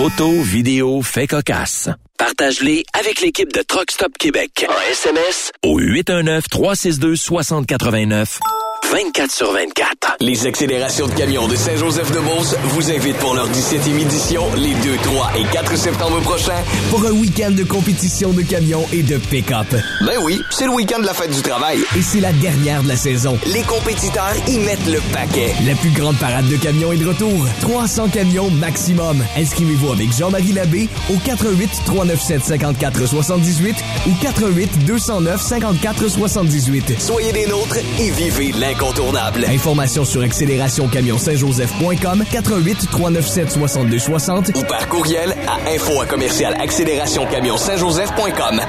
Photos, vidéos, faits cocasse. Partage-les avec l'équipe de Truck Stop Québec. En SMS au 819-362-6089. 24 sur 24. Les accélérations de camions de Saint-Joseph-de-Beauce vous invitent pour leur 17e édition les 2, 3 et 4 septembre prochains pour un week-end de compétition de camions et de pick-up. Ben oui, c'est le week-end de la fête du travail. Et c'est la dernière de la saison. Les compétiteurs y mettent le paquet. La plus grande parade de camions est de retour. 300 camions maximum. Inscrivez-vous avec Jean-Marie Labbé au 88 397 54 78 ou 88 209 54 78. Soyez des nôtres et vivez l'incontournable. Informations sur accélérationcamionsaintjoseph.com 88 397 62 60 ou par courriel à info à commercial accélérationcamionsaintjoseph.com.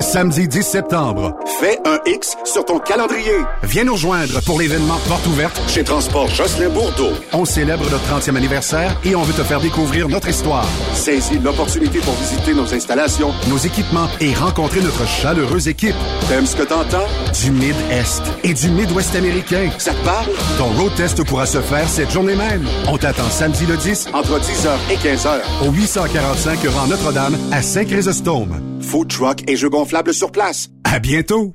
Samedi 10 septembre, fais un X sur ton calendrier. Viens nous rejoindre pour l'événement Porte ouverte chez Transport Jocelyn Bourdeau. On célèbre notre 30e anniversaire et on veut te faire découvrir notre histoire. Saisis l'opportunité pour visiter nos installations, nos équipements et rencontrer notre chaleureuse équipe. T'aimes ce que t'entends? Du Mid-Est et du Mid-Ouest américain. Ça te parle? Ton road test pourra se faire cette journée même. On t'attend samedi le 10 entre 10h et 15h au 845 rang Notre-Dame à Saint-Chrysostome. Food truck et jeux gonflables sur place. À bientôt!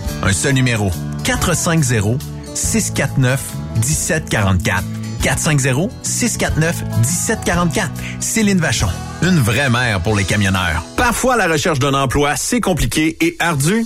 Un seul numéro. 450-649-1744. 450-649-1744. Céline Vachon. Une vraie mère pour les camionneurs. Parfois, la recherche d'un emploi, c'est compliqué et ardu.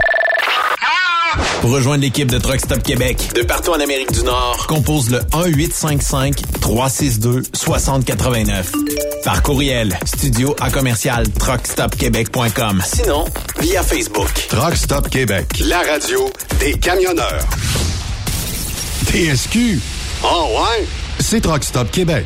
Pour rejoindre l'équipe de Truck Stop Québec, De partout en Amérique du Nord, compose le 1-855-362-6089. Par courriel, studio à commercial truckstopquebec.com. sinon, via Facebook. Truck Stop Québec. La radio des camionneurs. TSQ. Oh ouais? C'est Truck Stop Québec.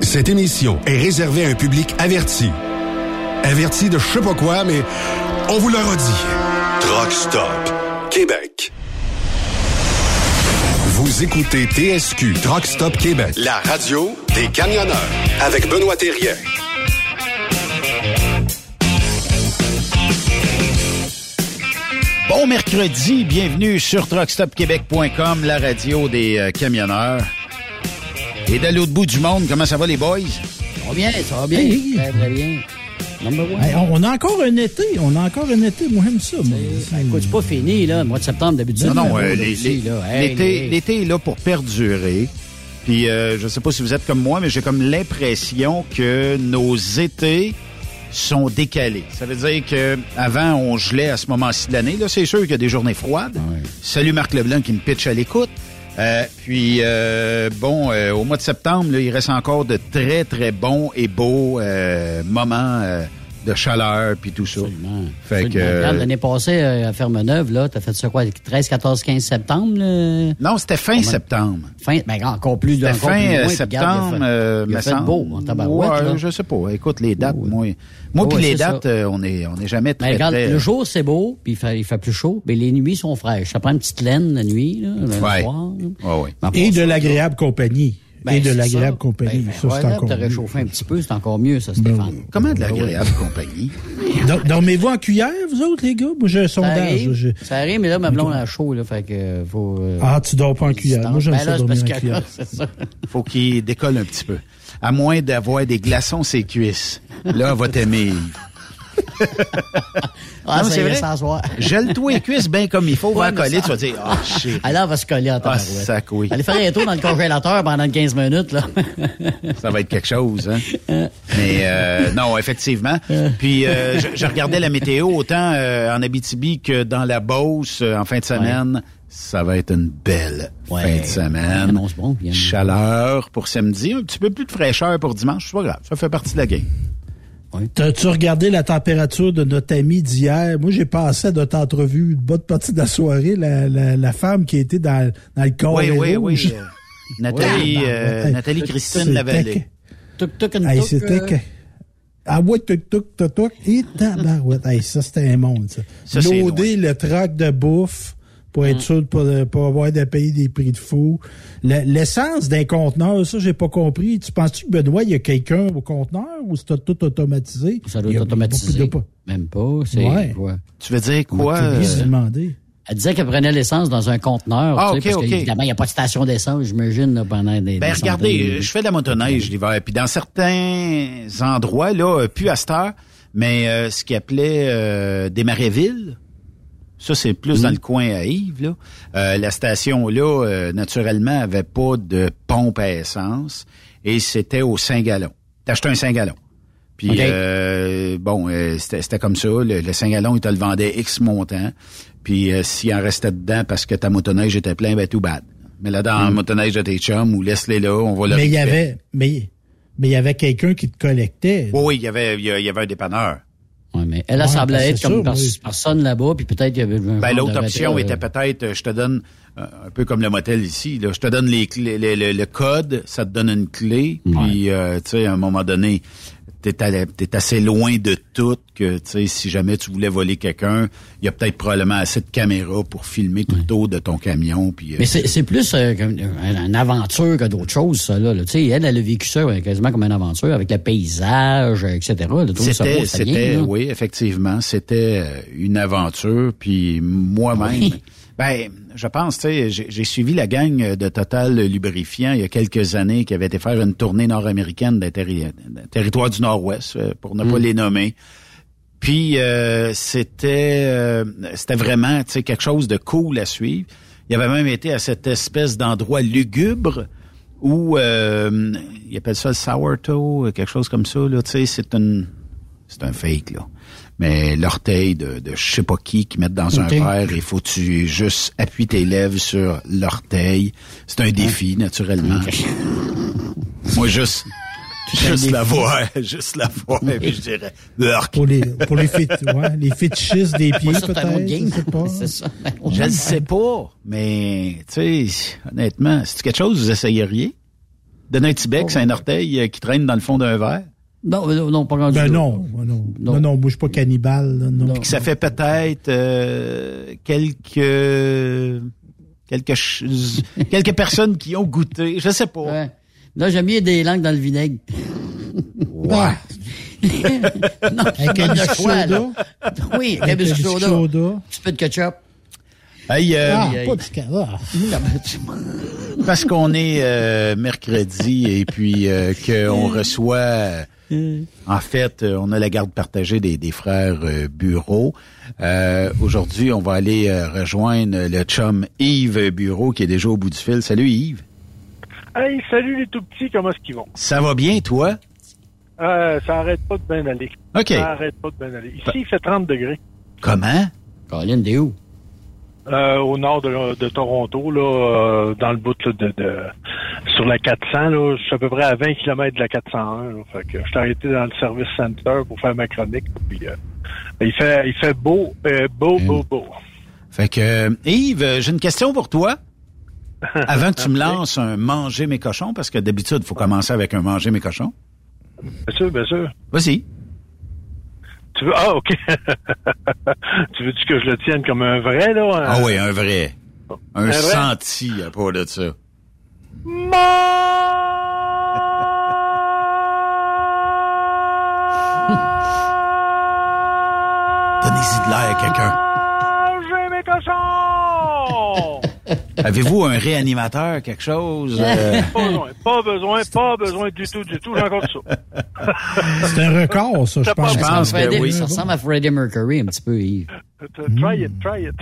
Cette émission est réservée à un public averti. Averti de je sais pas quoi, mais on vous le redit. Truck Stop Québec. Vous écoutez TSQ Truck Stop Québec, la radio des camionneurs avec Benoît Thérien. Bon mercredi, bienvenue sur truckstopquebec.com, la radio des euh, camionneurs. Et de l'autre bout du monde, comment ça va les boys? Ça va bien, ça va bien. Hey. Très, très bien. Hey, on a encore un été, on a encore un été, moi j'aime ça. écoute, c'est pas fini, là. Le mois de septembre, début de Non, non, septembre, euh. Hey, l'été est là pour perdurer. Puis euh, je sais pas si vous êtes comme moi, mais j'ai comme l'impression que nos étés sont décalés. Ça veut dire que avant on gelait à ce moment-ci de l'année. Là, c'est sûr qu'il y a des journées froides. Salut Marc Leblanc qui me pitch à l'écoute. Euh, puis euh, bon, euh, au mois de septembre, là, il reste encore de très très bons et beaux euh, moments euh, de chaleur puis tout ça. Fait que Absolument. Regarde, euh, L'année passée, euh, à Ferme-Neuve, là, t'as fait ça quoi, 13, 14, 15 septembre? là? non, c'était fin Comment- septembre. Fin, ben, encore plus, C'était fin plus loin, septembre, il a fait- euh, il a fait beau, en tabarouette, Ouais, là. je sais pas. Écoute, les dates, moi, moi puis les ça. dates, euh, on est, on est jamais Ben, très, regarde, très- le jour, c'est beau, puis il fait, il fait plus chaud, mais les nuits sont fraîches. Ça prend une petite laine la nuit, là, le Ouais. soir. là. Ouais, ouais. Mais Et de ça, l'agréable compagnie. ben, Et de l'agréable ça. compagnie. Ben, ben, ça, c'est encore réchauffé un petit peu, c'est encore mieux, ça, Stéphane. Comment de l'agréable compagnie? Dor- Dormez-vous en cuillère, vous autres, les gars? Moi, j'ai un Ça sondage. arrive, je- ça arrive, mais là, ma blonde a chaud, là, fait que euh, faut... euh, Ah, tu dors pas en cuillère. Moi, j'aime ben ça dormir en cuillère. ça. Faut qu'il décolle un petit peu. À moins d'avoir des glaçons ses cuisses. Là, va t'aimer. Ah, c'est vrai. s'asseoir. Gèle-toi les cuisses bien comme il faut. Va Ouais, coller, ça- tu vas dire, ah, shit. Alors, elle va se coller en Ah, tabarouette. sac, oui. Allez faire un tour dans le congélateur pendant 15 minutes, là. Ça va être quelque chose, hein. Mais euh, non, effectivement. Puis euh, je, je regardais la météo autant euh, en Abitibi que dans la Beauce euh, en fin de semaine. Ça va être une belle Ouais. fin de semaine. Bon, Chaleur pour samedi, un petit peu plus de fraîcheur pour dimanche. C'est pas grave, ça fait partie de la game. T'as-tu regardé la température de notre ami d'hier? Moi, j'ai passé à notre entrevue, une bonne partie de la soirée, la, la, la femme qui était dans, dans le corps Oui, oui, rouge. oui. euh, Nathalie, Ouais. euh, Nathalie Christine Lavallée. Tuc, tuc, une Hey, tuc, c'était euh, que... Ah ouais, tuc, tuc, tuc, tuc, et tabarouette. Hey, ça, c'était un monde, ça. Ça, c'est Loader le trac de bouffe pour être sûr de pas, pas avoir de payer des prix de fou. Le- L'essence d'un conteneur, ça, j'ai pas compris. Tu penses-tu que Benoît, il y a quelqu'un au conteneur ou c'est tout automatisé? Ça doit être automatisé. de- Même pas, c'est Ouais. quoi? Tu veux dire quoi? De euh, demander. Elle disait qu'elle prenait l'essence dans un conteneur. Ah, tu sais, ok, parce ok. qu'évidemment, il n'y a pas de station d'essence, j'imagine, là, pendant des. Ben des regardez, de- euh, je fais de la motoneige l'hiver, puis dans certains endroits, là, euh, plus à cette heure, mais euh, ce qu'ils appelait euh, des Marais-Villes, ça c'est plus dans le coin à Yves, là. Euh, la station là, euh, naturellement, avait pas de pompe à essence et c'était au 5 gallons. T'achetais un 5 gallons. Puis euh, bon, euh, c'était comme ça. Le, le 5 gallons, il te le vendait X montant. Puis euh, s'il en restait dedans parce que ta motoneige était plein, ben tout bad. Mais là, dans la motoneige de tes chums, ou laisse-les là, on va le Mais il y avait, mais, mais il y avait quelqu'un qui te collectait. Oui, oui, il y avait, il y avait un dépanneur. Ouais, mais elle, Ouais, semblait ben, être comme pers- oui. personne là-bas, puis peut-être il y avait un Ben, l'autre option était euh, peut-être, euh, je te donne, euh, un peu comme le motel ici, là, je te donne les clés, le, le- le code, ça te donne une clé, puis, euh, tu sais, à un moment donné, t'es, assez loin de tout que, tu sais, si jamais tu voulais voler quelqu'un, il y a peut-être probablement assez de caméras pour filmer tout le tour de ton camion, puis... euh, Mais c'est c'est plus euh, comme une, aventure que d'autres choses, ça, là. là. Tu sais, elle, elle a vécu ça euh, quasiment comme une aventure avec le paysage, euh, etc. C'était, c'était oui, effectivement, c'était euh, une aventure. Puis moi-même, Oui. Ben, je pense, tu sais, j'ai j'ai suivi la gang de Total Lubrifiant il y a quelques années qui avait été faire une tournée nord-américaine des terri- territoires du Nord-Ouest, euh, pour ne pas Mm. les nommer. Puis euh, c'était euh, c'était vraiment tu sais quelque chose de cool à suivre. il avait même été à cette espèce d'endroit lugubre où euh, il appelle ça le sourdough, quelque chose comme ça. Là, tu sais, c'est une, c'est un fake là. Mais l'orteil de, de je sais pas qui qui mettent dans un verre, il faut que tu juste appuies tes lèvres sur l'orteil. C'est un défi naturellement. Moi juste. Juste la voir, juste la voir, puis je dirais. Pour les, pour les, fit, ouais, les fétichistes des pieds, ça, c'est un autre peut-être. C'est ça. Je ne sais pas, mais tu sais, honnêtement, c'est quelque chose que vous essayeriez? Donner un petit bec, c'est un orteil euh, qui traîne dans le fond d'un verre? Non, non, non, pas rendu Ben non, non, non, non, moi, je suis pas cannibale. là, Non. Puis que ça fait peut-être euh, quelques quelques quelques personnes qui ont goûté, je sais pas. Ouais. Là, j'aime bien des langues dans le vinaigre. Ouais. non, Avec un biscuit soda. Oui, avec un biscuit soda. soda. Un petit peu de ketchup. Hey, euh, Ah, Aïe, pas ah. parce qu'on est euh, mercredi et puis euh, qu'on reçoit en fait, euh, on a la garde partagée des, des frères euh, Bureau. Euh, Aujourd'hui, on va aller rejoindre le chum Yves Bureau qui est déjà au bout du fil. Salut Yves. Hey, salut les tout petits, comment est-ce qu'ils vont? Ça va bien, toi? Euh, ça arrête pas de bien aller. OK. Ça arrête pas de bien aller. Ici, il fait 30 degrés. Comment? Colin, t'es où? Euh, au nord de, de Toronto, là, euh, dans le bout là, de, de sur la 400, là, je suis à peu près à 20 km de la 401. Là, fait que je suis arrêté dans le service center pour faire ma chronique. Puis, euh, il fait il fait beau, beau, beau, beau. Fait que, Yves, j'ai une question pour toi. Avant que tu me lances un manger mes cochons, parce que d'habitude, il faut commencer avec un manger mes cochons. Bien sûr, bien sûr. Vas-y. Tu veux ah ok. tu veux que je le tienne comme un vrai là? un- Ah oui, un vrai. Un, Un vrai? senti à part de ça. Donnez-y de l'air à quelqu'un. Mangez mes cochons! Avez-vous un réanimateur, quelque chose? euh? Pas besoin, pas besoin, pas besoin du tout, du tout. J'ai encore ça. C'est un record, ça, je pense. Je pense que oui. Ça ressemble à Freddie Mercury un petit peu, Yves. Try it, try it.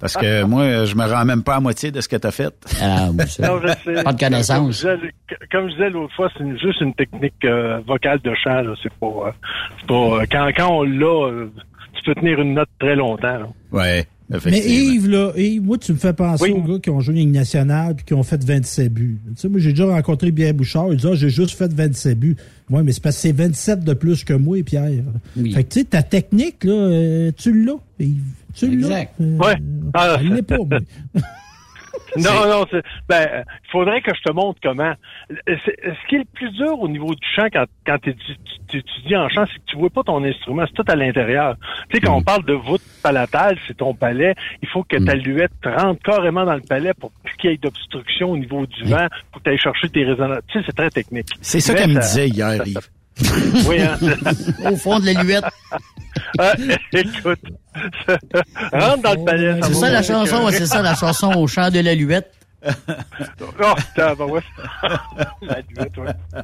Parce que moi, je me rends même pas à moitié de ce que t'as fait. Ah, Non, je sais. Pas de connaissance. Comme je disais, l'autre fois, c'est juste une technique euh, vocale de chant. Là. C'est pas, euh, c'est pas quand, quand on l'a, tu peux tenir une note très longtemps. là. Mais. Yves, là, Yves, moi, tu me fais penser Oui. aux gars qui ont joué une Ligue nationale puis qui ont fait 27 buts. Tu sais, moi, j'ai déjà rencontré Pierre Bouchard. Il dit, ah, j'ai juste fait 27 buts. Ouais, mais c'est parce que c'est 27 de plus que moi, Pierre. Oui. Fait que, tu sais, ta technique, là, euh, tu l'as, Yves. Tu l'as. Exact. Euh, Ouais. Ah, je l'ai pas, moi. Non, non, c'est, ben, euh, il faudrait que je te montre comment. Ce qui est le plus dur au niveau du chant quand, quand tu étudies en chant, c'est que tu vois pas ton instrument, c'est tout à l'intérieur. Tu sais, quand on parle de voûte palatale, c'est ton palais, il faut que ta luette rentre carrément dans le palais pour qu'il y ait d'obstruction au niveau du vent, pour que tu ailles chercher tes résonances. Tu sais, c'est très technique. C'est ça qu'elle me disait hier, Yves. Oui, hein? Au fond de l'aluette. Ah, écoute, rentre dans le palais. C'est ça la chanson, ouais, c'est ça la chanson au chant de l'aluette. Oh, tabarouette. La luette, ouais.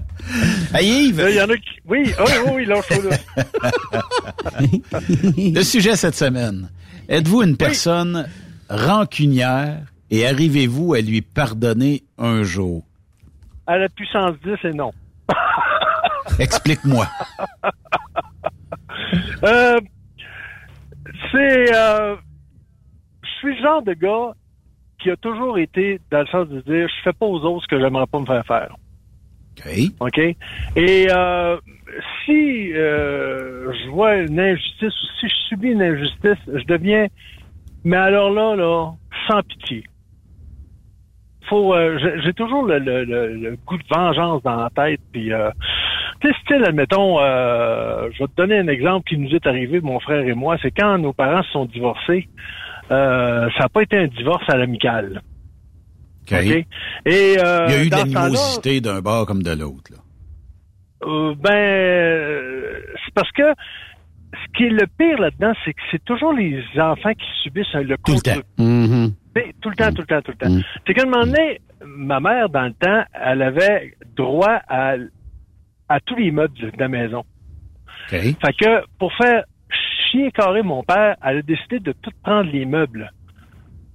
Hey, Yves, Il y en a qui. Oui, oh, oui, oui, lâche là. le sujet cette semaine. Êtes-vous une personne rancunière et arrivez-vous à lui pardonner un jour? À la puissance 10, et non. Explique-moi. Euh, c'est. Euh, je suis le genre de gars qui a toujours été dans le sens de dire je fais pas aux autres ce que j'aimerais pas me faire faire. OK. OK? Et euh, si euh, je vois une injustice ou si je subis une injustice, je deviens. Mais alors là, là, sans pitié. Faut, euh, j'ai- toujours le, le, le, le goût de vengeance dans la tête. Puis, euh, tu sais, style, admettons, euh, je vais te donner un exemple qui nous est arrivé, mon frère et moi. C'est quand nos parents se sont divorcés. Euh, ça n'a pas été un divorce à l'amical. OK. OK? Et, euh, Il y a eu de l'animosité d'un bord comme de l'autre. là. Euh, ben, c'est parce que ce qui est le pire là-dedans, c'est que c'est toujours les enfants qui subissent le Tout le temps. Mm-hmm. Tout le temps, tout le temps, tout le temps. Mm. C'est qu'à un moment donné, ma mère, dans le temps, elle avait droit à, à tous les meubles de la maison. Fait que, pour faire chier carré mon père, elle a décidé de tout prendre les meubles.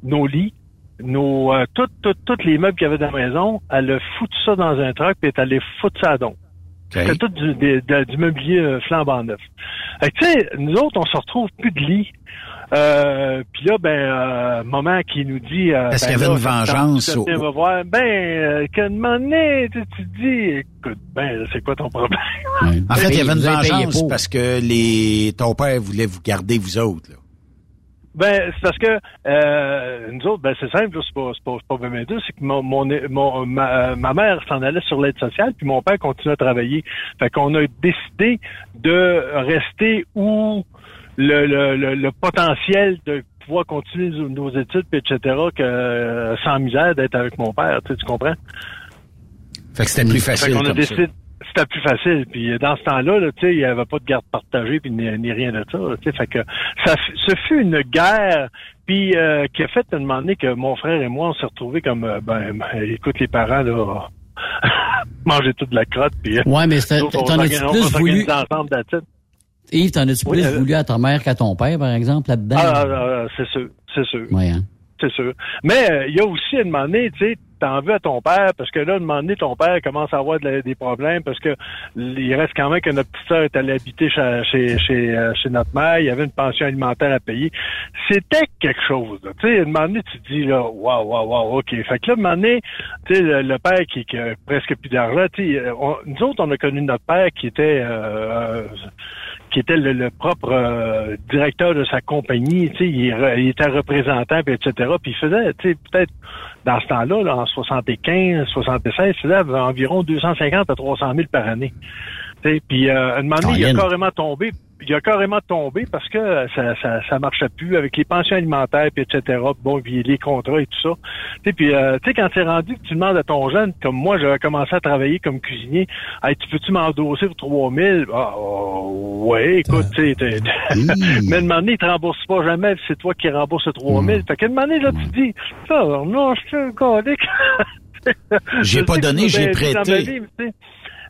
Nos lits, nos euh, toutes, toutes, toutes les meubles qu'il y avait dans la maison, elle a foutu ça dans un truck puis elle est allée foutre ça à C'était tout du, des- de- du mobilier euh, flambant neuf. Fait que, tu sais, nous autres, on se retrouve plus de lit. Euh, puis là, ben, euh, maman qui nous dit... euh, Est-ce ben qu'il y avait là, une vengeance voir, ben, euh, qu'à un moment donné, tu, tu te dis, écoute, ben, c'est quoi ton problème? En fait, il y avait une vengeance parce que les ton père voulait vous garder, vous autres. Là. Ben, c'est parce que euh, nous autres, ben c'est simple, c'est pas, pas, c'est pas bien deux, c'est que mon, mon, mon- ma, ma mère s'en allait sur l'aide sociale, puis mon père continuait à travailler. Fait qu'on a décidé de rester où le, le, le, le potentiel de pouvoir continuer nos, études, puis etc., que sans misère d'être avec mon père, tu, sais, tu comprends? Fait que c'était plus facile Fait qu'on a comme décidé, c'était plus facile. Puis dans ce temps-là, là, tu sais, il n'y avait pas de garde partagée puis ni, ni rien de ça. là, tu sais. fait que ça, ce fut une guerre puis euh, qui a fait un moment donné que mon frère et moi on s'est retrouvés comme euh, ben, ben, écoute les parents là manger toute la crotte puis euh, Ouais, mais t'en as-tu plus voulu- ensemble. Yves, t'en as-tu Oui, plus euh, voulu à ta mère qu'à ton père, par exemple, là-dedans? Ah, ah, ah, c'est sûr, c'est sûr. Ouais, hein? C'est sûr. Mais euh, il y a aussi moment donné, tu sais, t'en veux à ton père, parce que là, un moment donné, ton père commence à avoir des problèmes, parce que il reste quand même que notre petite sœur est allée habiter chez, chez, euh, chez notre mère, il y avait une pension alimentaire à payer. C'était quelque chose. Tu sais, un moment donné, tu te dis, là, waouh, waouh, waouh, OK. Fait que là, un moment donné, tu sais, le, père qui, qui a presque plus d'argent, tu on- nous autres, on a connu notre père qui était... euh, qui était le, le propre euh, directeur de sa compagnie, tu sais, il, il était représentant, puis etc. Puis il faisait, tu sais, peut-être dans ce temps-là, là, en 75, 76, il faisait environ 250 à 300 000 par année. Tu sais, Puis euh, à un moment donné, il a carrément tombé. Il a carrément tombé parce que ça, ça, ça marchait plus avec les pensions alimentaires, puis etc. Bon, puis les contrats et tout ça. Tu sais, puis euh, tu sais, quand c'est rendu que tu demandes à ton jeune, comme moi, j'avais commencé à travailler comme cuisinier, hey, tu peux-tu m'endosser pour 3000? Ah, oh, ouais, écoute, tu sais, t'es- mais à un moment donné, il te rembourse pas jamais, c'est toi qui rembourse le 3000. Fait qu'à un moment donné, là, tu te dis, ah, non, je suis un. J'ai pas donné, j'ai prêté.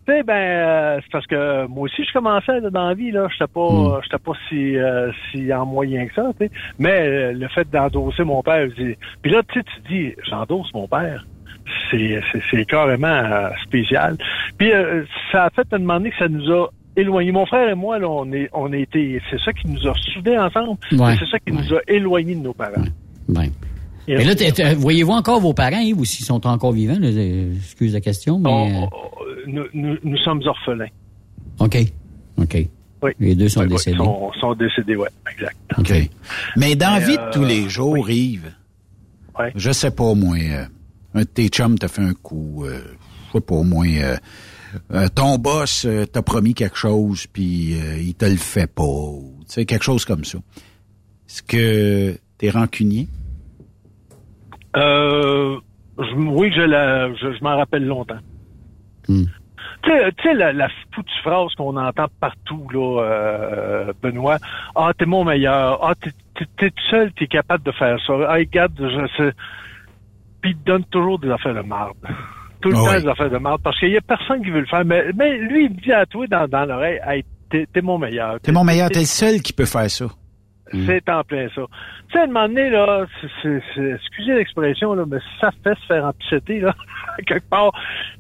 Ben, euh, c'est parce que moi aussi, je commençais là, dans la vie, là. J'étais pas, Hmm. j'étais pas si, euh, si en moyen que ça. Mais euh, le fait d'endosser mon père, je dis- puis là, tu sais, tu te dis, j'endosse mon père. C'est, c'est, c'est carrément euh, spécial. Puis euh, ça a fait donné que ça nous a éloignés. Mon frère et moi, là, on est, on a été, c'est ça qui nous a soudés ensemble. Ouais. et C'est ça qui nous a éloignés de nos parents. Ouais. Et Mais là, voyez-vous encore vos parents, Yves, ou s'ils sont encore vivants? là, euh, excuse la question, mais... On- euh, on- nous, nous, nous sommes orphelins. OK. OK. Oui. Les deux sont Oui, oui, décédés. Ils sont, sont décédés, ouais, exact. OK. Mais dans la vie euh, de tous les jours, Yves, je sais pas, moi, euh, un de tes chums t'a fait un coup, euh, je sais pas, moi, euh, euh, ton boss euh, t'a promis quelque chose, puis euh, il te le fait pas, tu sais, quelque chose comme ça. Est-ce que t'es rancunier? Euh, je- oui, je, la, je, je m'en rappelle longtemps. Hmm. Tu sais- la, la foutue phrase qu'on entend partout, là, euh, Benoît. Ah, t'es mon meilleur. Ah, t'es, t'es, tout seul, t'es capable de faire ça. Ah, regarde, je sais. Puis il te donne toujours des affaires de marde. Tout le Ah temps oui. des affaires de marde. Parce qu'il y a personne qui veut le faire. Mais, mais lui, il me dit à toi dans, dans l'oreille, hey, t'es, t'es mon meilleur. T'es mon meilleur, t'es le seul qui peut faire ça. C'est en plein ça. Tu sais, à un moment donné, là, c'est- excusez l'expression, là, mais ça fait se faire empicheter, là, quelque part.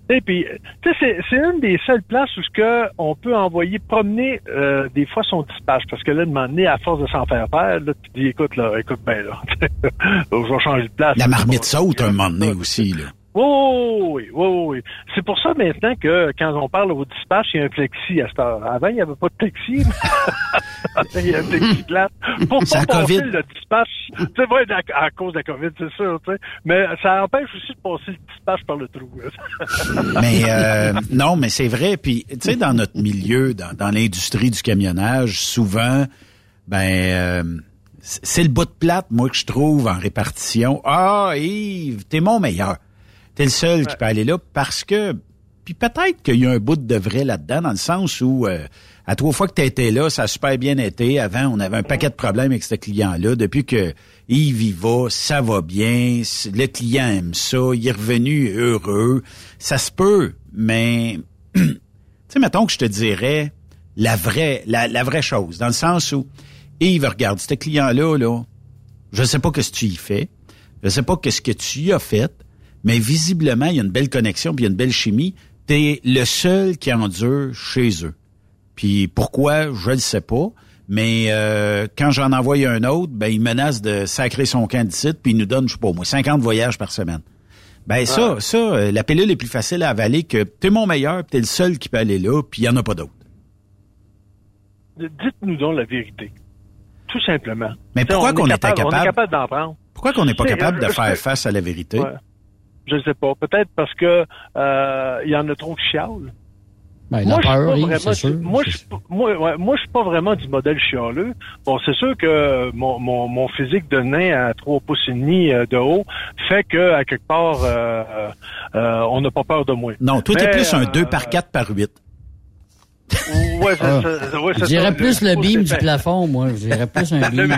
Et puis, tu sais, c'est, c'est une des seules places où ce que on peut envoyer promener euh, des fois son dispatch. Parce que là, à un moment donné, à force de s'en faire faire, là, tu dis, écoute, là, écoute bien, là, je vais changer de place. La marmite saute un moment donné aussi, là. Oui, oui, oui. C'est pour ça maintenant que quand on parle au dispatch, il y a un plexi à cette heure. Avant, il n'y avait pas de plexi. il y a un plexiglas. Pour pas passer le dispatch. C'est vrai, à, à cause de la COVID, c'est sûr. Mais ça empêche aussi de passer le dispatch par le trou. Mais euh, non, mais c'est vrai. Puis, tu sais, dans notre milieu, dans, dans l'industrie du camionnage, souvent, ben, euh, c'est le bout de plate, moi, que je trouve en répartition. Ah, Yves, t'es mon meilleur. T'es le seul qui peut aller là parce que... Puis peut-être qu'il y a un bout de vrai là-dedans, dans le sens où, euh, à trois fois que tu étais là, ça a super bien été. Avant, on avait un paquet de problèmes avec ce client-là. Depuis que Yves y va, ça va bien. Le client aime ça. Il est revenu heureux. Ça se peut, mais... tu sais, mettons que je te dirais la vraie, la, la vraie chose, dans le sens où Yves, regarde, ce client-là, là, je sais pas que ce que tu y fais, Je sais pas qu'est-ce que tu y as fait, mais visiblement, il y a une belle connexion, puis il y a une belle chimie. Tu es le seul qui endure chez eux. Puis pourquoi, je ne sais pas. Mais euh, quand j'en envoie un autre, ben il menace de sacrer son candidat, puis il nous donne, je sais pas moi, 50 voyages par semaine. Ben ça, ça, euh, la pilule est plus facile à avaler que t'es mon meilleur, puis t'es le seul qui peut aller là, puis il y en a pas d'autres. Dites-nous donc la vérité. Tout simplement. Mais pourquoi on qu'on est était capable, On capable- est capable? d'en prendre. Pourquoi qu'on n'est pas capable de je- faire face à la vérité? Ouais. Je ne sais pas. Peut-être parce que euh, il y en a trop qui chialent. Ben, moi, la je suis peur, pas vraiment, sûr. moi, je, suis pas- moi, ouais, moi, je suis pas vraiment du modèle chialeux. Bon, c'est sûr que mon, mon, mon physique de nain à 3 pouces et demi euh, de haut fait que, à quelque part, euh, euh, on n'a pas peur de moi. Non, toi, t'es plus un euh, 2 par 4 par 8. Ouais, c'est Ah. ça. ouais, Je c'est dirais ça. plus le pouce beam du plafond, moi. Je dirais plus un beam.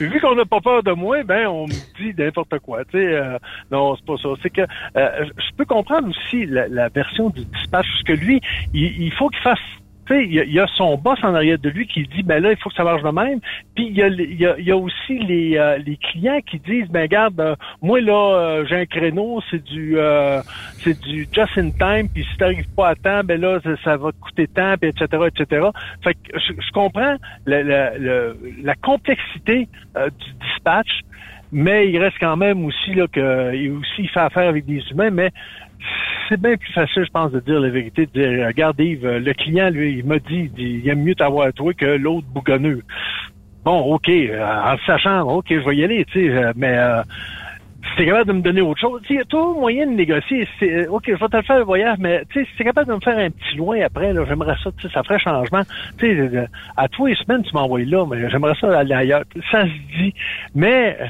Vu qu'on n'a pas peur de moi, ben on me dit n'importe quoi. Tu sais, euh, non, c'est pas ça. C'est que euh, je peux comprendre aussi la, la version du dispatch, parce que lui, il, il faut qu'il fasse. Il y, a, son boss en arrière de lui qui dit, ben là, il faut que ça marche de même. Puis il y a, aussi les, euh, les clients qui disent, ben regarde, euh, moi là, euh, j'ai un créneau, c'est du, c'est du just in time. Puis si t'arrives pas à temps, ben là, ça, va te coûter tant, puis etc., etc. Fait que je, comprends la, complexité du dispatch, mais il reste quand même aussi là que il aussi il fait affaire avec des humains, mais c'est bien plus facile, je pense, de dire la vérité, de dire regarde Yves, le client, lui, il m'a dit, il aime mieux t'avoir toi que l'autre bougonneux. Bon, OK, euh, en sachant, OK, je vais y aller, tu sais, euh, mais euh, si t'es capable de me donner autre chose, il y a toujours moyen de négocier. C'est, euh, OK, je vais te faire le voyage, mais tu sais, si t'es capable de me faire un petit loin après, là, j'aimerais ça, tu sais, ça ferait changement. Tu sais, euh, à tous les semaines, tu m'envoies là, mais j'aimerais ça aller ailleurs. Ça se dit. Mais euh,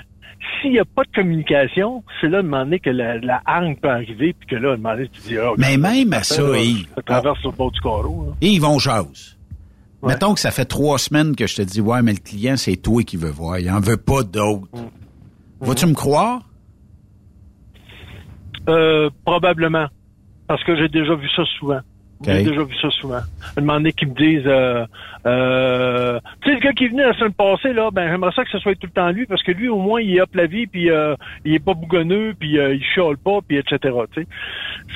s'il n'y a pas de communication, c'est là de demander que la, la hargne peut arriver, puis que là, de demander, tu dis, ah, Mais même à ça, Yves, Ça traverse sur le bord du carreau. là. Et ils vont jase. Mettons que ça fait trois semaines que je te dis, ouais, mais le client, c'est toi qui veut voir. Il en veut pas d'autres. Mm. Vas-tu me croire? Euh, probablement. Parce que j'ai déjà vu ça souvent. J'ai déjà vu ça souvent. Demander qu'ils me disent euh, euh, Tu sais, le gars qui est venu la semaine passée, là, ben j'aimerais ça que ce soit tout le temps lui, parce que lui, au moins, il up la vie, puis euh, il est pas bougonneux, puis euh, il chiale pas, puis etc.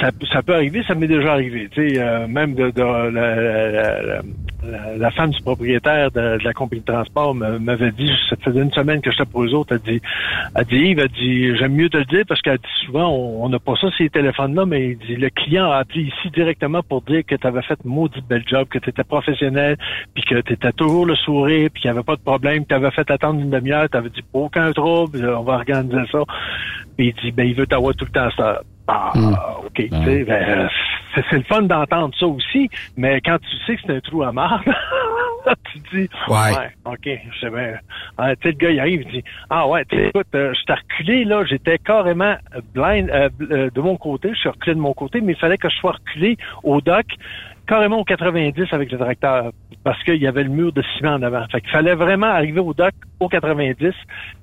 Ça, ça peut arriver, ça m'est déjà arrivé. Sais, euh, même de, de la, la- la- la- femme du propriétaire de, la compagnie de transport m'avait dit, ça faisait une semaine que j'étais pour eux autres, elle dit, elle dit, Yves, elle dit, j'aime mieux te le dire parce qu'elle dit souvent, on on n'a pas ça ces téléphones-là, mais il dit, le client a appelé ici directement pour dire que tu avais fait maudit bel job, que tu étais professionnel, puis que tu étais toujours le sourire, puis qu'il n'y avait pas de problème, tu avais fait attendre une demi-heure, tu avais dit, aucun trouble, on va organiser ça. Puis il dit, ben, il veut t'avoir tout le temps ça. Ah, OK. tu sais, ben, euh, c'est le fun d'entendre ça aussi, mais quand tu sais que c'est un trou à marre, tu te dis, Ouais. OK, je sais bien. Ah, tu sais, le gars, il arrive, il dit, ah ouais, tu sais, écoute, euh, je t'ai reculé, là, j'étais carrément blind euh, euh, de mon côté, je suis reculé de mon côté, mais il fallait que je sois reculé au dock, carrément au 90 avec le tracteur, parce qu'il y avait le mur de ciment en avant. Fait qu'il fallait vraiment arriver au dock au 90,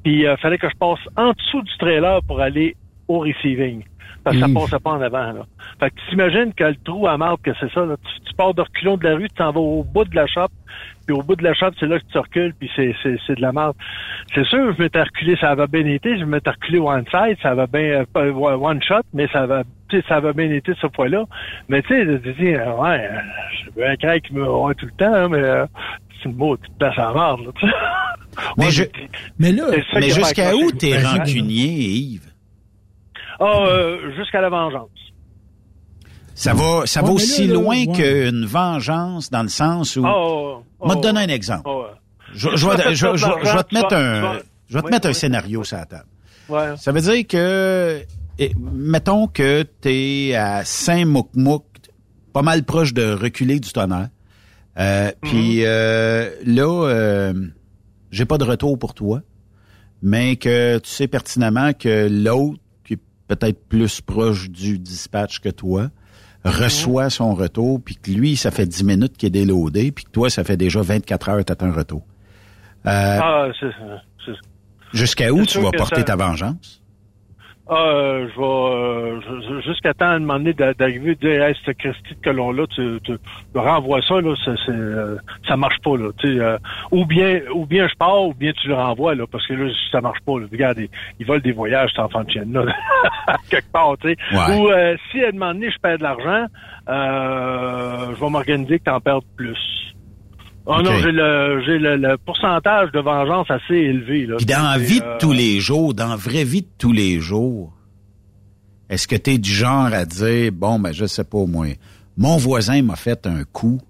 puis il fallait que je passe en dessous du trailer pour aller au receiving. Parce que ça Mm. passait pas en avant. Là. Fait que tu t'imagines que le trou à marbre que c'est ça. Là. Tu, tu pars de reculons de la rue, tu t'en vas au bout de la shop, puis au bout de la shop, c'est là que tu recules, puis c'est, c'est, c'est de la marbre. C'est sûr, je m'étais reculé, ça va bien été, je m'étais reculé one side, ça va bien euh, one shot, mais ça sais, ça va bien été cette fois-là. Mais tu sais, tu dis, euh, ouais, euh, j'ai un crack qui me ouais, tout le temps, hein, mais euh, c'est une mot, tu te places en marbre, là, tu sais. Mais, Ouais, je- Mais là, mais jusqu'à où t'es rancunier, Yves? Ah, euh, jusqu'à la vengeance. Ça va, ça Ouais, va aussi là, là, loin ouais. qu'une vengeance dans le sens où... Ah, oh, Je vais oh, te donner un exemple. oh. Je, je vais, je- je- je- je vais te mettre un, je vais te mettre un scénario sur la table. Ouais. Ça veut dire que, eh, mettons que tu es à Saint-Mouc-Mouc, pas mal proche de reculer du tonnerre. Euh, Puis euh, là, euh, j'ai pas de retour pour toi, mais que tu sais pertinemment que l'autre, qui est peut-être plus proche du dispatch que toi, reçoit son retour, puis que lui, ça fait 10 minutes qu'il est déloadé, puis que toi, ça fait déjà 24 heures que t'as un retour. Euh, Ah, c'est c'est- Jusqu'à où tu vas porter ça- ta vengeance? Euh, je vais euh, jusqu'à temps à demander d'a- d'arriver de dire hey, ce Christy de colon-là, tu, tu renvoies ça, là, c'est, euh, ça marche pas, là. Tu sais, euh, ou bien ou bien je pars, ou bien tu le renvoies, là, parce que là, ça marche pas. Là. Regarde, ils, ils volent des voyages, cet enfant de chienne là, quelque part, tu sais. Ouais. Ou euh, si à un moment donné, je perds de l'argent, euh, je vais m'organiser que t'en perdes plus. Oh non, j'ai le j'ai le, le pourcentage de vengeance assez élevé. Là. Puis dans la vie euh, de tous les jours, dans la vraie vie de tous les jours, est-ce que tu es du genre à dire, bon, ben je sais pas au moins, mon voisin m'a fait un coup,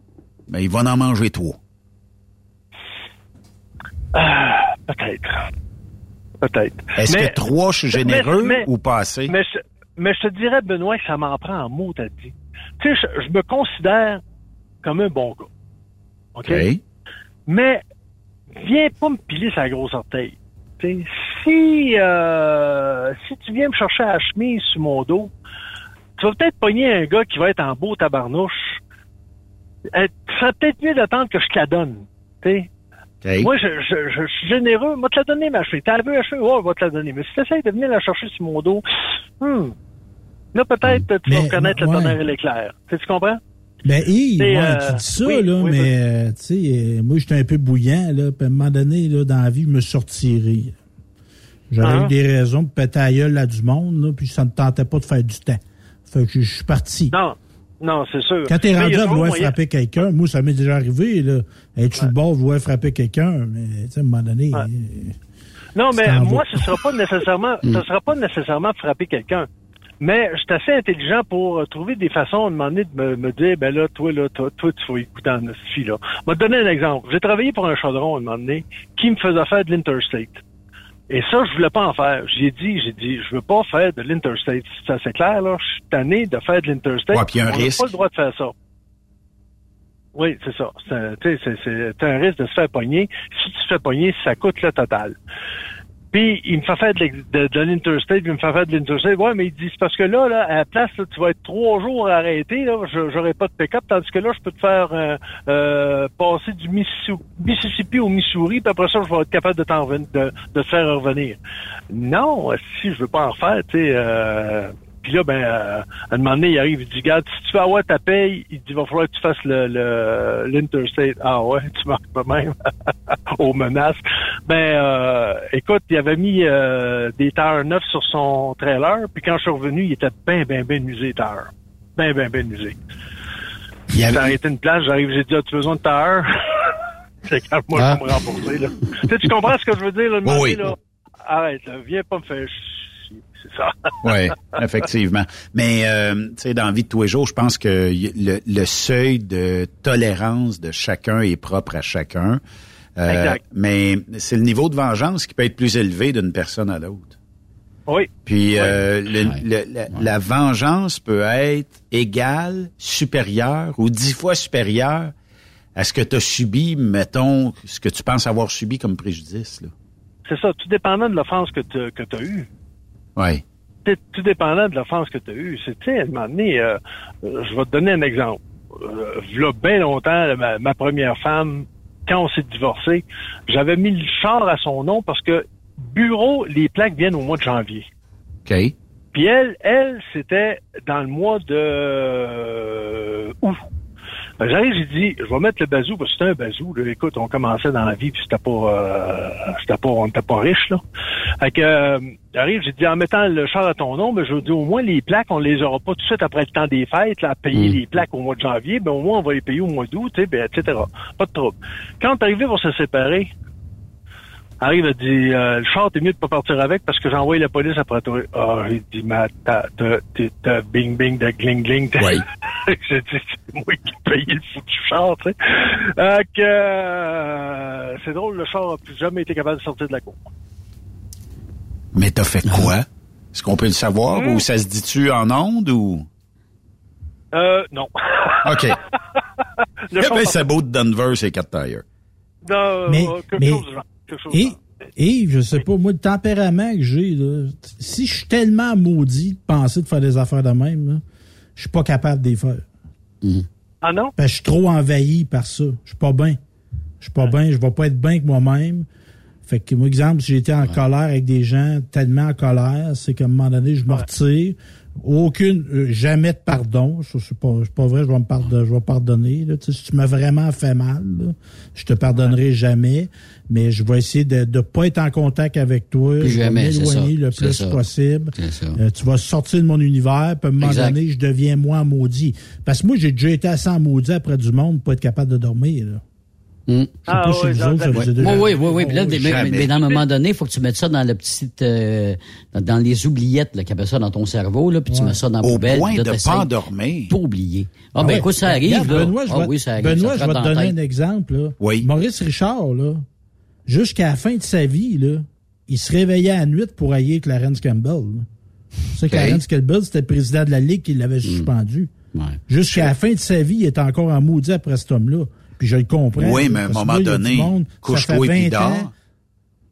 ben il va en manger trois? Ah, peut-être. Peut-être. Est-ce que trois, je suis généreux mais- ou pas assez? Mais je, mais je te dirais, Benoît, que ça m'en prend en mot, t'as dit. Tu sais, je, je me considère comme un bon gars. OK? Mais viens pas me piler sa grosse orteil. Tu sais, si, euh, si tu viens me chercher à la chemise sur mon dos, tu vas peut-être pogner un gars qui va être en beau tabarnouche. Euh, ça serait peut-être mieux d'attendre que je te la donne. Tu sais? Moi, je, je, je suis généreux. Moi, te la donner, ma cheville. T'as vu la cheville? Ouais, je vais te la donner. Mais si t'essayes de venir la chercher sur mon dos, hmm, là, peut-être, tu vas reconnaître le ouais. tonnerre et l'éclair. Tu tu comprends? Ben, Yves, C'est, ouais, euh, tu dis ça, oui, là, oui, mais, euh, tu sais, euh, moi, j'étais un peu bouillant, là, puis à un moment donné, là, dans la vie, je me retiré. J'avais Ah. eu des raisons pour péter la gueule à du monde, là, puis ça me tentait pas de faire du temps. Fait que je suis parti. Non, non, c'est sûr. Quand t'es rendu à vouloir moyen- frapper quelqu'un, moi, ça m'est déjà arrivé, là. Être sur le bord, vouloir frapper quelqu'un, mais, tu sais, à un moment donné... euh, Non, mais moi, va. ce sera pas nécessairement, Mm. ce sera pas nécessairement de frapper quelqu'un. Mais je suis assez intelligent pour euh, trouver des façons à un moment donné de me, me dire, ben là, toi, là, toi, toi, tu vas écouter en fille là. Je vais te donner un exemple. J'ai travaillé pour un chaudron à un moment donné qui me faisait faire de l'interstate. Et ça, je voulais pas en faire. J'ai dit, j'ai dit, je veux pas faire de l'interstate. C'est assez clair, là. Je suis tanné de faire de l'interstate. Ouais, puis un On n'a risque. pas le droit de faire ça. Oui, c'est ça. C'est c'est- c'est un risque de se faire pogner. Si tu te fais pogner, ça coûte le total. Puis il me fait faire de, de, de l'interstate, puis il me fait faire de l'interstate. Ouais, mais il dit c'est parce que là, là, à la place, là, tu vas être trois jours arrêté, là, j'aurai pas de pick-up, tandis que là, je peux te faire euh, euh, passer du Missi- Mississippi au Missouri, puis après ça, je vais être capable de, t'en de te faire revenir. Non, si je veux pas en faire, tu sais. Euh, puis là, ben, euh, à un moment donné, il arrive, il dit, regarde, si tu veux avoir ta paye, il dit, il va falloir que tu fasses le, le, l'interstate. Ah ouais, tu marques pas même aux menaces. Ben, euh, écoute, il avait mis euh, des tailleurs neufs sur son trailer, puis quand je suis revenu, il était ben, ben, ben usé, les tailleurs. Ben, ben, ben usé. J'ai arrêté une place, j'arrive, j'ai dit, as-tu besoin de tailleurs? C'est quand moi, Ah. je vais me rembourser, là. tu, sais, tu comprends ce que je veux dire, là? le moment Oui. donné, là? Arrête, là, viens pas me faire c'est ça. Oui, effectivement. Mais euh, tu sais, dans la vie de tous les jours, je pense que le, le seuil de tolérance de chacun est propre à chacun. Euh, Exact. Mais c'est le niveau de vengeance qui peut être plus élevé d'une personne à l'autre. Oui. Puis euh, le- le- la, la vengeance peut être égale, supérieure ou dix fois supérieure à ce que tu as subi, mettons, ce que tu penses avoir subi comme préjudice. Là. C'est ça, tout dépendant de l'offense que tu que as eue. Oui. Tout- Tout dépendant de l'offense que tu as eue. C'est, tu sais, à un moment donné, euh, euh, je vais te donner un exemple. Euh, bien longtemps, ma, ma première femme, quand on s'est divorcé, j'avais mis le char à son nom parce que bureau, les plaques viennent au mois de janvier. OK. Puis elle, elle, c'était dans le mois de euh, août. Ben, J'arrive, j'ai dit, je vais mettre le bazou, parce que c'était un bazou. Là. Écoute, on commençait dans la vie, puis c'était pas, euh, c'était pas, on n'était pas riche là. Fait que, euh, j'arrive, j'ai dit, en mettant le char à ton nom, ben, je dis, au moins les plaques, on les aura pas tout de suite après le temps des fêtes, là, à payer les plaques au mois de janvier, ben au moins on va les payer au mois d'août, ben, etc. Pas de trouble. Quand est arrivé pour se séparer, arrive, elle dit, euh, le char, t'es mieux de pas partir avec parce que j'ai envoyé la police après toi. Ah, j'ai dit, mais t'as, t'as, t'as, t'as bing bing de gling gling. Oui. j'ai dit, c'est moi qui ai payé le foutu char, tu sais. Euh, que, euh, c'est drôle, le char a plus jamais été capable de sortir de la cour. Mais t'as fait quoi? Est-ce qu'on peut le savoir Hmm. ou ça se dit-tu en ondes ou? Euh, non. OK. Le Eh char ben, c'est beau de Denver, c'est quatre tires. Non, Mais- euh, quelque mais- chose du genre. Quelque chose du Et, genre. et je sais pas, moi, le tempérament que j'ai, si je suis tellement maudit de penser de faire des affaires de même, je suis pas capable de les faire. Ah non? Parce que je suis trop envahi par ça. Je suis pas bien. Je suis pas bien. Je vais pas être bien que moi-même. Fait que, moi, exemple, si j'étais en colère avec des gens tellement en colère, c'est qu'à un moment donné, je me retire. Aucune, euh, jamais de pardon. C'est pas, pas vrai, je vais me pardonner. Je vais pardonner. Là. Tu sais, si tu m'as vraiment fait mal, là, je te pardonnerai jamais. Mais je vais essayer de ne pas être en contact avec toi. Plus je vais m'éloigner le plus ça. possible. Euh, tu vas sortir de mon univers, puis à un moment Exact. donné, je deviens moi maudit. Parce que moi, j'ai déjà été assez en maudit après du monde pour être capable de dormir. Là. Sais Ah, Oui, oui, oui, oui. Puis là, mais, mais- jamais. mais dans un moment donné, il faut que tu mettes ça dans la petite, euh, dans, les oubliettes, là, qui appellent ça dans ton cerveau, là, puis tu mets ça dans la Au poubelle. point puis là, de pas endormir. Pas oublier. Ah, Ah ben ouais. écoute, ça arrive, Regarde, là. Benoît, je ah vais, oui, ça arrive. Benoît, ça je te vais te donner un exemple. Là. Maurice Richard, là, jusqu'à la fin de sa vie, là, il se réveillait à la nuit pour haïr Clarence Campbell. là. Tu sais. Clarence Campbell, c'était le président de la Ligue qui l'avait suspendu. Jusqu'à la fin de sa vie, il était encore en maudit après cet homme-là. Puis je le comprends. Oui, mais à un moment là, donné, couche-toi fait et puis 20 dors. ans.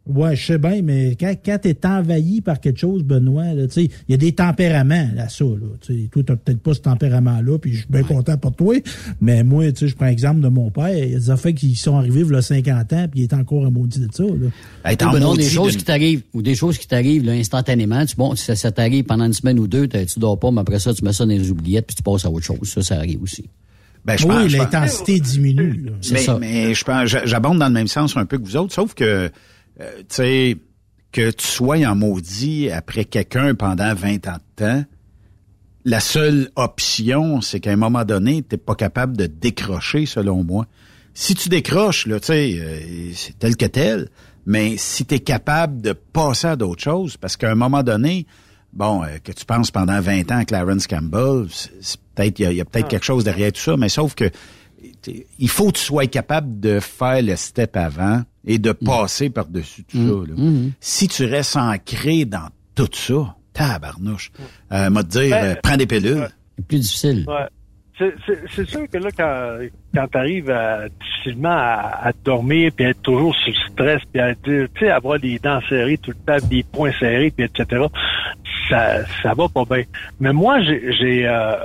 Ouais, je sais bien, mais quand, quand tu es envahi par quelque chose, Benoît, là, tu sais, il y a des tempéraments là, ça. Là, toi, tu peut-être pas ce tempérament-là, puis je suis bien content pour toi. Mais moi, tu sais, je prends l'exemple de mon père. Il y a des affaires qui sont arrivées il y a 50 ans, puis il est encore un maudit de ça. Là. Ben non, des choses qui t'arrivent, ou des choses qui t'arrivent là, instantanément. Tu, bon, ça, ça t'arrive pendant une semaine ou deux, tu dors pas, mais après ça, tu mets ça dans les oubliettes, puis tu passes à autre chose. Ça, ça arrive aussi. Ben, je oui, pense- je pense- l'intensité diminue. là. C'est mais, ça. mais je pense, j'a- j'abonde dans le même sens un peu que vous autres, sauf que, euh, tu sais, que tu sois en maudit après quelqu'un pendant 20 ans de temps, la seule option, c'est qu'à un moment donné, t'es pas capable de décrocher, selon moi. Si tu décroches, là, tu sais, euh, c'est tel que tel, mais si tu es capable de passer à d'autres choses, parce qu'à un moment donné, bon, euh, que tu penses pendant 20 ans à Clarence Campbell, peut-être il y a, il y a peut-être quelque chose derrière tout ça, mais sauf que il faut que tu sois capable de faire le step avant et de passer par-dessus tout ça. là. Si tu restes ancré dans tout ça, tabarnouche, euh, m'a te dire, Ben, euh, prends des pilules. C'est plus difficile. Ouais. C'est- sûr que là, quand, quand tu arrives difficilement à, à dormir, puis être toujours sous stress, puis à tu sais, avoir des dents serrées tout le temps, des poings serrés, puis etc., ça, ça va pas bien. Mais moi, j'ai j'ai, euh,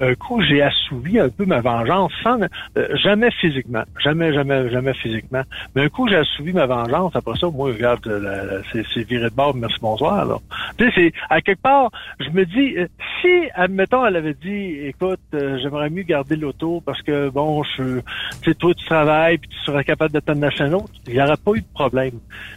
un coup, j'ai assouvi un peu ma vengeance, sans euh, jamais physiquement, jamais, jamais, jamais physiquement. Mais un coup, j'ai assouvi ma vengeance. Après ça, moi, regarde, euh, c'est viré de bord, merci, bonsoir. Là. Tu sais, c'est à quelque part, je me dis, euh, si, admettons, elle avait dit, écoute, euh, j'aimerais mieux garder l'auto parce que bon, je, tu sais, toi, tu travailles, puis tu serais capable de t'en acheter un autre, il n'y aurait pas eu de problème.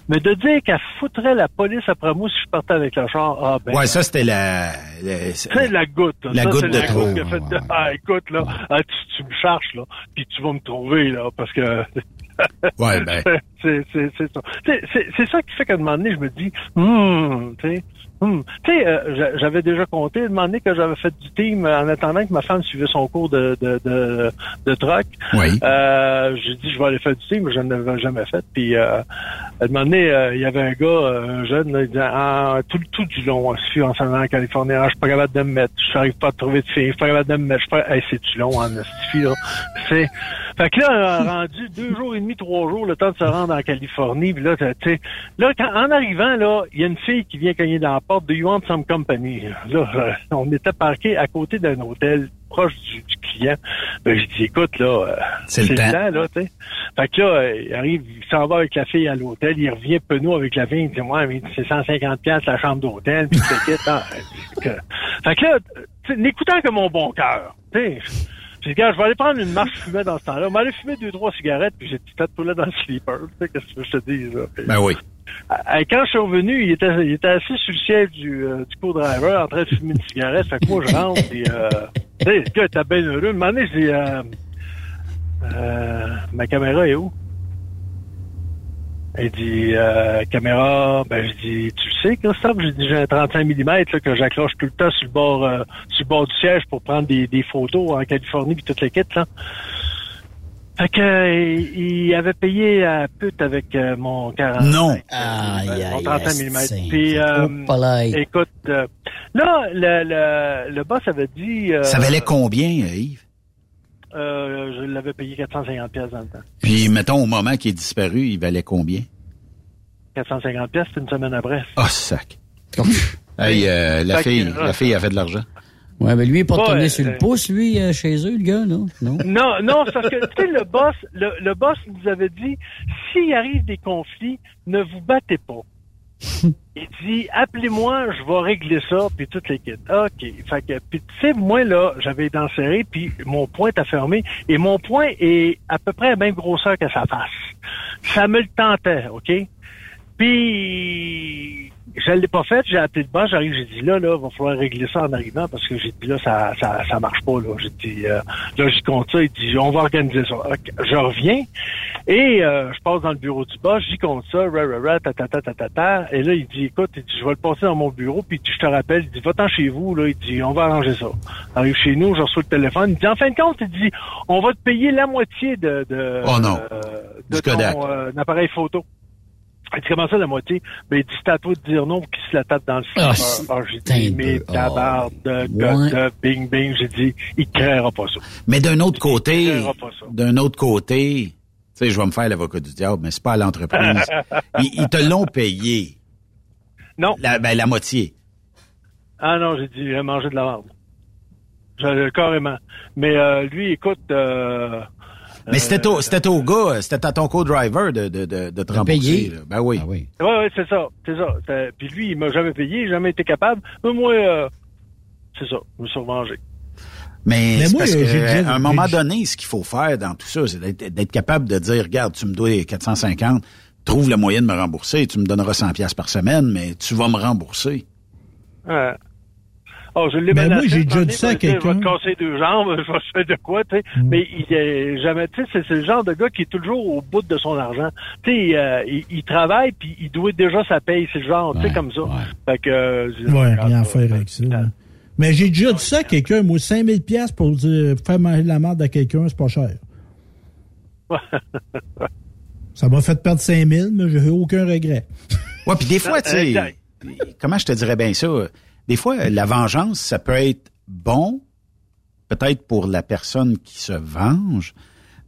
Mais de dire qu'elle foutrait la police après moi si je partais avec le char, ah ben. ouais, ça c'était la, la- C'est la goutte. La Ça, goutte de la trop. goutte fait Ah, écoute, là, ah, tu, tu me cherches, là, puis tu vas me trouver, là, parce que... Ouais, ben. c'est c'est- c'est ça. C'est- ça qui fait qu'à un moment donné, je me dis, hum, tu sais, hum. Tu sais, euh, j'a- j'avais déjà compté, donné que j'avais fait du team en attendant que ma femme suivait son cours de, de, de, de truck. Oui. Euh, j'ai dit, je vais aller faire du team, mais je ne l'avais jamais fait. Puis, euh, à un moment donné, euh, il y avait un gars, euh, un jeune, là, il disait, ah, tout, tout du long, on se fait en s'en allant en Californie, ah, je suis pas capable de me mettre, je n'arrive pas à trouver de filles, je suis pas capable de me mettre, je suis pas, hey, c'est du long, en esti, là. C'est, fait que là, on a rendu deux jours et demi, trois jours, le temps de se rendre en Californie, puis là, tu sais, là, quand, en arrivant, là, il y a une fille qui vient cogner dans la porte de You Want Some Company? Là, euh, on était parqué à côté d'un hôtel proche du, du client. Ben, j'ai dit, écoute, là, euh, C'est le temps. là, tu sais. Fait que là, euh, il arrive, il s'en va avec la fille à l'hôtel, il revient penaud avec la fille, il dit, moi, mais c'est 150 pièces la chambre d'hôtel, puis ah, que- Fait que là, n'écoutant que mon bon cœur, tu sais, dit, gars, je vais aller prendre une marche fumée dans ce temps-là. On va aller fumer deux, trois cigarettes, puis j'ai peut-être tout là dans le sleeper. Tu sais, qu'est-ce que je te dise, là? Ben oui. Euh, Quand je suis revenu, il était, il était assis sur le siège du, euh, du co-driver en train de fumer une cigarette. Fait que moi, je rentre et, euh, sais, le gars était bien heureux. Un moment donné, je dis, euh, euh, ma caméra est où? Il dit, euh, caméra, ben, je dis, tu sais, Christophe? J'ai dit, j'ai un 35 mm, là, que j'accroche tout le temps sur le bord, euh, sur le bord du siège pour prendre des, des photos en Californie puis toute l'équipe, là. Fait que, euh, il avait payé à pute avec euh, mon 40. Non. Aïe, mon aïe, 35 mm. esti. Puis, euh, Oh, écoute, euh, là, le, le, le boss avait dit... euh, Ça valait combien, euh, Yves? euh, je l'avais payé 450 pièces dans le temps. Puis, mettons, au moment qu'il est disparu, il valait combien? 450 pièces, c'était une semaine après. Ah, sac. hey, euh, la Fait que, fille, euh, la fille avait de l'argent. Ouais, mais lui, il est pas tourné sur euh, le pouce, lui, euh, chez eux, le gars, non? Non. Non, non, parce que, tu sais, le boss, le, le boss nous avait dit, s'il arrive des conflits, ne vous battez pas. Il dit, appelez-moi, je vais régler ça, puis toute l'équipe. OK. Fait que, puis tu sais, moi, là, j'avais été serré, puis mon poing t'a fermé, et mon poing est à peu près la même grosseur que sa face. Ça me le tentait, OK? Puis, je l'ai pas fait, j'ai appelé le boss, j'arrive, j'ai dit, là, là, va falloir régler ça en arrivant, parce que j'ai dit, là, ça, ça, ça marche pas, là. J'ai dit, euh, là, j'y compte ça, il dit, on va organiser ça. Je reviens, et euh, je passe dans le bureau du boss, j'y compte ça, ra, ra, ra, ta, ta, ta, ta, ta, ta. et là, il dit, écoute, il dit, je vais le passer dans mon bureau, puis je te rappelle, il dit, va-t'en chez vous, là, il dit, on va arranger ça. Arrive chez nous, je reçois le téléphone, il dit, en fin de compte, il dit, on va te payer la moitié de, de, Oh non. euh, de ton euh, appareil photo. Il dit, comment ça, la moitié? Ben, il dit, c'est à toi de dire non qu'il se la tape dans le Ah, serveur. Ah, j'ai dit, mais peu- tabarde, de, bing, bing. J'ai dit, il créera pas ça. Mais d'un autre côté, d'un autre côté, tu sais, je vais me faire l'avocat du diable, mais c'est pas à l'entreprise. ils, ils te l'ont payé. Non. La, ben, la moitié. Ah non, j'ai dit, j'ai mangé de la merde. Carrément. Mais euh, lui, écoute... Euh, Mais c'était au, c'était au gars, c'était à ton co-driver de, de, de, de te rembourser. payer. là. Ben oui. Ouais, ouais, c'est ça, c'est ça. C'est- Puis lui, il m'a jamais payé, jamais été capable. Mais moi, euh, c'est ça, je me suis revengé. Mais, Mais c'est moi, parce euh, que, j'ai déjà- à un moment donné, ce qu'il faut faire dans tout ça, c'est d'être, d'être capable de dire, regarde, tu me dois 450, trouve le moyen de me rembourser, tu me donneras 100 pièces par semaine, mais tu vas me rembourser. Ouais. Oh, je l'ai Ben, moi, j'ai déjà dit ça à donné, Je vais quelqu'un. te casser deux jambes, je vais te faire de quoi, tu sais. Mais il est jamais, tu sais, c'est, c'est le genre de gars qui est toujours au bout de son argent. Tu sais, euh, il, il travaille puis il doit déjà sa paye, c'est le genre, tu sais, comme ça. Fait que, euh, Ouais, rien à faire avec ça. là. Mais j'ai déjà dit ça à quelqu'un, moi, 5000 pièces pour dire, faire manger de la merde à quelqu'un, c'est pas cher. Ça m'a fait perdre 5000, mais j'ai eu aucun regret. Ouais, puis des fois, tu sais, comment je te dirais bien ça? Des fois, la vengeance, ça peut être bon, peut-être pour la personne qui se venge,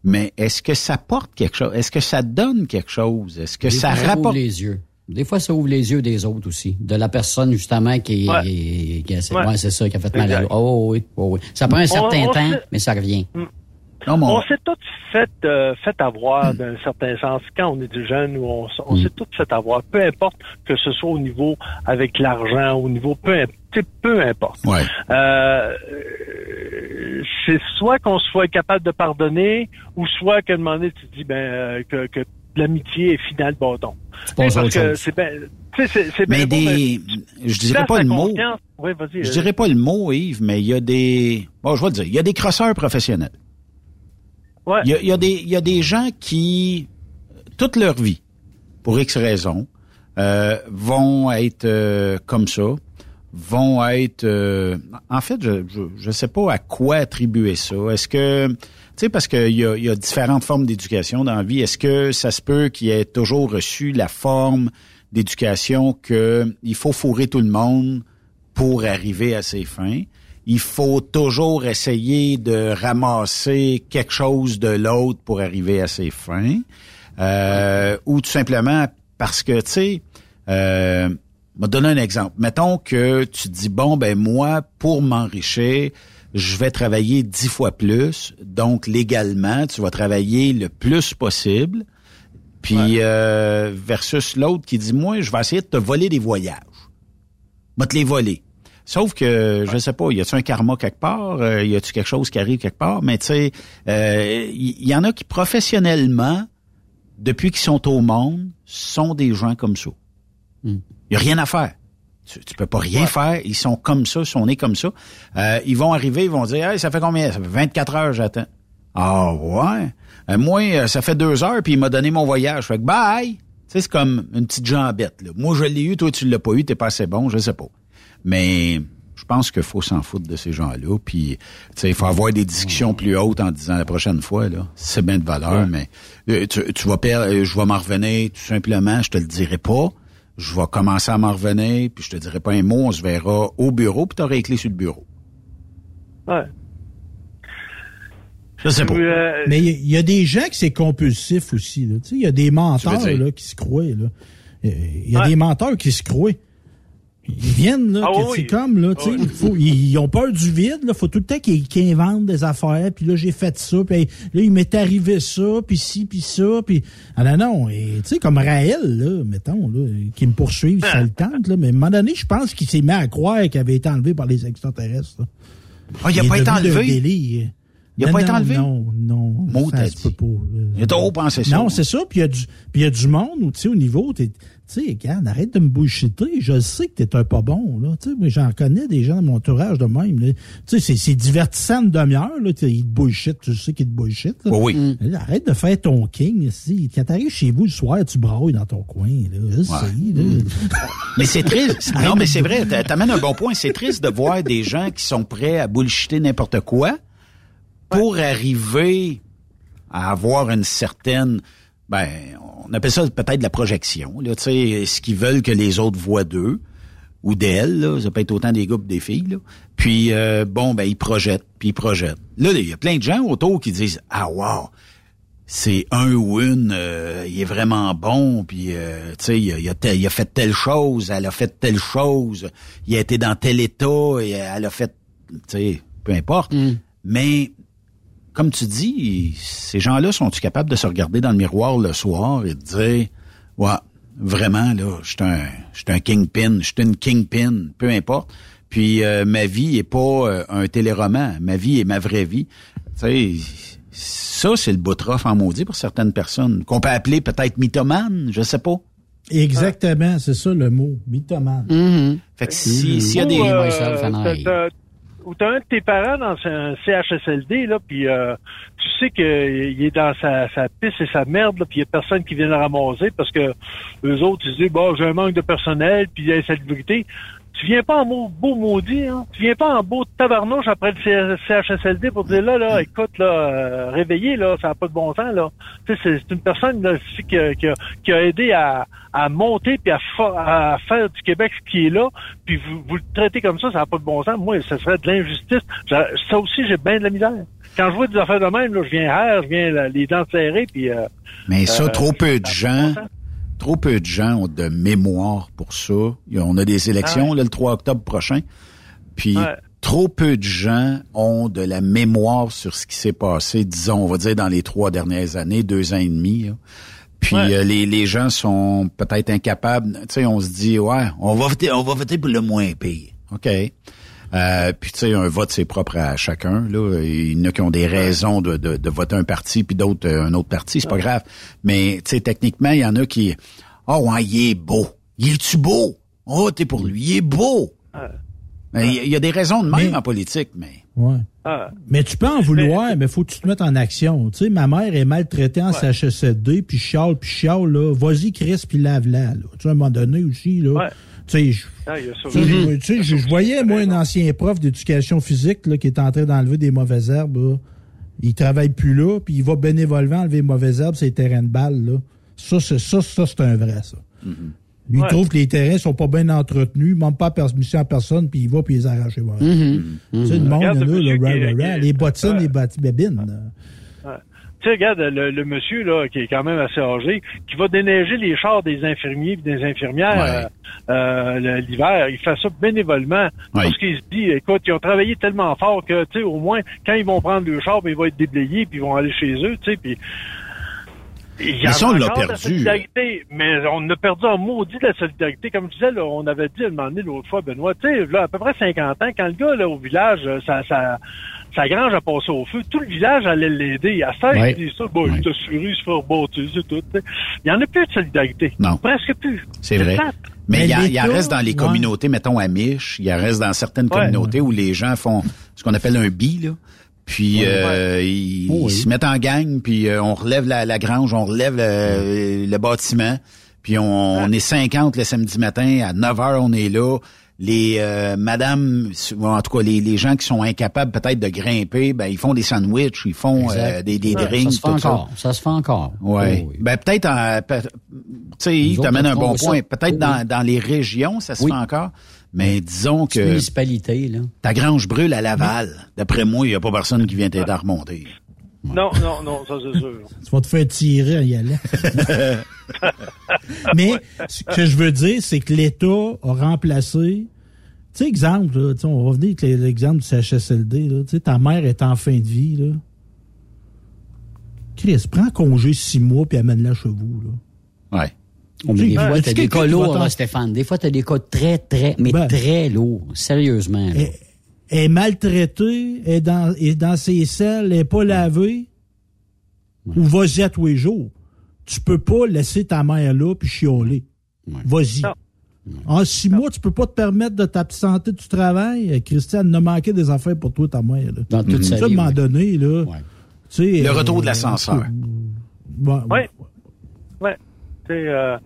mais est-ce que ça porte quelque chose? Est-ce que ça donne quelque chose? Est-ce que Des ça fois, ouvre rapporte? les yeux. Des fois, ça ouvre les yeux des autres aussi. De la personne, justement, qui, Ouais. qui, qui- c'est Ouais. ouais, c'est ça, qui a fait mal à l'autre. Oh oui, oh oui. Ça prend un certain On- on temps, sait- mais ça revient. On s'est tous fait, euh, fait avoir d'un certain sens quand on est du jeune ou on, on s'est tous fait avoir, peu importe que ce soit au niveau avec l'argent, au niveau peu, peu importe. Ouais. Euh, c'est soit qu'on soit capable de pardonner ou soit qu'à un moment donné tu te dis ben euh, que, que l'amitié est finale Parce que chose. c'est ben, Mais bien beau, des, je dirais pas le mot. Oui. Je dirais pas le mot, Yves, mais il y a des, bon, je vais dire, il y a des crosseurs professionnels. Il y a, des, il y a des gens qui, toute leur vie, pour X raisons, euh, vont être euh, comme ça, vont être... euh, en fait, je, je sais pas à quoi attribuer ça. Est-ce que... Tu sais, parce qu'il y a, y a différentes formes d'éducation dans la vie. Est-ce que ça se peut qu'il ait toujours reçu la forme d'éducation que il faut fourrer tout le monde pour arriver à ses fins? Il faut toujours essayer de ramasser quelque chose de l'autre pour arriver à ses fins. Euh, ou tout simplement parce que, tu sais, euh, je vais te donner un exemple. Mettons que tu dis, bon, ben moi, pour m'enrichir, je vais travailler dix fois plus. Donc, légalement, tu vas travailler le plus possible. Puis, euh, versus l'autre qui dit, moi, je vais essayer de te voler des voyages. Je vais te les voler. Sauf que, je sais pas, y a-tu un karma quelque part? Euh, y a-tu quelque chose qui arrive quelque part? Mais tu sais, euh, il y, en a qui professionnellement, depuis qu'ils sont au monde, sont des gens comme ça. Il y a rien à faire. Tu, tu peux pas rien faire. Ils sont comme ça, ils sont nés comme ça. Euh, ils vont arriver, ils vont dire, hey, ça fait combien? Ça fait 24 heures, j'attends. Ah ouais? Euh, moi, euh, ça fait deux heures, puis il m'a donné mon voyage. Fait que bye! Tu sais, c'est comme une petite jambette. Là. Moi, je l'ai eu, toi, tu l'as pas eu, t'es pas assez bon, je sais pas. Mais je pense qu'il faut s'en foutre de ces gens-là. Puis, tu sais, il faut avoir des discussions plus hautes en disant la prochaine fois, là, c'est bien de valeur, mais euh, tu, tu vas perdre, euh, je vais m'en revenir tout simplement, je te le dirai pas. Je vais commencer à m'en revenir, puis je te dirai pas un mot, on se verra au bureau, puis t'auras les clés sur le bureau. Ouais. Je sais pas. Euh, Mais il y, a- il y a des gens qui c'est compulsif aussi. là. Tu sais, Il y a des menteurs là, qui se croient. là. Il y a Ouais. des menteurs qui se croient. Ils viennent, là, Ah oui, c'est oui. comme, là, tu sais, Ah oui. faut- ils, ils ont peur du vide, là, faut tout le temps qu'ils qu'ils inventent des affaires, puis là, j'ai fait ça, puis là, il m'est arrivé ça, puis ci, puis ça, puis... Ah non, non, et tu sais, comme Raël, là, mettons, là, qui me poursuivent, ça le tente, là, mais à un moment donné, je pense qu'il s'est mis à croire qu'il avait été enlevé par les extraterrestres, là. Ah, il a pas été enlevé? délire. Il a Non, pas été enlevé? Non, non. Mot, ça se peut pas. Il a trop pensé ça. Non, c'est ça. Puis il y a du, puis il y a du monde où, tu sais, au niveau, t'es- tu sais, regarde, arrête de me bullshiter. Je sais que t'es un pas bon, là. Tu sais, moi, j'en connais des gens dans mon entourage de même, là. Tu sais, c'est, divertissant une demi-heure, là. Ils te bullshit, tu sais qu'ils te bullshit, là. Oui, oui. Là, Arrête de faire ton king, si. Quand t'arrives chez vous le soir, tu brailles dans ton coin, là. Sais, là. Mais c'est triste. non, mais c'est vrai. t'a- T'amènes un bon point. C'est triste de voir des gens qui sont prêts à bullshiter n'importe quoi pour arriver à avoir une certaine, ben, on appelle ça peut-être de la projection, là, tu sais, ce qu'ils veulent que les autres voient d'eux ou d'elles, ça peut être autant des gars que des filles, là. Puis, euh, bon, ben, ils projettent, puis ils projettent. Là, il y a plein de gens autour qui disent, ah, wow, c'est un ou une, euh, il est vraiment bon, puis euh, tu sais, il, a- il a tel- il a fait telle chose, elle a fait telle chose, il a été dans tel état et elle a fait, tu sais, peu importe. Mais comme tu dis, ces gens-là sont-ils capables de se regarder dans le miroir le soir et de dire, ouais, vraiment là, je suis un, je suis un kingpin, je suis une kingpin, peu importe. Puis euh, ma vie est pas euh, un téléroman, ma vie est ma vraie vie. Tu sais, ça c'est le bout de rough en maudit pour certaines personnes qu'on peut appeler peut-être mythomane, je sais pas. Exactement, c'est ça le mot. Mythomane. Mm-hmm. Fait que si- s'il y a Ou, des euh, Ou t'as un de tes parents dans un CHSLD, là, puis euh, tu sais qu'il est dans sa, sa pisse et sa merde, là, puis il y a personne qui vient le ramasser parce que eux autres, ils se disent, bon, j'ai un manque de personnel, puis il y a insalubrité. Tu viens pas en beau, beau maudit, hein? Tu viens pas en beau tabarnouche après le CHSLD pour dire, là, là, écoute, là, euh, réveillez, là, ça n'a pas de bon sens, là. Tu sais, c'est une personne, là, qui, a- qui, a, qui a aidé à, à monter puis à, à faire du Québec ce qui est là, puis vous, vous le traitez comme ça, ça n'a pas de bon sens. Moi, ça serait de l'injustice. Ça aussi, j'ai bien de la misère. Quand je vois des affaires de même, là, je viens rire, je viens là, les dents serrées, puis... euh, Mais ça, euh, trop peu de gens, bon. Trop peu de gens ont de mémoire pour ça. On a des élections Ah ouais. là, le 3 octobre prochain. Puis Ouais. trop peu de gens ont de la mémoire sur ce qui s'est passé, disons, on va dire dans les trois dernières années, deux ans et demi. là. Puis Ouais. euh, les, les gens sont peut-être incapables. Tu sais, on se dit ouais, on va voter, on va voter pour le moins pire. OK. Euh, puis tu sais, un vote c'est propre à chacun. Là, il y en a qui ont des raisons de, de, de voter un parti puis d'autres euh, un autre parti, c'est pas grave. Mais tu sais, techniquement, il y en a qui, oh ouais, il est beau. Il est-tu beau? Oh, t'es pour lui, il est beau. Mais Il y, a- il y a des raisons de même Mais- en politique, mais Ouais. ah. Mais tu peux en vouloir, mais faut que tu te mettes en action. Tu sais, ma mère est maltraitée en CHSLD, puis chiale, puis chiale, là. Vas-y, Chris, puis lave-la, là. Tu sais, à un moment donné aussi, là. Ouais. Tu sais, je- Ah, il y a ça tu sais, aussi. je- voyais, moi, un ancien prof d'éducation physique, là, qui est en train d'enlever des mauvaises herbes, là. Il travaille plus là, puis il va bénévolement enlever les mauvaises herbes sur les terrains de balle, là. Ça, c'est, ça, ça, c'est un vrai, ça. Lui, il Ouais. trouve que les terrains sont pas bien entretenus, il demande pas permission à personne, puis il va, puis il les arrache. Ouais. Tu sais, le monde, Regarde là, le les bottines, les bébines. Tu sais, regarde, le, le monsieur, là, qui est quand même assez âgé, qui va déneiger les chars des infirmiers et des infirmières euh, euh, l'hiver, il fait ça bénévolement. Ouais. Parce qu'il se dit, écoute, ils ont travaillé tellement fort que, tu sais, au moins, quand ils vont prendre le char, ben, il va être déblayé, puis ils vont aller chez eux, tu sais, puis... Il y Mais ça, a on l'a perdu. solidarité, mais on a perdu en maudit de la solidarité. Comme je disais, là, on avait dit à un moment donné l'autre fois, Benoît, tu sais, là, à peu près 50 ans, quand le gars, là, au village, euh, sa, sa, grange a passé au feu, tout le village allait l'aider. À ça, Ouais. il dit ça, bon, Ouais. il est assuré, il se fait rebâtir, c'est tout. tu sais. Il n'y en a plus de solidarité. Non. Presque plus. c'est vrai. plate. Mais Mais il y, en reste dans les ouais. communautés, mettons Amish, il y en reste dans certaines Ouais. communautés où les gens font ce qu'on appelle un bi, là. Puis euh, ils, Oh, oui. ils se mettent en gang, puis euh, on relève la, la grange, on relève le, le bâtiment, puis on, on est 50 le samedi matin, à 9 heures on est là. Les euh, madames, ou en tout cas les, les gens qui sont incapables peut-être de grimper, ben ils font des sandwichs, ils font euh, des, des Ça drinks, se fait tout ça. encore. Ça se fait encore. Ouais. Oh, oui. Ben peut-être tu sais, autres, t'amènes un on bon point. ça. Peut-être dans, dans les régions, ça se Oui. fait encore. Mais disons que municipalité, là. ta grange brûle à Laval. D'après moi, il n'y a pas personne qui vient t'aider à remonter. Non, non, non, ça c'est sûr. Tu vas te faire tirer en y allant. Mais ce que je veux dire, c'est que l'État a remplacé. Tu sais, exemple, là, tu sais, on va revenir avec l'exemple du CHSLD. Là, tu sais, ta mère est en fin de vie. Là. Chris, prends congé six mois puis amène-la chez vous. Là. Ouais. Des Ben, fois, est-ce t'as des cas lourds, Stéphane. Des fois, t'as des cas très, très, mais Ben. très lourds. Sérieusement. là. Elle, elle est maltraitée, elle est dans, elle est dans ses selles, elle n'est pas lavée. Ou vas-y à tous les jours. Tu peux pas laisser ta mère là puis chialer. Vas-y. En six mois, tu peux pas te permettre de t'absenter du travail. Euh, Christiane, ne manqué des affaires pour toi, ta mère. Là. Dans toute Ça, sa à un vie, moment donné, là. tu sais, Le euh, retour de l'ascenseur. Oui. Oui. Tu sais, euh,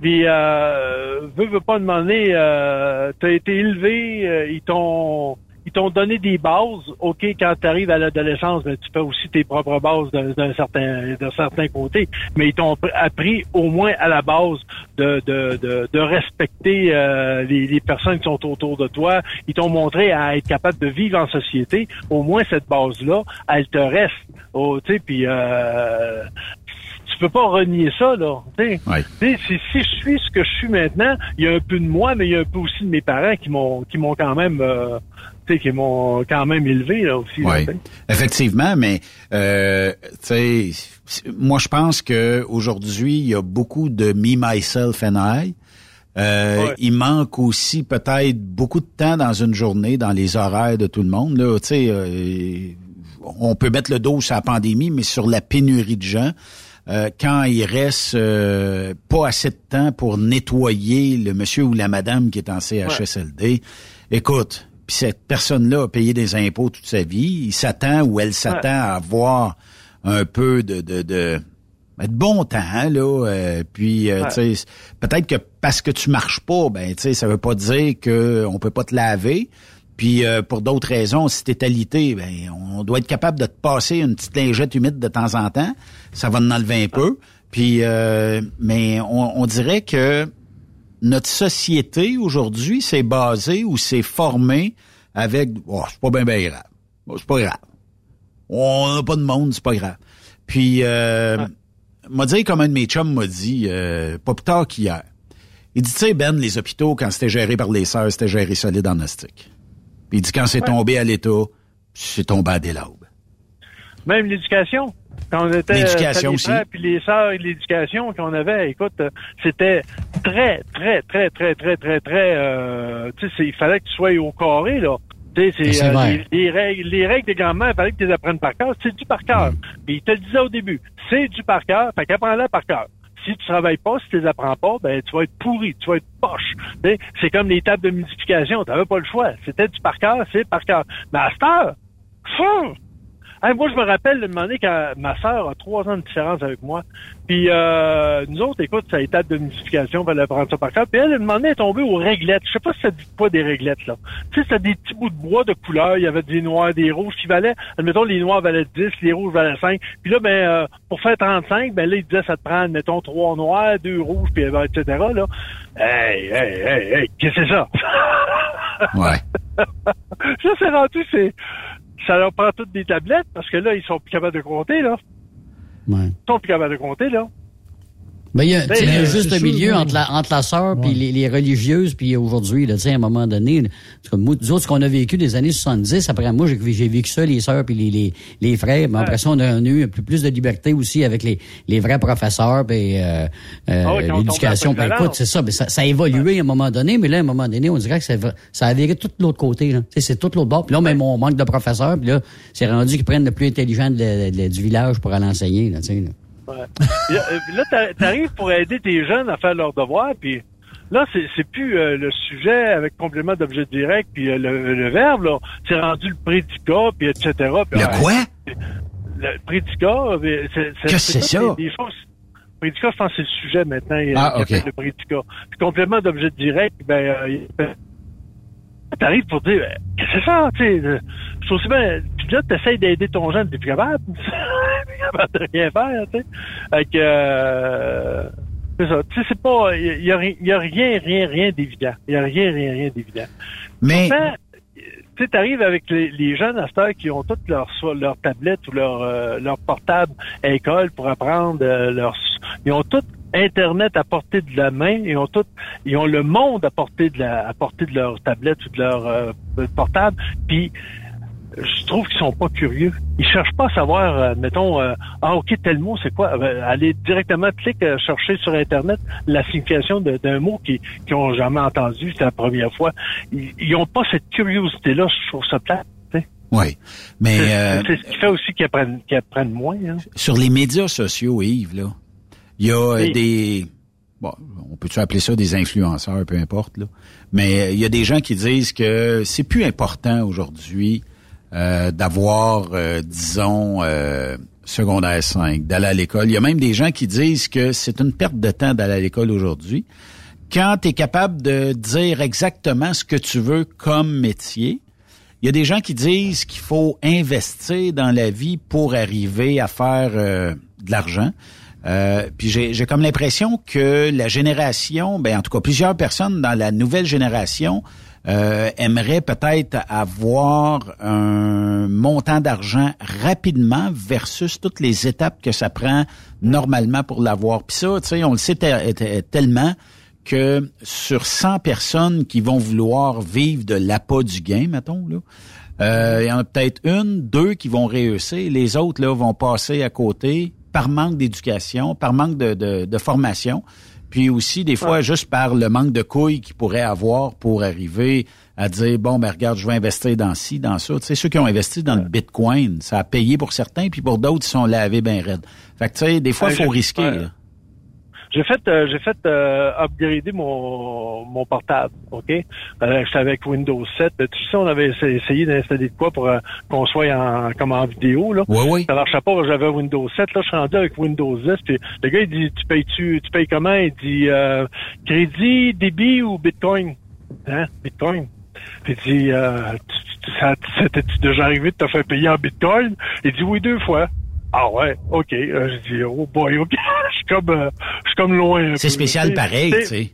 puis, euh, veux, veux pas demander, euh, t'as été élevé, euh, ils t'ont ils t'ont donné des bases. OK, quand tu arrives à l'adolescence, ben, tu fais aussi tes propres bases d'un certain d'un certain côté. Mais ils t'ont appris au moins à la base de, de, de, de respecter euh, les, les personnes qui sont autour de toi. Ils t'ont montré à être capable de vivre en société. Au moins cette base-là, elle te reste. Oh, tu sais, puis euh, tu peux pas renier ça, là. Si je suis ce que je suis maintenant, il y a un peu de moi, mais il y a un peu aussi de mes parents qui m'ont qui m'ont quand même euh, qui m'ont quand même élevé là aussi. Oui, effectivement, mais euh, tu sais, moi je pense que aujourd'hui il y a beaucoup de me, myself and I. Euh, Il manque aussi peut-être beaucoup de temps dans une journée, dans les horaires de tout le monde. Là, tu sais, euh, on peut mettre le dos sur la pandémie, mais sur la pénurie de gens. euh, quand il reste euh, pas assez de temps pour nettoyer le monsieur ou la madame qui est en CHSLD, écoute, puis cette personne-là a payé des impôts toute sa vie, il s'attend ou elle s'attend à avoir un peu de, de, de, ben, de bon temps, là. euh, puis, euh, Ouais. tu sais, peut-être que parce que tu marches pas, ben, tu sais, ça veut pas dire que on peut pas te laver. Puis euh, pour d'autres raisons, si t'es alité, ben on doit être capable de te passer une petite lingette humide de temps en temps. Ça va en enlever un peu. Puis euh, mais on, on dirait que notre société aujourd'hui, c'est basé ou c'est formé avec oh, c'est pas bien bien grave. Bon, c'est pas grave. On n'a pas de monde, c'est pas grave. Puis euh, m'a dit comme un de mes chums m'a dit euh, pas plus tard qu'hier. Il dit tu sais Ben les hôpitaux quand c'était géré par les sœurs, c'était géré solide en astique. Puis il dit quand c'est tombé à l'état, c'est tombé à des laubes. Même l'éducation? Quand on était L'éducation euh, les aussi. frères puis les sœurs et l'éducation qu'on avait, écoute, euh, c'était très, très, très, très, très, très, très. Euh, tu sais, il fallait que tu sois au carré là. Tu sais, euh, les, les règles, les règles des grands-mères, il fallait que tu les apprennes par cœur. C'est du par cœur. Puis il te le disait au début, c'est du par cœur, fait qu'apprends-la par cœur. Si tu travailles pas, si tu les apprends pas, ben tu vas être pourri, tu vas être poche. C'est comme les tables de multiplication, tu pas le choix. C'était du par cœur, c'est par cœur. Mais à cette heure, fou! Hey, moi, je me rappelle de demander quand ma sœur a trois ans de différence avec moi. Puis euh, nous autres, écoute, ça a été de multiplication, on fallait prendre ça par cœur. Puis elle, elle demandait est tombée aux réglettes. Je sais pas si ça dit quoi des réglettes, là. Tu sais, c'était des petits bouts de bois de couleur. Il y avait des noirs, des rouges qui valaient. Admettons, les noirs valaient 10, les rouges valaient 5. Puis là, ben, euh, pour faire 35, ben là, il disait ça te prend, mettons, trois noirs, deux rouges, puis euh, etc. Là. Hey, hey, hey, hey, qu'est-ce que c'est ça? Ouais. ça, c'est rendu, c'est. Ça leur prend toutes des tablettes parce que là, ils sont plus capables de compter, là. Ouais. Ils sont plus capables de compter, là. Ben, il y a, sais, il y a Euh, juste un milieu entre la, entre la sœur puis les, les religieuses puis aujourd'hui, là, à un moment donné, nous autres, ce qu'on a vécu des années 70, après moi, j'ai, j'ai vécu ça, les sœurs puis les, les, les frères, mais après ça, on a, eu un peu plus de liberté aussi avec les, les vrais professeurs puis euh, euh, Ah l'éducation. Ben, écoute, c'est ça, ben, ça, ça a évolué à un moment donné, mais là, à un moment donné, on dirait que ça, va- ça a viré tout l'autre côté, là. C'est tout l'autre bord. Puis là, même on manque de professeurs, puis là, c'est rendu qu'ils prennent le plus intelligent de- de- de- du village pour aller enseigner, là, tu sais, là. Ouais. Là, euh, t'arrives pour aider tes jeunes à faire leurs devoirs, puis là, c'est, plus euh, le sujet avec complément d'objet direct, puis euh, le, le verbe, là. C'est rendu le prédicat, puis etc. Le quoi? Le prédicat, c'est, Qu'est-ce que c'est ça? Des, des choses. Prédicat, je pense que c'est le sujet maintenant. Ah, Le prédicat. Puis complément d'objet direct, ben, euh, t'arrives pour dire, ben, qu'est-ce que c'est ça, tu sais? Je trouve aussi bien, puis là, t'essayes d'aider ton jeune, t'es plus capable. Capable de rien faire, tu sais. Fait que, euh, c'est ça. Tu sais, c'est pas, il y, a y a rien, rien, rien d'évident. Il y a rien, rien, rien d'évident. Mais- Pourtant, tu sais, t'arrives avec les, les jeunes à cette heure qui ont toutes leur, leur tablette ou leur, euh, leur portable à école pour apprendre euh, leur... Ils ont tout Internet à portée de la main, ils ont tout, ils ont le monde à portée de la, à portée de leur tablette ou de leur euh, portable, puis je trouve qu'ils sont pas curieux. Ils cherchent pas à savoir, euh, mettons, euh, ah ok tel mot c'est quoi? Euh, aller directement cliquer, euh, chercher sur internet la signification d'un mot qu'ils qui ont jamais entendu, c'est la première fois. Ils, ils ont pas cette curiosité là. Plate. tu sais. Oui. Mais C'est euh, c'est ce qui fait aussi qu'ils apprennent, qu'ils apprennent moins. Hein. sur les médias sociaux, Yves, là, il y a euh, Oui. des. Bon, on peut-tu appeler ça des influenceurs, peu importe, là. Mais il y a des gens qui disent que c'est plus important aujourd'hui euh, d'avoir, euh, disons, euh, secondaire 5, d'aller à l'école. Il y a même des gens qui disent que c'est une perte de temps d'aller à l'école aujourd'hui. Quand tu es capable de dire exactement ce que tu veux comme métier, il y a des gens qui disent qu'il faut investir dans la vie pour arriver à faire euh, de l'argent. Euh, puis j'ai comme l'impression que la génération, ben en tout cas plusieurs personnes dans la nouvelle génération euh, aimeraient peut-être avoir un montant d'argent rapidement versus toutes les étapes que ça prend normalement pour l'avoir. Puis ça, tu sais, on le sait te- te- tellement que sur 100 personnes qui vont vouloir vivre de l'appât du gain, mettons, là, euh, il y en a peut-être une, deux qui vont réussir. Les autres là vont passer à côté par manque d'éducation, par manque de formation, puis aussi des fois juste par le manque de couilles qu'ils pourraient avoir pour arriver à dire bon ben regarde je vais investir dans ci, dans ça. Tu sais ceux qui ont investi dans le Bitcoin, ça a payé pour certains, puis pour d'autres ils sont lavés bien raides. Fait que tu sais des fois il Ouais, faut risquer. là. J'ai fait, euh, j'ai fait euh, upgrader mon, mon portable, ok? Euh, J'étais avec Windows 7. Tu sais, on avait essa- essayé d'installer de quoi pour euh, qu'on soit en, comme en vidéo là. Oui, oui. Ça marchait pas. J'avais Windows 7. Là, je suis rendu avec Windows 10. Puis le gars il dit, tu payes tu, tu payes comment? Il dit euh, crédit, débit ou Bitcoin? Hein, Bitcoin. Puis il dit, euh, tu- tu- ça- t'es-tu déjà arrivé de te faire payer en Bitcoin? Il dit oui deux fois. Ah ouais, ok. Euh, je dis oh boy, ok. je suis comme, euh, je suis comme loin. C'est spécial pareil, tu sais.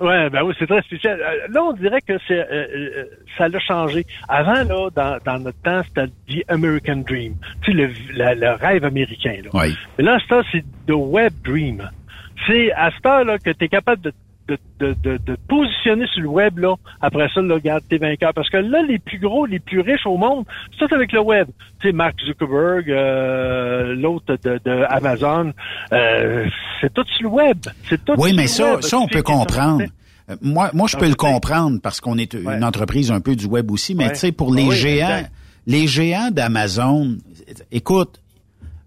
Ouais, ben oui, c'est très spécial. Euh, Là, on dirait que c'est, euh, ça l'a changé. Avant, là, dans, dans notre temps, c'était The American Dream. Tu sais, le, la- le rêve américain, là. Oui. Mais là, ça, c'est The Web Dream. C'est à cette heure-là que tu es capable de, de, de, de, de positionner sur le web, là. Après ça, là, regarde, t'es vainqueur. Parce que là, les plus gros, les plus riches au monde, c'est tout avec le web. Tu sais, Mark Zuckerberg, euh, l'autre de, de Amazon, euh, c'est tout sur le web. C'est tout Oui, sur mais le ça, web. ça, on peut comprendre. Euh, Moi, moi, je peux le comprendre parce qu'on est une entreprise un peu du web aussi, mais Ouais. tu sais, pour les géants, exact. les géants d'Amazon, écoute,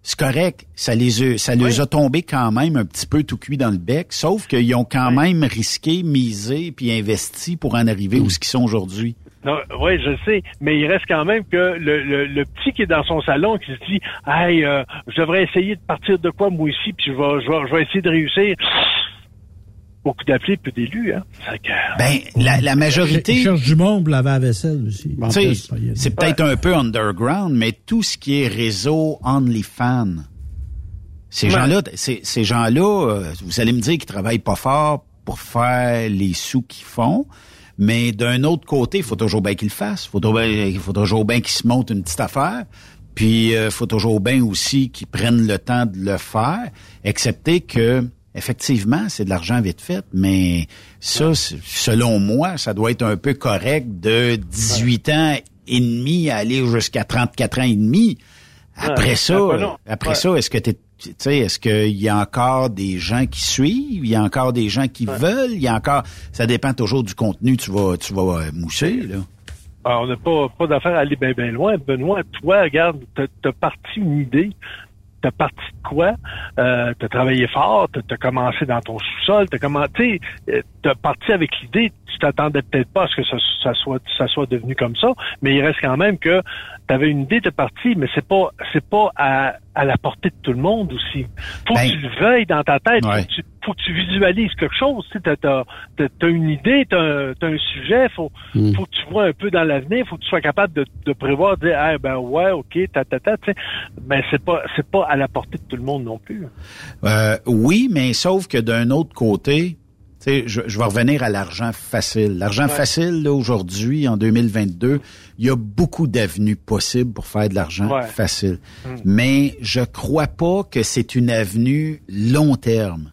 c'est correct, ça les a, ça les a tombés quand même un petit peu tout cuit dans le bec, sauf qu'ils ont quand même risqué, misé puis investi pour en arriver où ce qu'ils sont aujourd'hui. Non, oui, je sais, mais il reste quand même que le, le, le petit qui est dans son salon qui se dit Hey, euh, je devrais essayer de partir de quoi moi aussi, puis je vais, je vais, je vais essayer de réussir. Beaucoup d'appelés, peu d'élus, hein. Que- Ben, la, la majorité. Il cherche du monde pour laver la vaisselle aussi. Tu sais, c'est peut-être un peu underground, mais tout ce qui est réseau OnlyFans, ces Ouais. gens-là, ces, ces gens-là, euh, vous allez me dire qu'ils travaillent pas fort pour faire les sous qu'ils font, mais d'un autre côté, il faut toujours bien qu'ils le fassent. Faut toujours, il faut toujours bien qu'ils se montent une petite affaire. Puis, il faut toujours bien aussi qu'ils prennent le temps de le faire, excepté que, effectivement, c'est de l'argent vite fait, mais ça, selon moi, ça doit être un peu correct de 18 ans et demi à aller jusqu'à 34 ans et demi. Après Ouais, ça, après Ouais. ça, est-ce que t'es- tu sais, est-ce qu'il y a encore des gens qui suivent, il y a encore des gens qui veulent, il y a encore, ça dépend toujours du contenu tu vas, tu vas euh, mousser, là. Alors, on n'a pas, pas d'affaire à aller bien ben loin. Benoît, toi, regarde, t'as as parti une idée. T'as parti quoi? Euh, t'as travaillé fort, t'as as commencé dans ton sous-sol, t'as commencé, euh, t'as parti avec l'idée, tu t'attendais peut-être pas à ce que ça, ça soit ça soit devenu comme ça, mais il reste quand même que t'avais une idée de parti, mais c'est pas c'est pas à, à la portée de tout le monde aussi. Faut Ben, que tu le veuilles dans ta tête, Ouais. faut, que tu, faut que tu visualises quelque chose. Tu sais, t'as, t'as une idée, t'as un, t'as un sujet, faut, Hmm. faut que tu vois un peu dans l'avenir, faut que tu sois capable de, de prévoir, de dire, ah, ben ouais, ok, ta, ta, ta. Mais c'est pas, c'est pas à la portée de tout le monde non plus. Euh, oui, mais sauf que d'un autre côté, tu sais, je, je vais revenir à l'argent facile. L'argent facile, aujourd'hui, en 2022, il y a beaucoup d'avenues possibles pour faire de l'argent Ouais. facile. Mm. Mais je crois pas que c'est une avenue long terme.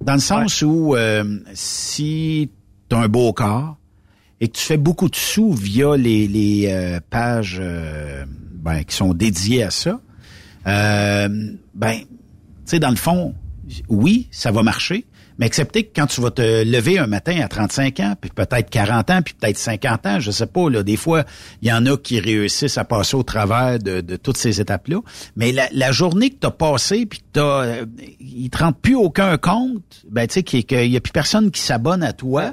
Dans le sens où euh, si tu as un beau corps et que tu fais beaucoup de sous via les, les euh, pages euh, ben, qui sont dédiées à ça, euh, ben, tu sais, dans le fond, oui, ça va marcher, mais acceptez que quand tu vas te lever un matin à 35 ans, puis peut-être 40 ans, puis peut-être 50 ans, je sais pas, là, des fois, il y en a qui réussissent à passer au travers de, toutes ces étapes-là, mais la, journée que tu as passée, puis que t'as, euh, il te rend plus aucun compte, ben, tu sais, qu'il qu'il y a plus personne qui s'abonne à toi,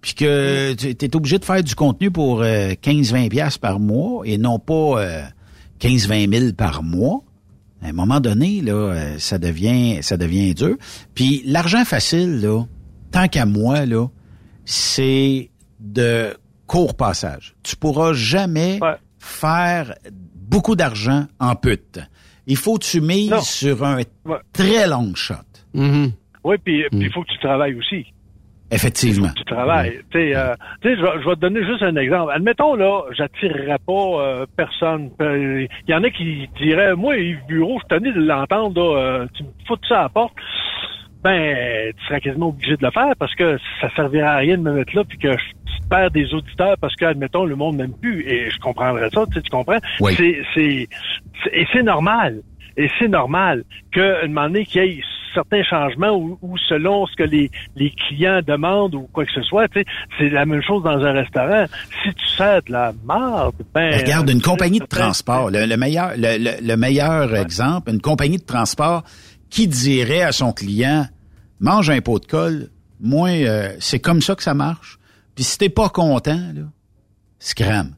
puis que tu es obligé de faire du contenu pour euh, 15-20 pièces par mois et non pas euh, 15-20 000 par mois. À un moment donné, là, euh, ça devient, ça devient dur. Puis l'argent facile, là, tant qu'à moi, là, c'est de court passage. Tu pourras jamais faire beaucoup d'argent en pute. Il faut que tu mises sur un très long shot. Oui, puis puis il faut que tu travailles aussi. Effectivement. Tu travailles. Tu sais, euh, je vais- je vais te donner juste un exemple. Admettons, là, j'attirerais pas euh, personne. Euh, Il y en a qui diraient, moi, Yves Bureau, je tenu de l'entendre, là, euh, tu me fous ça à la porte. Ben, tu serais quasiment obligé de le faire parce que ça servirait à rien de me mettre là puis que je perds des auditeurs parce que, admettons, le monde m'aime plus. Et je comprendrais ça, tu, sais, tu comprends? Oui. C'est, c'est, c'est- et c'est normal. Et c'est normal qu'à un moment donné, qu'il y ait certains changements ou, ou selon ce que les, les clients demandent ou quoi que ce soit, c'est la même chose dans un restaurant. Si tu sers de la merde, ben... Regarde, une tu sais, compagnie de transport, le, le meilleur, le, le- le meilleur exemple, une compagnie de transport qui dirait à son client, mange un pot de colle, moi, euh, c'est comme ça que ça marche. Puis si t'es pas content, là, scram.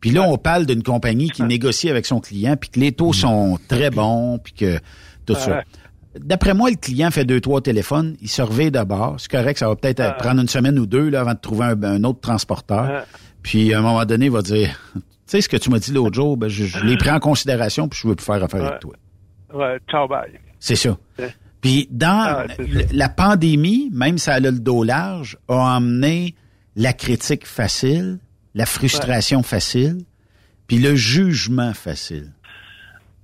Puis là, on parle d'une compagnie qui négocie avec son client, puis que les taux sont très bons, puis que tout ça. D'après moi, le client fait deux, trois téléphones, il se revient d'abord. C'est correct, ça va peut-être euh, prendre une semaine ou deux là, avant de trouver un, un autre transporteur. Ouais. Puis à un moment donné, il va dire, tu sais ce que tu m'as dit l'autre jour, ben, je, je l'ai pris en considération, puis je veux plus faire affaire avec toi. Ouais, ciao, bye. C'est ça. Puis dans Ah, l- la pandémie, même si elle a le dos large, a emmené la critique facile, la frustration facile, puis le jugement facile.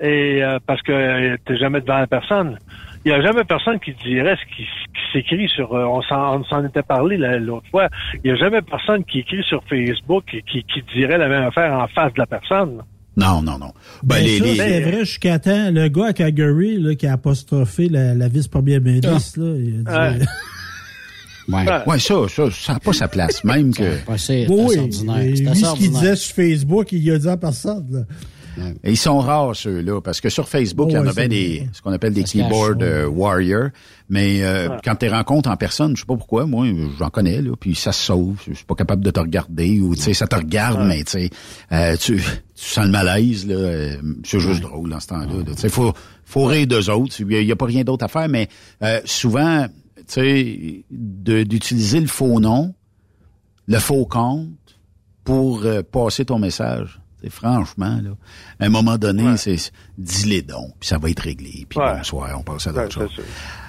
Et euh, parce que euh, t'es jamais devant la personne. Il y a jamais personne qui dirait ce qui, s'écrit sur. euh, on s'en on s'en était parlé la- l'autre fois. Il y a jamais personne qui écrit sur Facebook et qui, qui dirait la même affaire en face de la personne. Non, non, non. Ben, Ben, les- ça, les- c'est vrai jusqu'à temps. Le gars à Calgary là, qui a apostrophé la, la vice-première ministre, là, il a dit... Ouais. Ouais, ça, ça, ça n'a pas sa place, même que. C'est Oui, ordinaire. lui, ce qu'il disait sur Facebook, il a dit à personne. là. Et ils sont rares, ceux-là, parce que sur Facebook, il y en a bien des, ce qu'on appelle des Ça se cache, keyboard ouais. euh, warriors. Mais euh, Ouais. quand tu rencontres en personne, je sais pas pourquoi, moi, j'en connais, là, puis ça se sauve. Je suis pas capable de te regarder, ou tu sais, ça te regarde, mais tu sais, euh, tu, tu sens le malaise, là. euh, c'est juste drôle dans ce temps-là. là. Tu sais, faut, faut rire d'eux autres. Il y a- a pas rien d'autre à faire, mais euh, souvent, tu sais, d'utiliser le faux nom, le faux compte pour euh, passer ton message. Franchement, là, à un moment donné, c'est dis-les donc, puis ça va être réglé. Puis bonsoir, on passe à d'autres choses.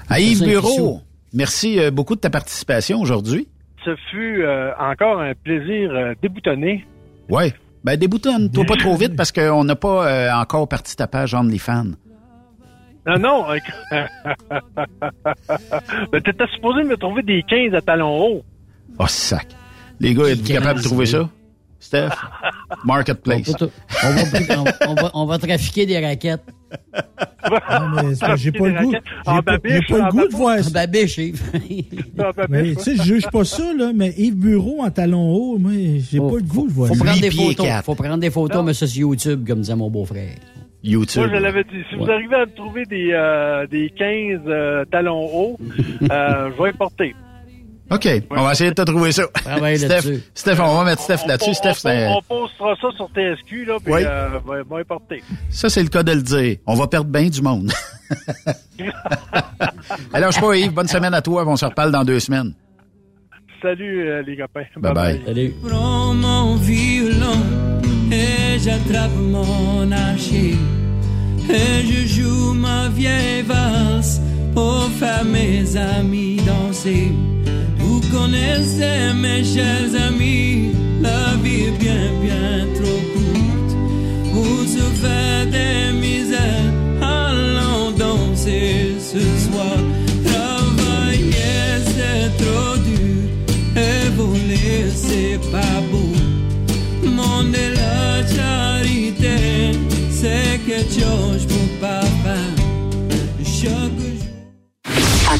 À Yves Bureau, merci euh, beaucoup de ta participation aujourd'hui. Ce fut euh, encore un plaisir euh, déboutonné. Oui. Ben, déboutonne-toi pas trop vite parce qu'on n'a pas euh, encore parti ta page OnlyFans. Non, non. euh, ben, t'étais supposé me trouver des 15 à talons hauts. Oh, sac. Les gars, êtes-vous capables de trouver ça? Steph? Marketplace. On, va, on, va, on va trafiquer des raquettes. Non, mais c'est parce que j'ai pas le goût. En J'ai pas, le goût de voir ça. babiche, Yves. Mais tu sais, je juge pas ça, là, mais Yves Bureau en talons hauts, moi, j'ai pas le goût de voir Faut ça. prendre des photos. Faut prendre des photos, mais ça sur YouTube, comme disait mon beau-frère. YouTube. Moi, je l'avais dit. Si vous arrivez à me trouver des, euh, des 15 euh, talons hauts, euh, je vais les porter. OK, on va essayer de te trouver ça. Travaille Steph, là-dessus. Steph, on va mettre Steph là-dessus. On, Steph, c'est- on postera ça sur TSQ, là, puis Oui. euh, je vais- je vais les porter. ça, c'est le cas de le dire. On va perdre bien du monde. Alors, je sais pas, Yves, bonne semaine à toi. On se reparle dans deux semaines. Salut, euh, les copains. Bye-bye. Salut. Prends mon violon et j'attrape mon archer et je joue ma vieille valse Oh, faire mes amis danser. Vous connaissez mes chers amis, la vie bien, bien trop courte. Se faire des misères, allons danser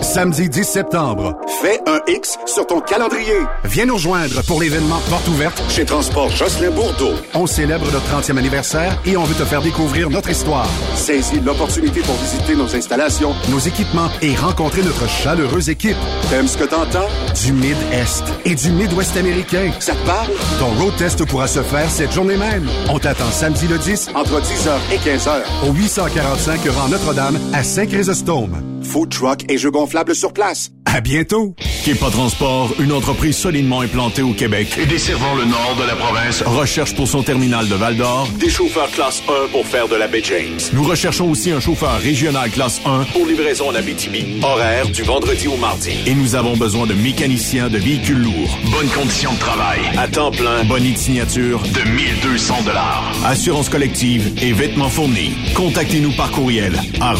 Samedi 10 septembre, fais un X sur ton calendrier. Viens nous rejoindre pour l'événement Porte ouverte chez Transport Jocelyn Bourdeau. On célèbre notre 30e anniversaire et on veut te faire découvrir notre histoire. Saisis l'opportunité pour visiter nos installations, nos équipements et rencontrer notre chaleureuse équipe. T'aimes ce que t'entends? Du Mid-Est et du Mid-Ouest américain. Ça te parle? Ton road test pourra se faire cette journée même. On t'attend samedi le 10 entre 10h et 15h au 845 rang Notre-Dame à Saint-Chrysostome. Food truck et jeux gonflables sur place. À bientôt! Kepa Transport, une entreprise solidement implantée au Québec et desservant le nord de la province, recherche pour son terminal de Val-d'Or des chauffeurs classe 1 pour faire de la baie James. Nous recherchons aussi un chauffeur régional classe 1 pour livraison en Abitibi, horaire du vendredi au mardi. Et nous avons besoin de mécaniciens de véhicules lourds. Bonnes conditions de travail. À temps plein, bonne de signature de 1200 dollars. Assurance collective et vêtements fournis. Contactez-nous par courriel à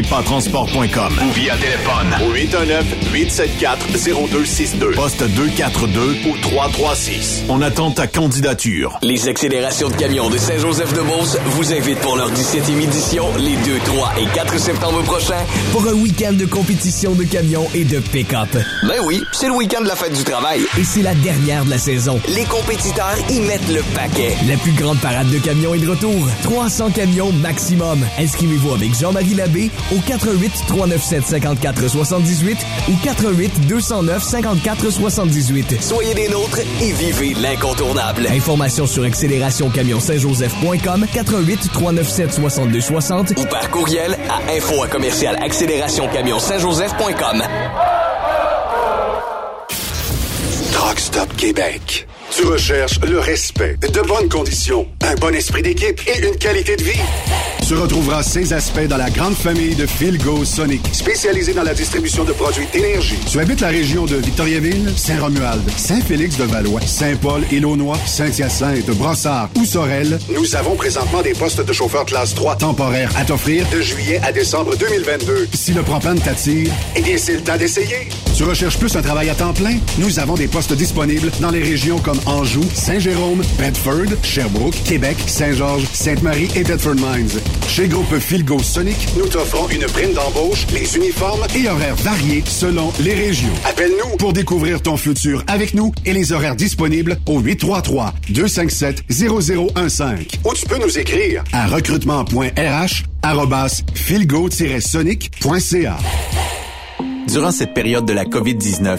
ou via téléphone au 819-874-0262. Poste 242 ou 336. On attend ta candidature. Les accélérations de camions de Saint-Joseph-de-Beauce vous invitent pour leur 17e édition les 2, 3 et 4 septembre prochains. Pour un week-end de compétition de camions et de pick-up. Ben oui, c'est le week-end de la fête du travail. Et c'est la dernière de la saison. Les compétiteurs y mettent le paquet. La plus grande parade de camions est de retour. 300 camions maximum. Inscrivez-vous avec Jean-Marie Labbé au 88 397 54 78 ou 88 209 54 78. Soyez des nôtres et vivez l'incontournable. Informations sur accélérationcamionsaintjoseph.com 88 397 62 60 ou par courriel à info à commercial accélérationcamionsaintjoseph.com. Truck Stop Québec. Tu recherches le respect, de bonnes conditions, un bon esprit d'équipe et une qualité de vie. Tu retrouveras ces aspects dans la grande famille de Philgo Sonic, spécialisée dans la distribution de produits d'énergie. Tu habites la région de Victoriaville, Saint-Romuald, Saint-Félix-de-Valois, Saint-Paul, Élonois, Saint-Hyacinthe, Brossard ou Sorel. Nous avons présentement des postes de chauffeur classe 3 temporaires à t'offrir de juillet à décembre 2022. Si le propane t'attire, eh bien, c'est le temps d'essayer. Tu recherches plus un travail à temps plein? Nous avons des postes disponibles dans les régions comme Anjou, Saint-Jérôme, Bedford, Sherbrooke, Québec, Saint-Georges, Sainte-Marie et Bedford Mines. Chez Groupe Philgo Sonic, nous t'offrons une prime d'embauche, les uniformes et horaires variés selon les régions. Appelle-nous pour découvrir ton futur avec nous et les horaires disponibles au 833-257-0015. Ou tu peux nous écrire à recrutement.rh philgo-sonic.ca. Durant cette période de la COVID-19,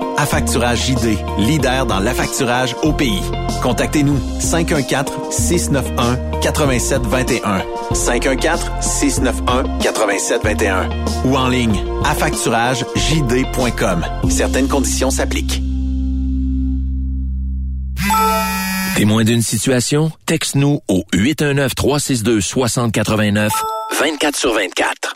Affacturage JD, leader dans l'affacturage au pays. Contactez-nous 514-691-8721. 514-691-8721. Ou en ligne, affacturagejd.com. Certaines conditions s'appliquent. Témoin d'une situation? Texte-nous au 819-362-6089, 24 sur 24.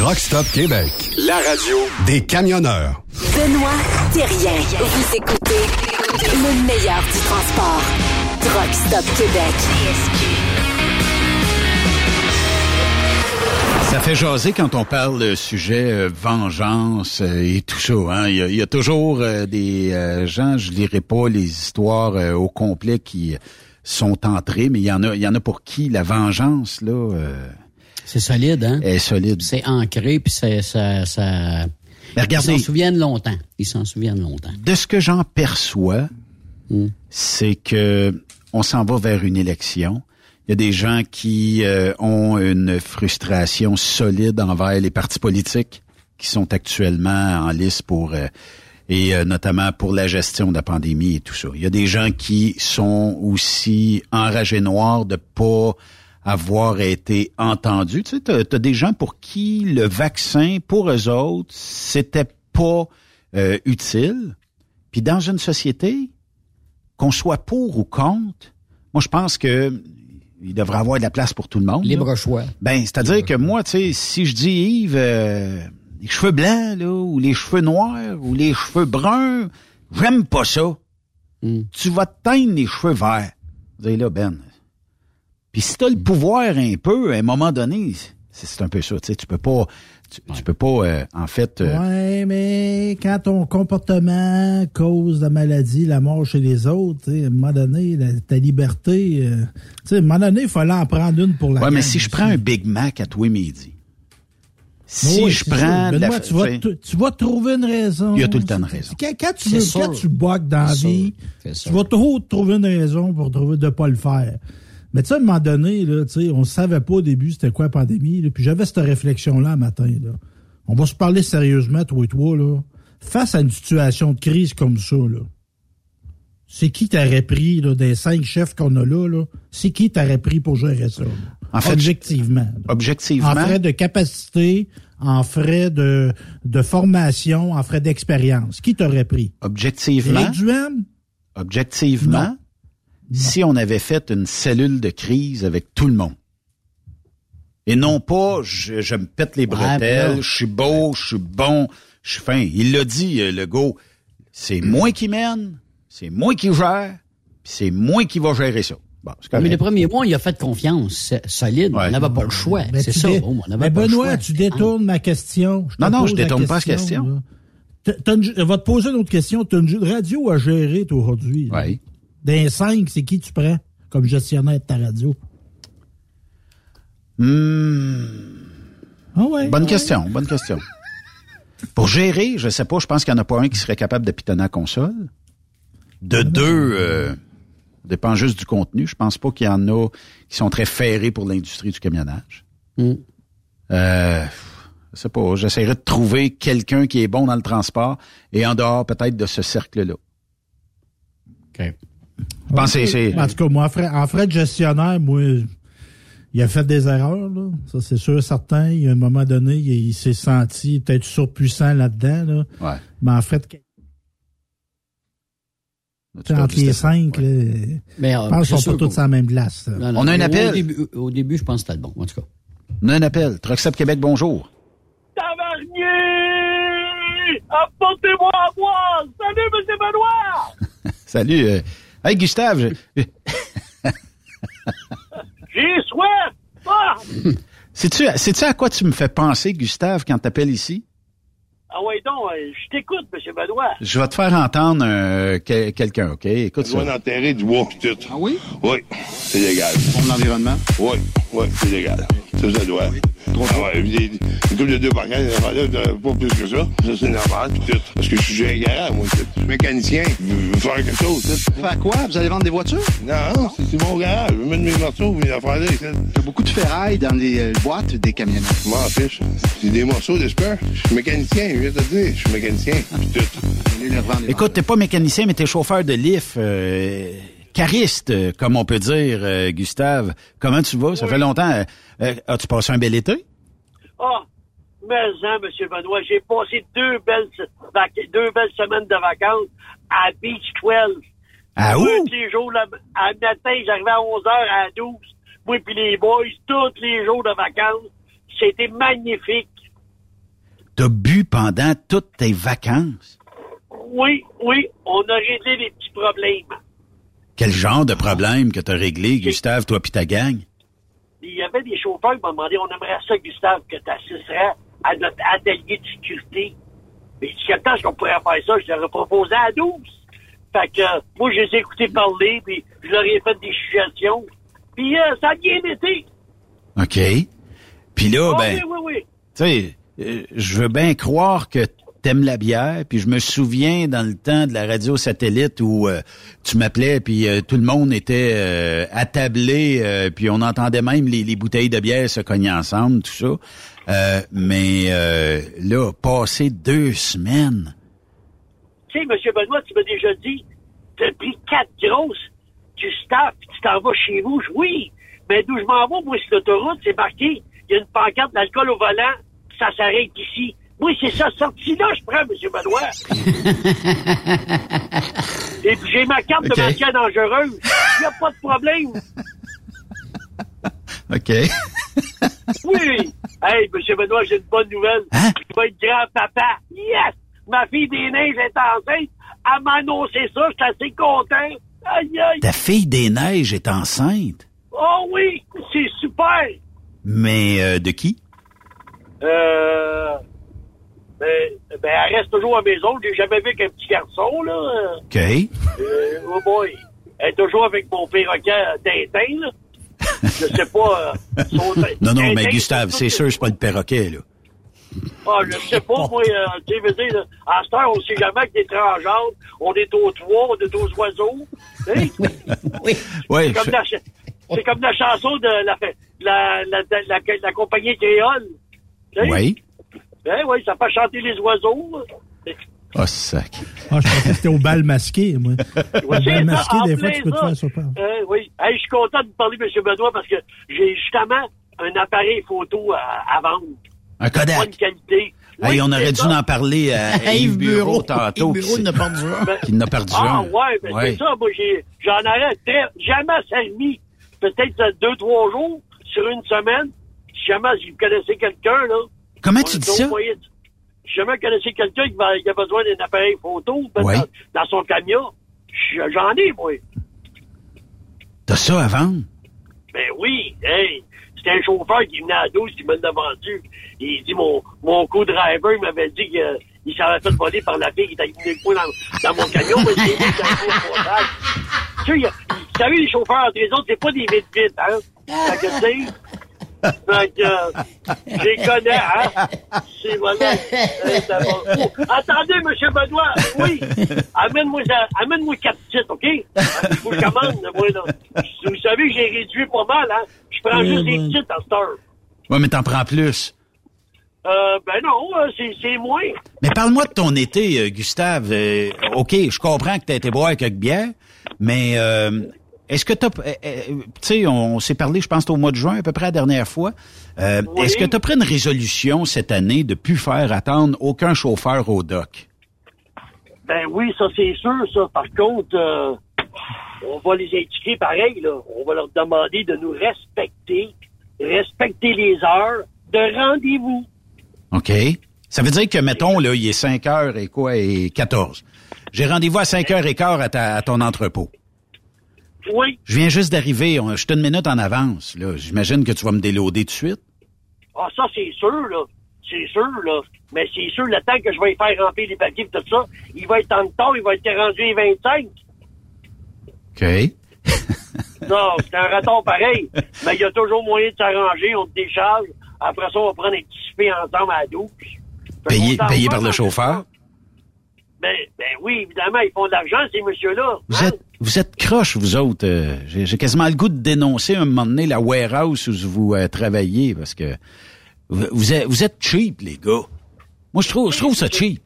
Truck Stop Québec. La radio des camionneurs. Benoît Thérien. Vous écoutez le meilleur du transport. Truck Stop Québec. Ça fait jaser quand on parle de sujet euh, vengeance euh, et tout ça. Hein? Il, y a, il y a toujours euh, des euh, gens, je dirais pas les histoires euh, au complet qui sont entrées, mais il y en a, il y en a pour qui la vengeance là. C'est solide, hein? est solide. C'est ancré, puis c'est, ça, ça... Mais regardez- Ils s'en souviennent longtemps. Ils s'en souviennent longtemps. De ce que j'en perçois, Hmm. c'est que on s'en va vers une élection. Il y a des gens qui euh, ont une frustration solide envers les partis politiques qui sont actuellement en lice pour euh, et euh, notamment pour la gestion de la pandémie et tout ça. Il y a des gens qui sont aussi enragés noirs de pas avoir été entendus. Tu sais, t'as, t'as des gens pour qui le vaccin, pour eux autres, c'était pas euh, utile. Puis dans une société, qu'on soit pour ou contre, moi je pense que il devrait avoir de la place pour tout le monde. Libre là. choix. Ben, c'est-à-dire que moi, tu sais, si je dis Yves, euh, les cheveux blancs, là, ou les cheveux noirs, ou les cheveux bruns, j'aime pas ça. Hmm. Tu vas te teindre les cheveux verts. Vous allez là, Ben. Puis si t'as le pouvoir un peu, à un moment donné, c'est un peu ça, tu sais, tu peux pas, tu, tu peux pas, euh, en fait, euh, Ouais, mais quand ton comportement cause la maladie, la mort chez les autres, tu sais, à un moment donné, la- ta liberté, euh, tu sais, à un moment donné, il fallait en prendre une pour la ouais, mais si je prends un Big Mac à tous les midis, si Oui, je prends de la, Benoît, tu, vas, tu vas trouver une raison. Il y a tout le temps une raison. Quand, quand tu, veux- quand tu boques dans la vie, tu vas toujours trouver une raison pour trouver de pas le faire. Mais tu sais, à un moment donné, là, tu sais, on savait pas au début c'était quoi la pandémie. là, puis j'avais cette réflexion-là un matin. Là. On va se parler sérieusement, toi et toi. Là. Face à une situation de crise comme ça, là, c'est qui t'aurait pris là, des cinq chefs qu'on a là? là? C'est qui t'aurait pris pour gérer ça? là? En fait, Objectivement. objectivement, En frais de capacité, en frais de, de formation, en frais d'expérience. Qui t'aurait pris? objectivement, Duhem? objectivement, Non. Si on avait fait une cellule de crise avec tout le monde, et non pas je, je me pète les bretelles, je suis beau, je suis bon, je suis fin. Il l'a dit, euh, le go. C'est moi qui mène, c'est moi qui gère, c'est moi qui va gérer ça. Bon, Mais correct. les premiers mois, il a fait confiance c'est solide. Ouais. On n'avait pas le choix. Ben, c'est ça. dé- bon, on Mais le Benoît, choix. tu détournes ma question. Je Non, non, je la détourne pas cette question. là. Une- je vais te poser une autre question. Tu as une radio à gérer, toi, aujourd'hui. Oui. D'un cinq, c'est qui tu prends comme gestionnaire de ta radio? Hmm, Ah ouais. bonne ouais. question, bonne question. Pour gérer, je sais pas, je pense qu'il n'y en a pas un qui serait capable de pitonner la console. De deux, euh, dépend juste du contenu. Je pense pas qu'il y en a qui sont très ferrés pour l'industrie du camionnage. Hmm. Euh, je sais pas, j'essaierai de trouver quelqu'un qui est bon dans le transport et en dehors peut-être de ce cercle-là. OK. Je pense que c'est- En tout cas, moi, en frais, en frais de gestionnaire, moi, il a fait des erreurs, là. Ça, c'est sûr, certain. Il y a un moment donné, il, il s'est senti peut-être surpuissant là-dedans, là. Ouais. Mais en fait, entre les cinq, ouais. là, Mais, euh, je pense qu'ils sont pas tous sur la même glace. Non, non, On a un au appel. début, au début, je pense que c'était le bon, en tout cas. On a un appel. Truck Stop Québec, bonjour. Tabarnier! Oui, apportez-moi à boire. Salut, Monsieur Benoît. Salut. euh, Hey, Gustave. je- J'ai soif. Ah, sais-tu à quoi tu me fais penser, Gustave, quand t'appelles ici? Ah ouais, donc, euh, je t'écoute, Monsieur Benoît. Je vais te faire entendre euh, que- quelqu'un, OK? Écoute ça. enterrer du bois pis tout. Ah oui? Oui, c'est légal. Pour l'environnement? Oui, oui, c'est légal. Ça, ça doit. Ah ouais, des, de deux par pas plus que ça. Ça, c'est normal, pis tout. Parce que je suis un garage, moi, tout. Je suis mécanicien. Je veux faire quelque chose, tout. Faire quoi? Vous allez vendre des voitures? Non, c'est c'est mon garage. Je veux mettre mes morceaux, mes affaires là, ici. Il y a beaucoup de ferraille dans les euh, boîtes des camionneurs. Je m'en fiche. C'est des morceaux de spur. Je suis mécanicien, viens de te dire. Je suis mécanicien, pis tout. Écoute, t'es pas mécanicien, mais t'es chauffeur de lift. euh, cariste, euh, comme on peut dire, euh, Gustave. Comment tu vas? Ça fait longtemps. euh, As-tu passé un bel été? Ah, mais hein, Monsieur Benoît, j'ai passé deux belles, deux belles semaines de vacances à Beach 12. Ah Tous où? les jours, là, à matin, j'arrivais à 11h à 12. Moi puis les boys, tous les jours de vacances. C'était magnifique. T'as bu pendant toutes tes vacances? Oui, oui, on a réglé les petits problèmes. Quel genre de problème que t'as réglé, Gustave, toi pis ta gang? Il y avait des chauffeurs qui m'ont demandé, on aimerait ça, Gustave, que tu assisterais à notre atelier de sécurité. Mais quel temps qu'on pourrait faire ça? Je leur ai proposé à 12. Fait que, euh, moi, je les ai écoutés parler, puis je leur ai fait des suggestions. Puis euh, ça a bien été. OK. Puis là, Ah ben, oui, oui, oui. tu sais, je veux bien croire que t'aimes la bière, puis je me souviens dans le temps de la radio satellite où euh, tu m'appelais, puis euh, tout le monde était euh, attablé, euh, puis on entendait même les, les bouteilles de bière se cogner ensemble, tout ça. Euh, mais euh, là, passer deux semaines, Tu sais, M. Benoît, tu m'as déjà dit, t'as pris quatre grosses, tu staffes, tu t'en vas chez vous. Oui, mais d'où je m'en vais, moi, sur l'autoroute, c'est marqué, il y a une pancarte d'alcool au volant, ça s'arrête ici. Oui, c'est ça, sorti là, je prends, M. Benoît. Et puis j'ai ma carte de matière dangereuse. Il n'y a pas de problème. OK. Oui. Hey, M. Benoît, j'ai une bonne nouvelle. Hein? Je vais être grand-papa. Yes! Ma fille des neiges est enceinte. Elle m'a annoncé ça. Je suis assez content. Aïe, aïe. ta fille des neiges est enceinte? Oh oui, c'est super. Mais euh, de qui? Euh... Ben, ben, elle reste toujours à la maison. J'ai jamais vu qu'un petit garçon, là. OK. Euh, oh boy. Elle est toujours avec mon perroquet euh, Tintin, là. Je sais pas. euh, son- Non, non, mais Gustave, c'est sûr, c'est pas le perroquet, là. Ah, je sais pas, moi, euh, tu sais, veux dire, là, à cette heure, on sait jamais que des transgenres, on est aux toits, on est aux oiseaux. Hein? Oui, c'est comme, je- la, ch- c'est comme la chanson de la, la, la, la, la, la compagnie créole. Oui. Hein, oui, ça fait chanter les oiseaux. Oh, sac. Ah, je pensais que c'était au bal masqué, moi. Ouais, Au bal masqué, des fois, tu peux te faire Euh, oui. Hey, je suis content de vous parler, M. Benoît, parce que j'ai justement un appareil photo à, à vendre. Un Kodak. Bonne qualité. Hey, Oui, on aurait dû ça. en parler à Yves Bureau tantôt. Yves Bureau, n'a pas du genre. Qui n'a perdu Ah, un. ouais, ben Ouais. c'est ça. Moi, j'ai, j'en aurais très, jamais servi. Peut-être deux, trois jours sur une semaine. Si jamais vous connaissez quelqu'un, là. Comment tu dis ça? moyen Si jamais vous connaissez quelqu'un qui, a besoin d'un appareil photo Ouais. dans, dans son camion, j'en ai, moi. T'as ça à vendre? Ben oui, hey, c'était un chauffeur qui venait à 12 qui me l'a vendu. Il dit, mon, mon co-driver il m'avait dit qu'il s'avait fait voler par la fille qui était le coup dans, dans mon camion, mais c'est lui qui a fait le montage. Tu sais, il vous savez, les chauffeurs entre les autres, c'est pas des vite-vite, hein? Fait que, fait que, euh, je les connais, hein? C'est, voilà. Euh, ça va. Oh, attendez, monsieur Benoît, oui, amène-moi, amène-moi quatre titres, OK? Je commande, moi, là. Vous savez que j'ai réduit pas mal, hein? Je prends juste des titres à cette heure. Ouais, mais t'en prends plus. Euh, ben non, euh, c'est, moins. Mais parle-moi de ton été, euh, Gustave. Euh, OK, je comprends que t'as été boire quelques bières, mais euh, est-ce que t'as... euh, euh, tu sais, on s'est parlé, je pense, au mois de juin, à peu près la dernière fois. Euh, Oui. Est-ce que t'as pris une résolution cette année de plus faire attendre aucun chauffeur au dock? Ben oui, ça c'est sûr, ça. Par contre, euh, on va les indiquer pareil, là. On va leur demander de nous respecter, respecter les heures de rendez-vous. OK? Ça veut dire que, mettons, là, il est 5 heures et quoi, et 14. J'ai rendez-vous à 5 heures et quart à, ta- à ton entrepôt. Je viens juste d'arriver. Je suis une minute en avance, là. J'imagine que tu vas me déloader tout de suite. Ah, ça, c'est sûr, là. C'est sûr, là. Mais c'est sûr, le temps que je vais faire remplir les papiers et tout ça, il va être en retard, il va être rendu les 25. OK. Non, c'est un raton pareil. Mais il y a toujours moyen de s'arranger, on te décharge. Après ça, on va prendre un petit souper ensemble à la douche. Fait Payé, qu'on s'en payé par le chauffeur. Ben, ben oui, évidemment, ils font de l'argent, ces messieurs-là. Vous êtes, vous êtes croche, vous autres. Euh, J'ai quasiment le goût de dénoncer un moment donné la warehouse où vous euh, travaillez parce que vous, vous êtes, vous êtes cheap, les gars. Moi, je trouve, je trouve ça cheap.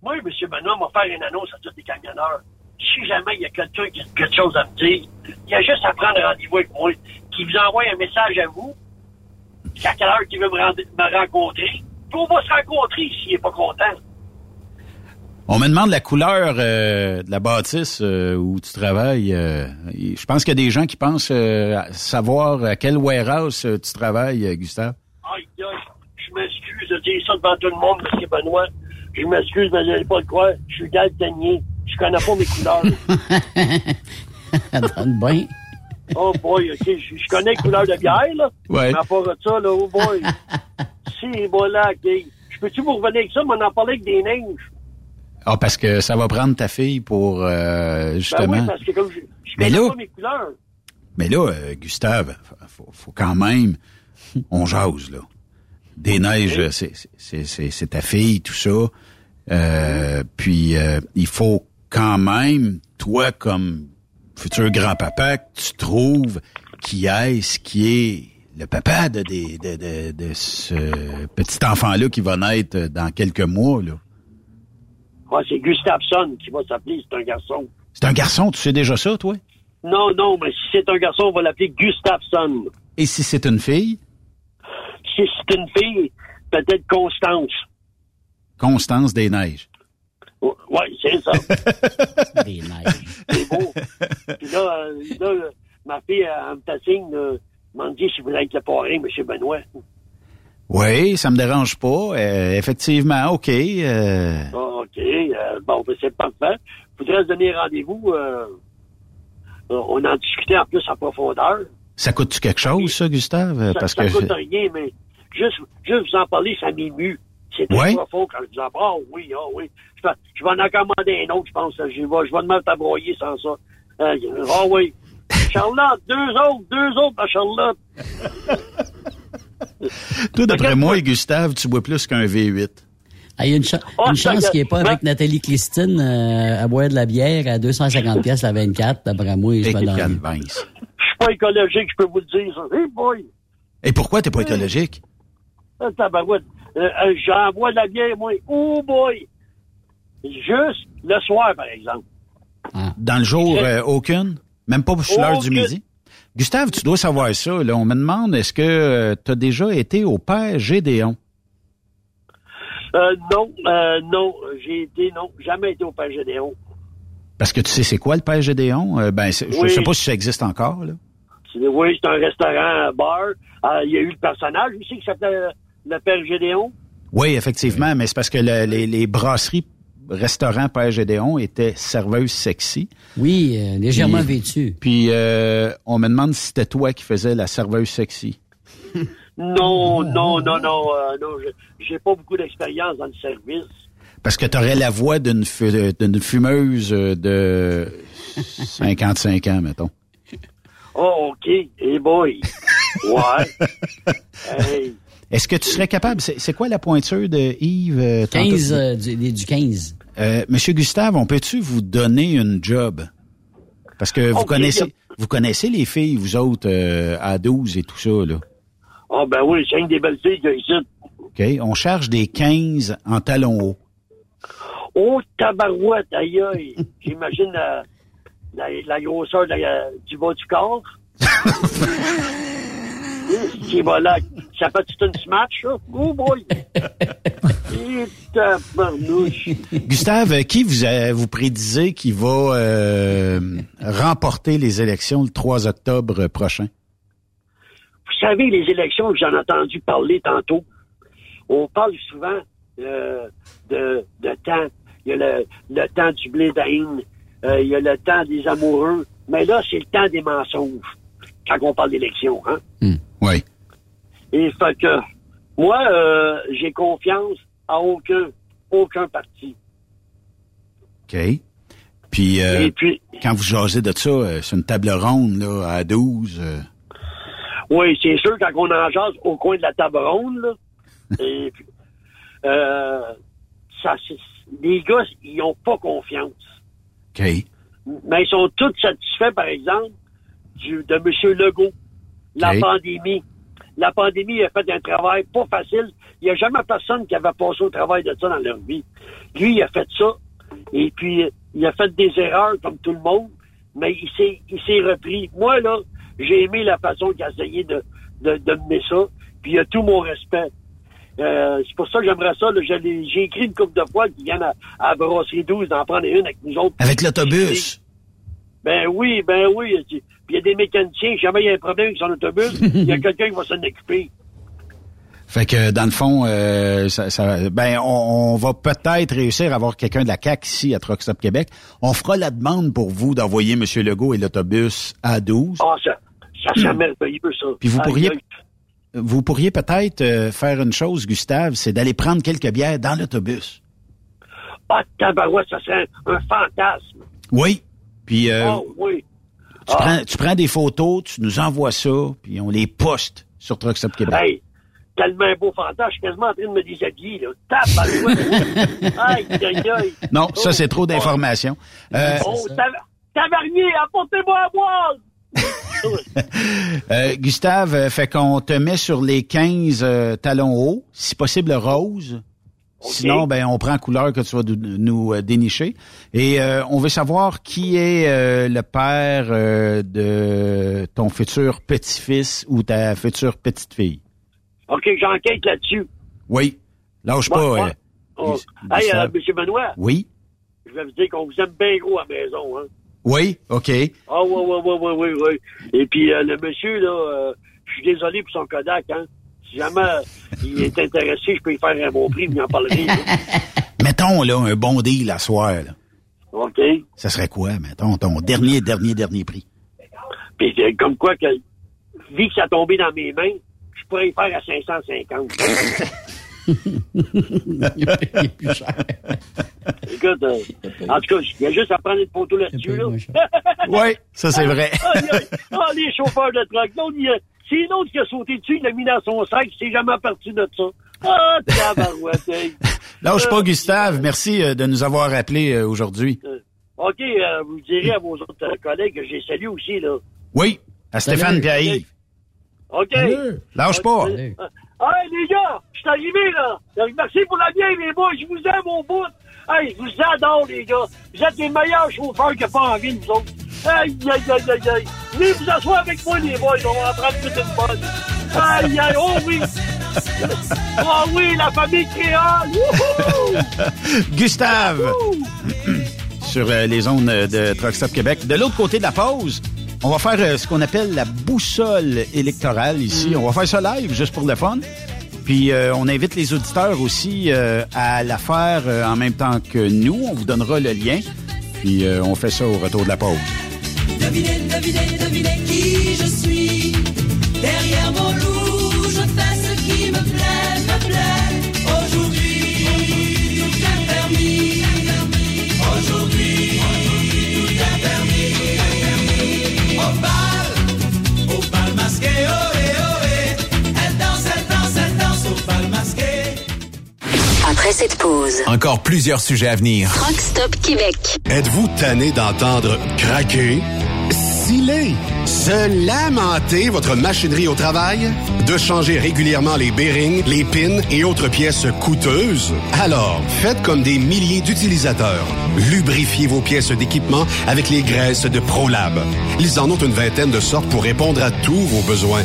Moi, M. Benoît m'a faire une annonce à tous les camionneurs. Si jamais il y a quelqu'un qui a quelque chose à me dire, il y a juste à prendre rendez-vous avec moi, qui vous envoie un message à vous, à quelle heure il veut me rencontrer. Puis on va se rencontrer s'il n'est pas content. On me demande la couleur euh, de la bâtisse euh, où tu travailles. euh, je pense qu'il y a des gens qui pensent euh, savoir à quelle warehouse euh, tu travailles, euh, Gustave. Aïe, aïe, je m'excuse de dire ça devant tout le monde, M. Benoît. Je m'excuse, mais vous n'allez pas le croire. Je suis daltonien. Je connais pas mes couleurs. Donne bien. Oh boy, ok, je, je connais les couleurs de bière, là. Ouais. Mais à part de ça, là, oh boy. si, voilà, ok. Je peux-tu vous revenir avec ça, mais on en parlait avec des neiges? Ah, parce que ça va prendre ta fille pour euh, justement. Ben oui, parce que comme je, je Mais là- pas mes couleurs. Mais là, euh, Gustave, faut, faut quand même, on jase là. Des neiges, c'est c'est c'est c'est ta fille, tout ça. Euh, puis euh, il faut quand même, toi comme futur grand-papa, que tu trouves qui est-ce qui est le papa de, des- de, de, de ce petit enfant-là qui va naître dans quelques mois. là. Ah, c'est Gustafsson qui va s'appeler, c'est un garçon. C'est un garçon, tu sais déjà ça, toi? Non, non, mais si c'est un garçon, on va l'appeler Gustafsson. Et si c'est une fille? Si c'est une fille, peut-être Constance. Constance des Neiges. Oui, c'est ça. Des neiges. C'est beau. Puis là, euh, là, euh, ma fille, elle me là, elle m'a dit si vous voulez être le parrain, M. Benoît. Oui, ça me dérange pas. Euh, effectivement, OK. euh, Ah, OK. euh, bon, ben, c'est parfait. Faudrait se donner rendez-vous. euh, euh, on en discutait en plus en profondeur. ça coûte-tu quelque chose, ça, Gustave? Ça, Parce ça que coûte rien, mais juste, juste vous en parler, ça m'émue. C'est très Ouais. profond quand je vous en parle. Ah oui, ah oui. Je vais, je vais en commander un autre, je pense. Je vais, je vais me mettre à broyer sans ça. Euh, Ah oui. Charlotte, deux autres, deux autres à Charlotte. toi, d'après moi, Gustave, tu bois plus qu'un V8. Ah, Il y a une, cha- Oh, une chance qu'il n'y ait pas avec Nathalie Christine euh, à boire de la bière à 250 pièces la 24. D'après moi, je vais dans... Je suis pas écologique, je peux vous le dire. ça. Hey boy! Et pourquoi t'es pas écologique? Ah. Euh, euh, J'envoie de la bière, moi. Oh boy! Juste le soir, par exemple. Dans le jour, euh, aucune? Même pas sur l'heure du midi? Gustave, tu dois savoir ça. Là. On me demande, est-ce que tu as déjà été au Père Gédéon? Euh, non, euh, non, j'ai été, non, jamais été au Père Gédéon. Parce que tu sais c'est quoi le Père Gédéon? Euh, ben, je Oui. sais pas si ça existe encore. Là. Oui, c'est un restaurant, un bar. Euh, Il y a eu le personnage aussi qui s'appelait euh, le Père Gédéon. Oui, effectivement, mais c'est parce que le- les, les brasseries restaurants Père Gédéon étaient serveuses sexy. Oui, euh, légèrement Puis- vêtues. Puis euh, on me demande si c'était toi qui faisais la serveuse sexy. Non, non, non, non, euh, non, je- j'ai pas beaucoup d'expérience dans le service. Parce que tu aurais la voix d'une fu- d'une fumeuse de 55 ans, mettons. Oh, OK, hey boy. Ouais. hey. Est-ce que tu serais capable, c'est quoi la pointure de Yves? euh, tantôt? 15, euh, du, du 15. Euh, Monsieur Gustave, on peut-tu vous donner une job? Parce que vous Ok, connaissez vous connaissez les filles, vous autres, euh, à 12 et tout ça, là. Ah, ben oui, c'est une des belles filles ici. OK? On charge des 15 en talons hauts. Oh, tabarouette, aïe, aïe. J'imagine la, la, la grosseur de du bas du corps. Qui va là, ça fait tout une smash, ça? Oh boy! Gustave, euh, qui vous a- vous prédisez qui va euh, remporter les élections le 3 octobre prochain? Vous savez, les élections, j'en ai entendu parler tantôt. On parle souvent euh, de, de temps. Il y a le, le temps du blé. Euh, il y a le temps des amoureux. Mais là, c'est le temps des mensonges. Quand on parle d'élection, hein? Oui. Et fait que, moi, euh, j'ai confiance à aucun, aucun parti. OK. Puis, euh, Et puis- quand vous jasez de ça, euh, c'est une table ronde là, à 12. euh, Oui, c'est sûr, quand on en jase au coin de la table ronde, là, et puis, euh, ça, les gars, ils ont pas confiance. OK. Mais ils sont tous satisfaits, par exemple, du, de M. Legault. La pandémie. La pandémie a fait un travail pas facile. Il n'y a jamais personne qui avait passé au travail de ça dans leur vie. Lui, il a fait ça. Et puis, il a fait des erreurs comme tout le monde, mais il s'est, il s'est repris. Moi, là, j'ai aimé la façon qu'il a essayé de, de, de mener ça. Puis il a tout mon respect. Euh, c'est pour ça que j'aimerais ça. là. J'ai écrit une couple de fois qu'ils viennent à, à la brasserie 12 d'en prendre une avec nous autres. Avec l'autobus. Ben oui, ben oui. Puis il y a des mécaniciens, si jamais il y a un problème avec son autobus, il y a quelqu'un qui va s'en occuper. Fait que dans le fond, euh, ça, ça- ben on, on va peut-être réussir à avoir quelqu'un de la CAC ici à Truck Stop Québec. On fera la demande pour vous d'envoyer M. Legault et l'autobus à 12. Ah, ça, ça serait merveilleux, ça. Puis vous pourriez, vous pourriez peut-être euh, faire une chose, Gustave, c'est d'aller prendre quelques bières dans l'autobus. Ah, tabarouette, ça serait un, un fantasme. Oui. Puis euh, Ah oui. Tu, prends, tu prends des photos, tu nous envoies ça, puis on les poste sur Truck Stop Québec. Hey, tellement beau fantasme, je suis quasiment en train de me déshabiller, là. Tabarouette. aïe, aïe, aïe. Non, ça c'est trop d'informations. Euh, Oh, tav- tavernier, apportez-moi à boire! Euh, Gustave, euh, fait qu'on te met sur les 15 euh, talons hauts, si possible rose. Sinon, ben on prend la couleur que tu vas nous, euh, dénicher. Et euh, on veut savoir qui est euh, le père euh, de ton futur petit-fils ou ta future petite-fille. OK, j'enquête là-dessus. Oui. Lâche Ouais, pas. ouais. euh, Oh. Gus- Hey, euh. M. Benoît, Oui. je vais vous dire qu'on vous aime bien gros à la maison, hein. Oui, OK. Ah, oui, oui, oui, oui, oui, oui. Et puis, euh, le monsieur, là, euh, je suis désolé pour son Kodak, hein. Si jamais il est intéressé, je peux lui faire un bon prix, vous en parlerez. là. Mettons là un bon deal à soir. Là. OK? Ça serait quoi, mettons, ton dernier, dernier, dernier prix? Puis, euh, comme quoi, que, vu que ça a tombé dans mes mains, je pourrais y faire à 550. Écoute, euh, en tout cas, il y a juste à prendre une photo là-dessus, là. Oui, ça c'est vrai. Ah, les chauffeurs de truck. C'est l'autre qui a sauté dessus, il l'a mis dans son sac, il s'est jamais parti de ça. Ah, tabarouette, hey. Lâche pas, Gustave. Merci euh, de nous avoir appelés euh, aujourd'hui. euh, OK, euh, vous direz à vos autres collègues que j'ai salué aussi, là. Oui, à Stéphane Pierre. OK. Lâche pas. Euh, Hey, les gars, je suis arrivé, là. Merci pour la bière, les boys. Je vous aime au bout. Hey, je vous adore, les gars. Vous êtes les meilleurs chauffeurs a pas en ville, vous autres. Aïe, aïe, aïe, aïe, aïe. Venez vous asseoir avec moi, les boys. On va en prendre toute une bonne. Aïe, aïe, oh oui. Oh oui, la famille créole. Gustave, sur euh, les zones de Truck Stop Québec. De l'autre côté de la pause, on va faire euh, ce qu'on appelle la boussole électorale ici. On va faire ça live, juste pour le fun. Puis euh, on invite les auditeurs aussi euh, à la faire euh, en même temps que nous. On vous donnera le lien. Puis euh, on fait ça au retour de la pause. Devinez, devinez, devinez qui je suis. Derrière mon loup, Après cette pause, Encore plusieurs sujets à venir. Truck Stop Québec. Êtes-vous tanné d'entendre craquer, siler, se lamenter votre machinerie au travail? De changer régulièrement les bearings, les pins et autres pièces coûteuses? Alors, faites comme des milliers d'utilisateurs. Lubrifiez vos pièces d'équipement avec les graisses de ProLab. Ils en ont une vingtaine de sortes pour répondre à tous vos besoins.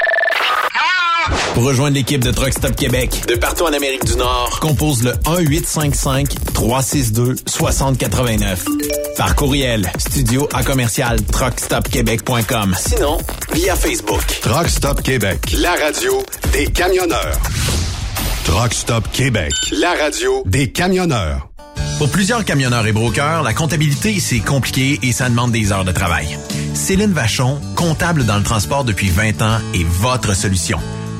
Pour rejoindre l'équipe de Truck Stop Québec, De partout en Amérique du Nord, compose le 1-855-362-6089. Par courriel, studio à commercial truckstopquebec.com. sinon, via Facebook. Truck Stop Québec, la radio des camionneurs. Truck Stop Québec, la radio des camionneurs. Pour plusieurs camionneurs et brokers, la comptabilité, c'est compliqué et ça demande des heures de travail. Céline Vachon, comptable dans le transport depuis 20 ans, est votre solution.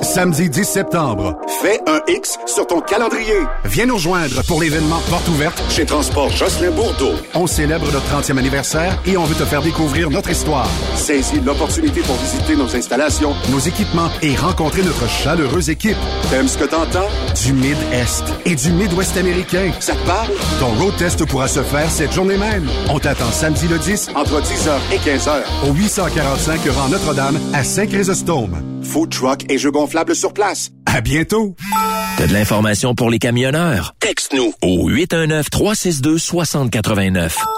Samedi 10 septembre, fais un X sur ton calendrier. Viens nous rejoindre pour l'événement Porte ouverte chez Transport Jocelyn Bourdeau. On célèbre notre 30e anniversaire et on veut te faire découvrir notre histoire. Saisis l'opportunité pour visiter nos installations, nos équipements et rencontrer notre chaleureuse équipe. T'aimes ce que t'entends? Du Mid-Est et du Mid-Ouest américain. Ça te parle? Ton road test pourra se faire cette journée même. On t'attend samedi le 10 entre 10h et 15h au 845 rang Notre-Dame à Saint-Chrysostome. Food truck et jeux gonflables sur place. À bientôt! T'as de l'information pour les camionneurs? Texte-nous au 819-362-6089.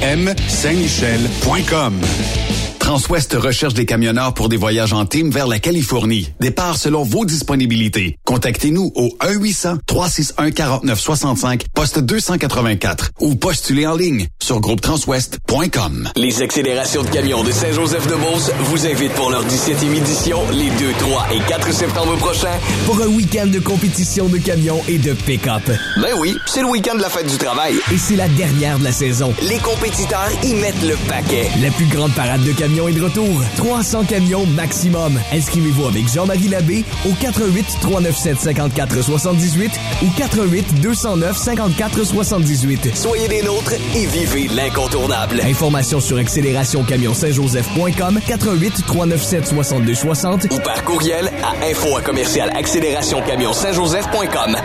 REM Saint-Michel.com. Transwest recherche des camionneurs pour des voyages en team vers la Californie. Départ selon vos disponibilités. Contactez-nous au 1-800-361-4965, poste 284 ou postulez en ligne sur groupetranswest.com. Les accélérations de camions de Saint-Joseph-de-Beauce vous invitent pour leur 17e édition les 2, 3 et 4 septembre prochains. Pour un week-end de compétition de camions et de pick-up. Ben oui, c'est le week-end de la fête du travail. Et c'est la dernière de la saison. Les compétiteurs y mettent le paquet. La plus grande parade de camions est de retour. 300 camions maximum. Inscrivez-vous avec Jean-Marie Labbé au 88 397 54 78 ou 88 209 54 78. Soyez des nôtres et vivez l'incontournable. Informations sur accélérationcamionsaintjoseph.com 88 397 62 60 ou par courriel à info à commercial accélérationcamionsaintjoseph.com.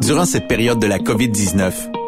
Durant cette période de la COVID-19,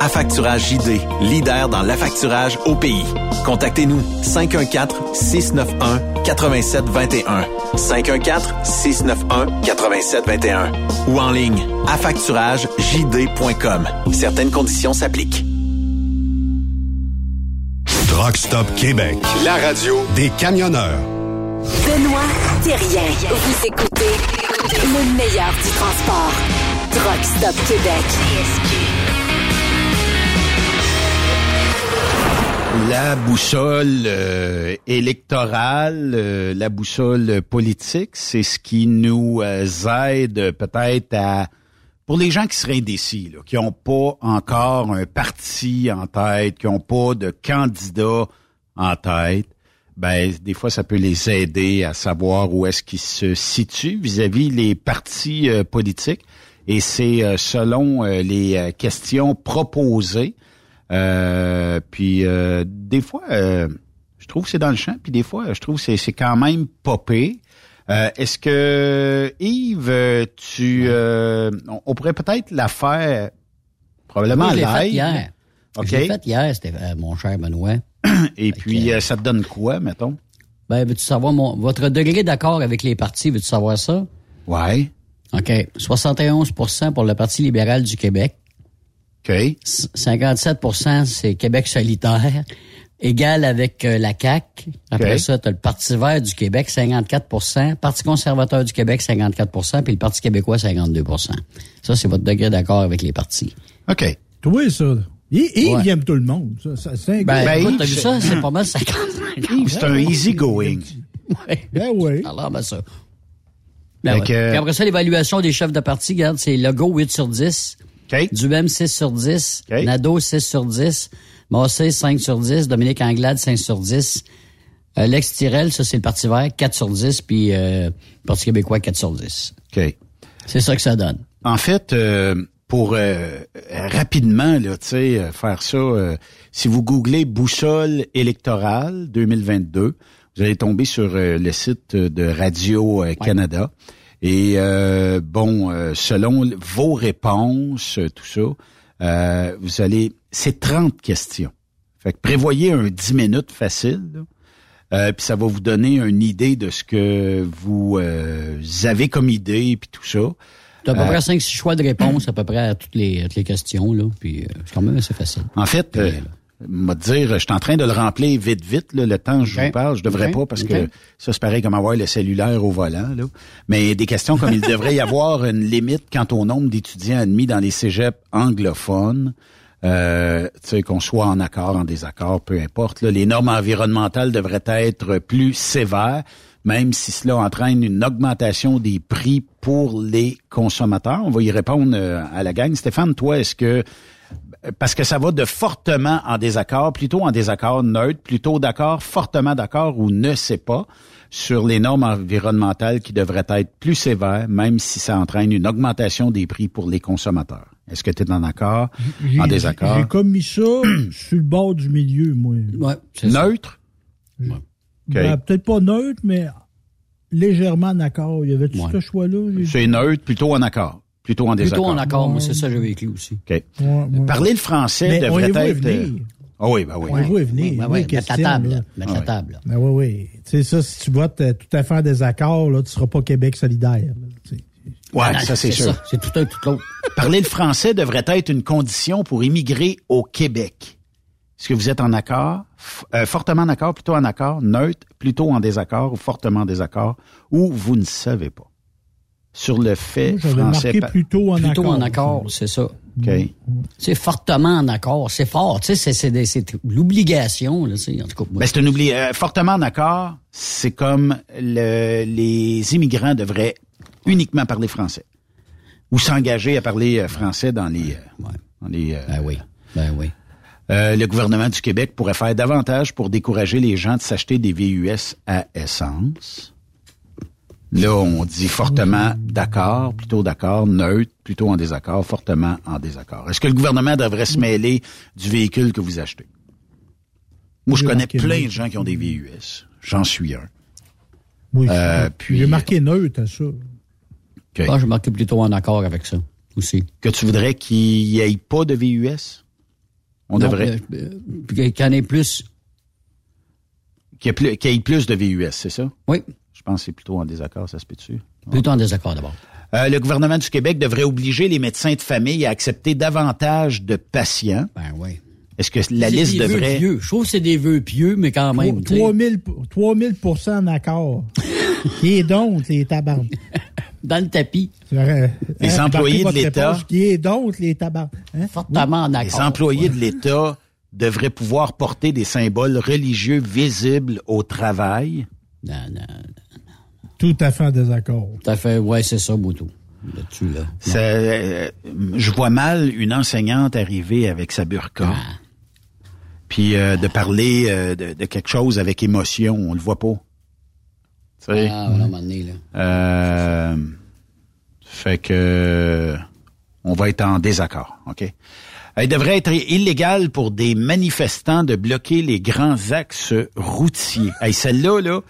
Affacturage JD, leader dans l'affacturage au pays. Contactez-nous 514-691-8721. 514-691-8721. Ou en ligne, affacturagejd.com. Certaines conditions s'appliquent. Truck Stop Québec, la radio des camionneurs. Benoît Thérien. Vous écoutez le meilleur du transport. Truck Stop Québec. La boussole euh, électorale, euh, la boussole politique, c'est ce qui nous euh, aide peut-être à... Pour les gens qui seraient indécis, là, qui n'ont pas encore un parti en tête, qui n'ont pas de candidat en tête, ben des fois ça peut les aider à savoir où est-ce qu'ils se situent vis-à-vis les partis euh, politiques. Et c'est euh, selon les questions proposées. Euh, puis euh, des fois, euh, je trouve que c'est dans le champ, puis des fois, je trouve que c'est, c'est quand même popé. Euh, est-ce que Yves, tu, euh, on, on pourrait peut-être la faire probablement l'ai live. faite hier. OK. Je l'ai faite hier, c'était mon cher Benoît. Et puis, ça te donne quoi, mettons? Ben, veux-tu savoir mon, votre degré d'accord avec les partis, veux-tu savoir ça? Ouais. OK. 71% pour le Parti libéral du Québec. OK. 57% c'est Québec solitaire. Égal avec euh, la CAQ. Après ça, tu as le Parti vert du Québec, 54% Parti conservateur du Québec, 54% puis le Parti québécois, 52% Ça, c'est votre degré d'accord avec les partis. OK. Toi, ça. Il, il Ouais. aime tout le monde. Ça, ça, c'est un Ben, gars- écoute, t'as vu ça? C'est pas mal 50 Yves, c'est un easy going. Ben oui. Alors, ben ça. Ben Fait ouais. que- Puis après ça, l'évaluation des chefs de parti, regarde, c'est Legault 8 sur 10, Dubem 6 sur 10, Nadeau 6 sur 10, Massé 5 sur 10, Dominique Anglade 5 sur 10, euh, Lex Tirel, ça c'est le Parti vert, 4 sur 10, puis euh, le Parti québécois 4 sur 10. OK. C'est ça que ça donne. En fait, euh, pour euh, rapidement, là, tu sais, euh, faire ça, euh, si vous googlez boussole électorale 2022, vous allez tomber sur le site de Radio euh, Canada. Et euh, bon, euh, selon vos réponses, euh, tout ça, euh, vous allez, c'est 30 questions. Fait que prévoyez un 10 minutes facile. là. Euh, puis ça va vous donner une idée de ce que vous euh, avez comme idée puis tout ça. T'as à peu Euh, près 5-6 choix de réponse à peu près à toutes les, toutes les questions, là, puis euh, c'est quand même assez facile. En fait, euh, m'a dire, je suis en train de le remplir vite, vite, là, le temps que je vous parle. Je devrais pas parce que ça, c'est pareil comme avoir le cellulaire au volant. Là. Mais des questions comme il devrait y avoir une limite quant au nombre d'étudiants admis dans les cégeps anglophones. Euh, tu sais, qu'on soit en accord, en désaccord, peu importe. là. les normes environnementales devraient être plus sévères, même si cela entraîne une augmentation des prix pour les consommateurs. On va y répondre euh, à la gang. Stéphane, toi, est-ce que parce que ça va de fortement en désaccord, plutôt en désaccord neutre, plutôt d'accord, fortement d'accord ou ne sait pas sur les normes environnementales qui devraient être plus sévères, même si ça entraîne une augmentation des prix pour les consommateurs. Est-ce que tu es en accord, en désaccord? J'ai comme mis ça sur le bord du milieu, moi. Ouais, Neutre? Ben, Peut-être pas neutre, mais légèrement en accord. Il y avait tout ce choix-là? C'est neutre, plutôt en accord, plutôt en désaccord. Plutôt en accord, moi, c'est ça que j'ai vécu aussi. OK. Ouais, ouais. Parler le français Mais on devrait être... venir. euh, Ah oui, ben oui. On les voit venir. Ouais, oui, mettre la table, là. Mettre la table. Ben oui, oui. Tu sais, ça, si tu votes euh, tout à fait en désaccord, là, tu seras pas Québec solidaire. Ouais, Ah, ça c'est sûr. C'est tout un, tout l'autre. Parler le français devrait être une condition pour immigrer au Québec. Est-ce que vous êtes en accord? Euh, fortement en accord, plutôt en accord, neutre, plutôt en désaccord ou fortement en désaccord, ou vous ne savez pas? Sur le fait Moi, j'avais français... marqué plutôt en Plutôt accord. en accord, c'est ça. OK. C'est fortement en accord. C'est fort. Tu sais, c'est- l'obligation, là, tu sais, en tout cas. moi. Ben, c'est un oubli. euh, fortement en accord, c'est comme le- les immigrants devraient uniquement parler français ou s'engager à parler euh, français dans les... euh, dans les euh, ben oui. Ben oui. Euh, le gouvernement du Québec pourrait faire davantage pour décourager les gens de s'acheter des VUS à essence. Là, on dit fortement d'accord, plutôt d'accord, neutre, plutôt en désaccord, fortement en désaccord. Est-ce que le gouvernement devrait se mêler du véhicule que vous achetez? Moi, je connais plein de gens qui ont des VUS. J'en suis un. Oui, Euh, puis- J'ai marqué neutre à ça. OK. Moi, je marqué plutôt en accord avec ça aussi. Que tu voudrais qu'il n'y ait pas de VUS? On Non, devrait. euh, Qu'il y en ait plus. Qu'il y, ait plus- qu'il y ait plus de VUS, c'est ça? Oui. Je pense que c'est plutôt en désaccord, ça se peut-tu? Plutôt en désaccord d'abord. Euh, le gouvernement du Québec devrait obliger les médecins de famille à accepter davantage de patients. Ben oui. Est-ce que la liste des vœux devrait... pieux. Je trouve que c'est des vœux pieux, mais quand même. tu sais. 3000, 3000 en accord. Qui est donc les tabards? Dans le tapis. Les employés de l'État- Qui est donc les tabards? Hein? Fortement en Les employés de l'État devraient pouvoir porter des symboles religieux visibles au travail. Non, non. Tout à fait en désaccord. Tout à fait, ouais, c'est ça, Boutou. Là-dessus, là. Ça, euh, je vois mal une enseignante arriver avec sa burqa. Puis euh, de parler euh, de, de quelque chose avec émotion, on le voit pas. Tu sais? Ah, voilà, à un moment donné, là. Euh, fait que on va être en désaccord, OK? Il devrait être illégal pour des manifestants de bloquer les grands axes routiers. Hey, celle-là, là,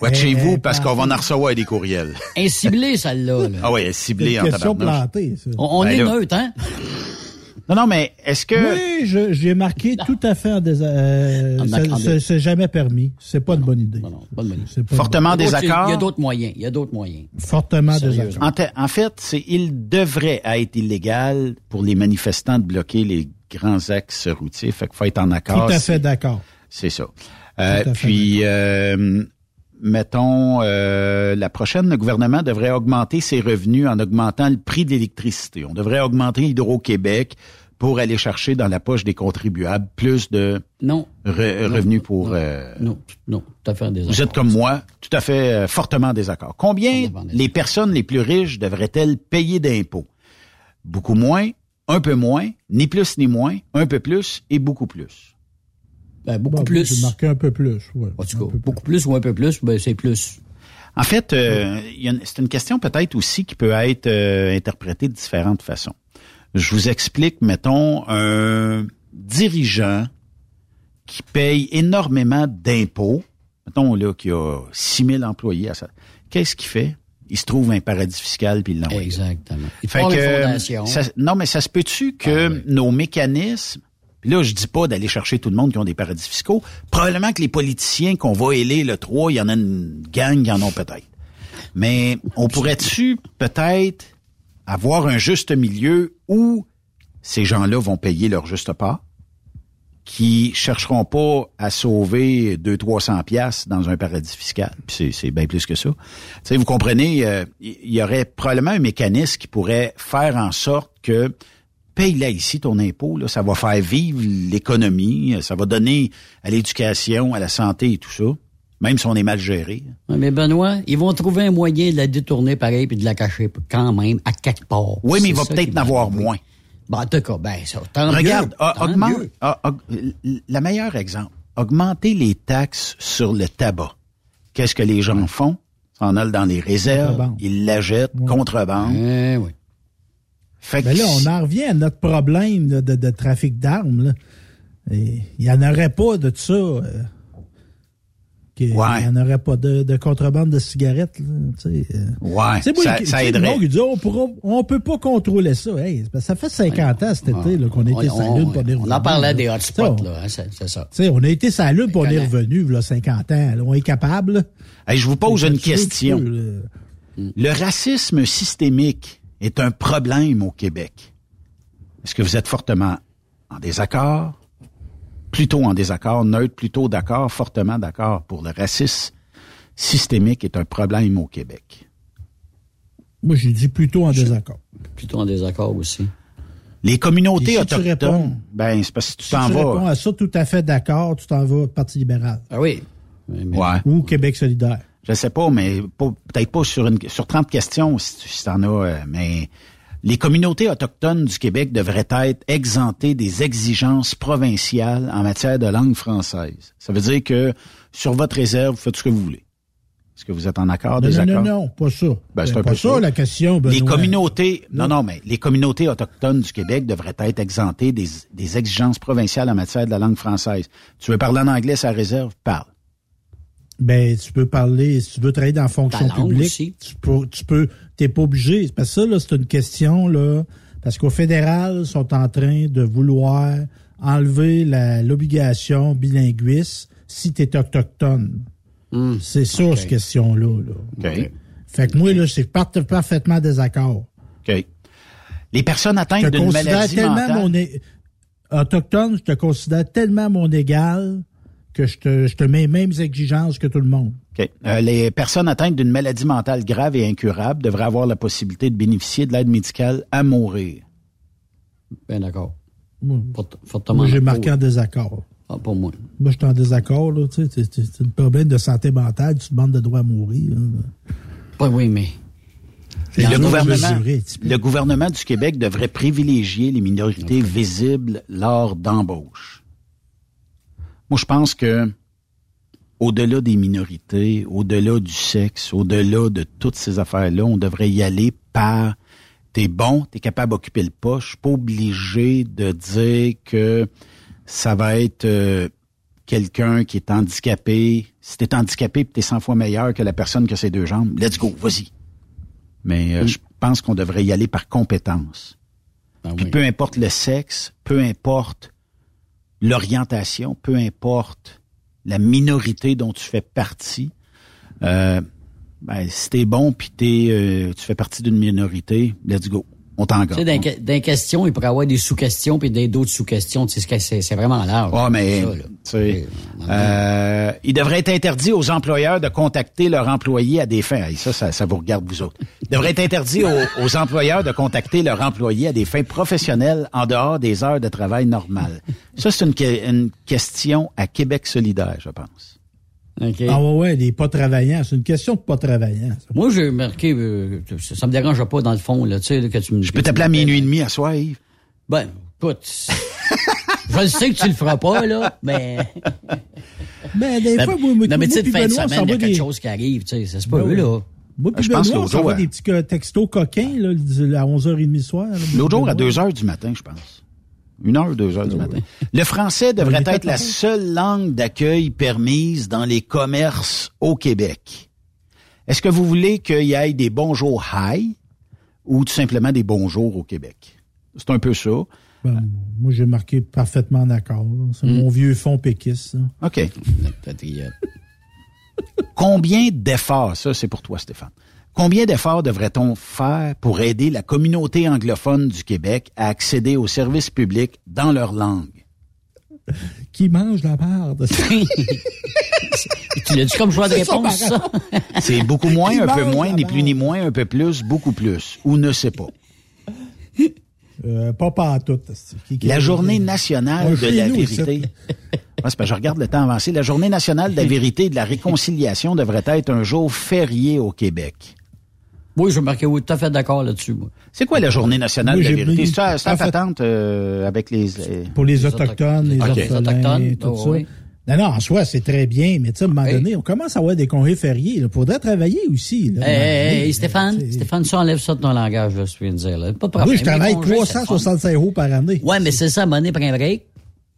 watchez-vous Eh, parce qu'on va en recevoir des courriels. Inciblé, celle-là. là. Ah oui, elle est ciblée C'est en question plantée, ça. On, on Ben est là. neutre, hein? Non, non, mais est-ce que... Oui, je- j'ai marqué tout à fait en désaccord. De- c'est jamais permis. C'est pas une bonne idée. C'est pas une Fortement bonne- désaccord? Il y a d'autres moyens. Il y a d'autres moyens. Fortement désaccord. En, fait, c'est il devrait être illégal pour les manifestants de bloquer les grands axes routiers. Fait qu'il faut être en Tout accord. à C'est- fait d'accord. C'est ça. Euh, Tout à fait puis, euh, mettons, euh, la prochaine, le gouvernement devrait augmenter ses revenus en augmentant le prix de l'électricité. On devrait augmenter Hydro-Québec pour aller chercher dans la poche des contribuables plus de Non. re- Non, revenus pour... non, euh, Non, non, tout à fait en désaccord. vous êtes comme moi, tout à fait euh, fortement en désaccord. Combien les personnes les plus riches devraient-elles payer d'impôts? Beaucoup moins, un peu moins, ni plus ni moins, un peu plus et beaucoup plus. Ben, beaucoup Bon, plus. J'ai marqué un peu plus. Ouais. En tout cas, beaucoup plus ou un peu plus, ben, c'est plus. En fait, euh, il y a une- c'est une question peut-être aussi qui peut être euh, interprétée de différentes façons. Je vous explique, mettons, un dirigeant qui paye énormément d'impôts, mettons là, qui a 6 000 employés à ça. Qu'est-ce qu'il fait? Il se trouve un paradis fiscal puis il l'envoie. Exactement. Il Fait que, ça- non, mais ça se peut-tu que nos mécanismes, là, je dis pas d'aller chercher tout le monde qui ont des paradis fiscaux, probablement que les politiciens qu'on va élire le 3, il y en a une gang qui en ont peut-être. Mais on pourrait-tu peut-être avoir un juste milieu où ces gens-là vont payer leur juste part, qui chercheront pas à sauver 200-300 pièces dans un paradis fiscal, puis c'est, bien plus que ça. Tu sais, vous comprenez, euh, il y aurait probablement un mécanisme qui pourrait faire en sorte que paye là ici ton impôt, là, ça va faire vivre l'économie, ça va donner à l'éducation, à la santé et tout ça, même si on est mal géré. Mais Benoît, ils vont trouver un moyen de la détourner pareil puis de la cacher quand même à quelque part. Oui, mais il va peut-être en avoir moins. Ben, en tout cas, ben, ça, tant Regarde, mieux, a- tant augmente, mieux. a- aug- la meilleure exemple, augmenter les taxes sur le tabac. Qu'est-ce que les gens font? Ils s'en allent dans les réserves, ils l'achètent, contrebande. Eh oui. Fait que Ben là, on en revient à notre problème là, de, de trafic d'armes. Il n'y en aurait pas de ça. euh, Il n'y en aurait pas de, de contrebande de cigarettes. Là. Ouais, ça- aiderait. dit, on pourra, on peut pas contrôler ça. Hey, ça fait 50 ans cet été qu'on a été On- la on- Lune pour venir On en parlait des hotspots, là, hein, c'est ça. On a été Lune pour on est revenu, là, 50 ans. on est capable. Hey, je vous pose une question. Le racisme systémique est un problème au Québec. Est-ce que vous êtes fortement en désaccord? Plutôt en désaccord, neutre, plutôt d'accord, fortement d'accord pour le racisme systémique est un problème au Québec. Moi, j'ai dit plutôt en désaccord. Plutôt en désaccord aussi. Les communautés tu autochtones, réponds- ben c'est parce que tu Si t'en tu réponds à ça tout à fait d'accord, tu t'en vas au Parti libéral. Ah oui. Ouais. Ou Québec solidaire. Je sais pas, mais peut-être pas sur une sur 30 questions si tu si t'en as, euh, mais les communautés autochtones du Québec devraient être exemptées des exigences provinciales en matière de langue française. Ça veut dire que sur votre réserve, vous faites ce que vous voulez. Est-ce que vous êtes en accord, Non, non, désaccord? non, non, pas ça. Ben, c'est Ben, pas ça, ça. la question. Les communautés, non, non, mais les communautés autochtones du Québec devraient être exemptées des, des exigences provinciales en matière de la langue française. Tu veux parler en anglais, ça réserve, parle. Ben, tu peux parler, si tu veux travailler dans la fonction publique, aussi. tu peux, tu peux, t'es pas obligé. Parce que ça, là, c'est une question, là, parce qu'au fédéral, ils sont en train de vouloir enlever l'obligation bilinguiste si tu es autochtone. C'est ça, Hmm. Cette question-là. Là. OK. Fait que moi, là, c'est par- parfaitement désaccord. OK. Les personnes Je atteintes d'une maladie tellement mentale. mon... é- autochtone, je te considère tellement mon égal que je te, je te mets les mêmes exigences que tout le monde. OK. Euh, les personnes atteintes d'une maladie mentale grave et incurable devraient avoir la possibilité de bénéficier de l'aide médicale à mourir. Bien d'accord. Moi, moi, j'ai marqué en désaccord. Ah, pour moi. Moi, je suis en désaccord. là. Tu sais, c'est- un problème de santé mentale. Tu demandes de droit à mourir. là. Oui, oui, mais. Le gouvernement, mesuré, le gouvernement du Québec devrait privilégier les minorités visibles lors d'embauche. Moi, je pense que au-delà des minorités, au-delà du sexe, au-delà de toutes ces affaires-là, on devrait y aller par t'es bon, t'es capable d'occuper le poste. Je suis pas obligé de dire que ça va être euh, quelqu'un qui est handicapé. Si t'es handicapé, tu t'es 100 fois meilleur que la personne qui a ses deux jambes. Let's go, vas-y. Mais euh, je pense qu'on devrait y aller par compétence. Puis peu importe le sexe, peu importe l'orientation, peu importe la minorité dont tu fais partie, euh, ben, si t'es bon puis t'es, euh, tu fais partie d'une minorité, let's go. On t'engage. dans, dans questions, il pourrait y avoir des sous-questions puis des- d'autres sous-questions. C'est- vraiment large. Ouais, mais Ça, euh, il devrait être interdit aux employeurs de contacter leurs employés à des fins. Ça, ça, ça vous regarde vous autres. Il devrait être interdit aux, aux employeurs de contacter leurs employés à des fins professionnelles en dehors des heures de travail normales. Ça, c'est une, une question à Québec solidaire, je pense. Ah ouais, ouais, des pas travaillants. C'est une question de pas travaillants. ça. Moi, j'ai marqué, euh, ça, me dérange pas dans le fond, là, tu sais, là, que tu me. Je peux t'appeler à minuit et demi à soir, Yves? Ben, écoute. je le sais que tu le feras pas, là, mais. Ben, des Ben, fois, moi, moi, non, mais tu sais, de fin de on semaine, il y a quelque des- chose qui arrive, tu sais, ça se peut, Ben là. Moi, puis Je pense Benoît, on l'autre jour, s'envoie des petits euh, textos coquins, là, à 11h30 soir. L'autre jour, à Benoît. 2 heures du matin, je pense. Une heure, deux heures du matin. Le français devrait être la seule langue d'accueil permise dans les commerces au Québec. Est-ce que vous voulez qu'il y ait des bonjours high ou tout simplement des bonjours au Québec? C'est un peu ça. Ben, moi, j'ai marqué parfaitement d'accord. là. Hmm. C'est mon vieux fond péquiste. OK. Combien d'efforts, ça c'est pour toi Stéphane, combien d'efforts devrait-on faire pour aider la communauté anglophone du Québec à accéder aux services publics dans leur langue? Qui mange la merde? tu l'as dit comme choix de réponse, ça? C'est beaucoup moins, Qui un peu moins, ni plus ni moins, un peu plus, beaucoup plus, ou ne sait pas. Euh, pas partout. La journée nationale Ouais, de la nous, vérité. c'est parce que je regarde le temps avancé. La journée nationale de la vérité et de la réconciliation devrait être un jour férié au Québec. Oui, je marquais oui, tout à fait d'accord là-dessus, moi. C'est quoi la journée nationale de la vérité? C'est ça, c'est patente euh, avec les... Pour les, Autochtones, les Ok. orphelins, Autochtones, tout oh, ça. oui. Non, non, en soi, c'est très bien, mais tu sais, à un moment Hey. donné, on commence à avoir des congés fériés. Il faudrait travailler aussi. Là, Hey, à un moment hey, donné. hey, Stéphane, Stéphane, tu enlèves ça de ton langage, là, je viens de dire, là. Pas de problème. Oui, je travaille Les congés, c'est le fun. 365 euros par année. Ouais, mais c'est ça, à un moment donné, prends un break.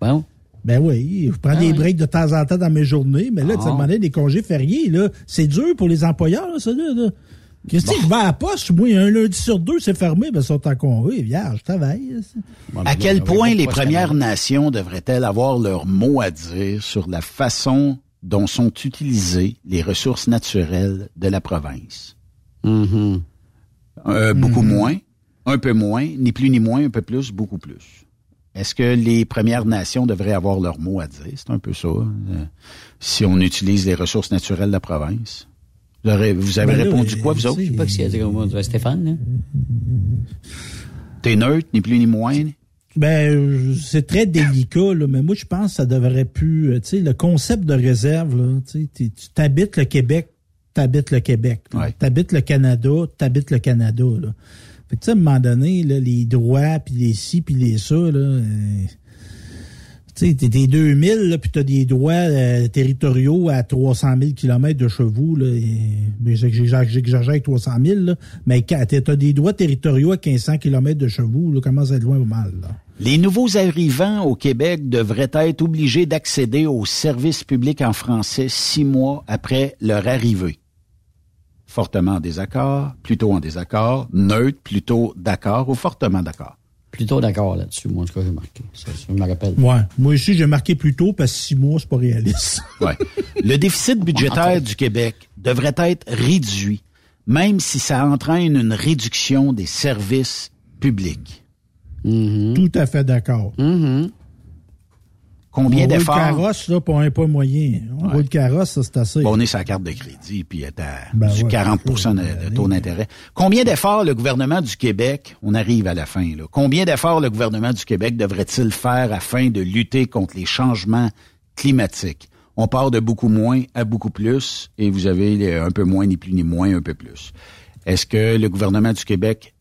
Bon. Ben oui, je prends Ah des oui. breaks de temps en temps dans mes journées, mais là, tu sais, à un Ah. moment donné, des congés fériés, là, c'est dur pour les employeurs, là, ça, là. Qu'est-ce que je vais à la poste? Moi, un lundi sur deux, c'est fermé, ben, sont en congé. Vierge, je travaille. À quel point les Premières Nations devraient-elles avoir leur mot à dire sur la façon dont sont utilisées les ressources naturelles de la province? Mm-hmm. Euh, beaucoup moins, un peu moins, ni plus ni moins, un peu plus, beaucoup plus. Est-ce que les Premières Nations devraient avoir leur mot à dire? C'est un peu ça. euh, si on utilise les ressources naturelles de la province. Vous avez, Ben là, répondu euh, quoi, vous autres? Je sais pas a dire Stéphane, là. T'es neutre, ni plus ni moins? Ben, euh, c'est très délicat, là, mais moi, je pense que ça devrait plus. euh, Tu sais, le concept de réserve, là, tu t'habites le Québec, t'habites le Québec. Ouais. T'habites le Canada, t'habites le Canada, là. Fait que, à un moment donné, là, les droits, puis les ci, puis les ça, là. Tu sais, des 2000, là, puis t'as des droits euh, territoriaux à 300 000 km de chevaux, là. j'exagère avec 300 000, là. Mais t'as des droits territoriaux à 1500 km de chevaux, là, commence à être loin ou mal, là? Les nouveaux arrivants au Québec devraient être obligés d'accéder aux services publics en français six mois après leur arrivée. Fortement en désaccord, plutôt en désaccord, neutre, plutôt d'accord ou fortement d'accord. Plutôt d'accord là-dessus, moi, en tout cas, j'ai marqué. Ça, ça me rappelle. Ouais. Moi aussi, j'ai marqué plus tôt parce que six mois, c'est pas réaliste. Ouais. Le déficit budgétaire du Québec devrait être réduit, même si ça entraîne une réduction des services publics. Mm-hmm. Tout à fait d'accord. Combien On roule d'efforts? le carrosse, là, pour un pas moyen. On roule le carrosse, ça, c'est assez. Bon, on est sur la carte de crédit, puis est à Ben du ouais, 40 de, de taux d'intérêt. Combien d'efforts le gouvernement du Québec, on arrive à la fin, là, combien d'efforts le gouvernement du Québec devrait-il faire afin de lutter contre les changements climatiques? On part de beaucoup moins à beaucoup plus, et vous avez les- un peu moins, ni plus ni moins, un peu plus. Est-ce que le gouvernement du Québec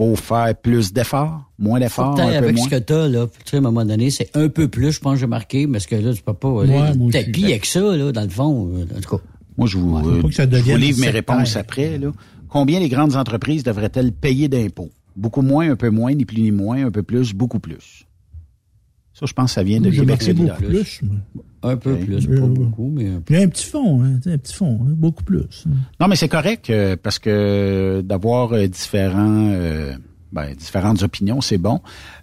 faut faire plus d'efforts, moins d'efforts, un peu avec moins? ce que t'as, là, tu sais, à un moment donné, c'est un peu plus, je pense, que j'ai marqué, parce que là, tu peux pas aller Ouais, le moi aussi. tapis avec ça, là, dans le fond. euh, En tout cas. Moi, je vous, euh, je vous livre mes réponses après. Là. Combien les grandes entreprises devraient-elles payer d'impôts? Beaucoup moins, un peu moins, ni plus ni moins, un peu plus, beaucoup plus. Ça, je pense que ça vient de Québec beaucoup plus. Un peu plus, pas beaucoup, mais un peu. A un petit fond, hein, un petit fond, hein, beaucoup plus. Non, mais c'est correct euh, parce que d'avoir euh, différents, euh, ben, différentes opinions, c'est bon.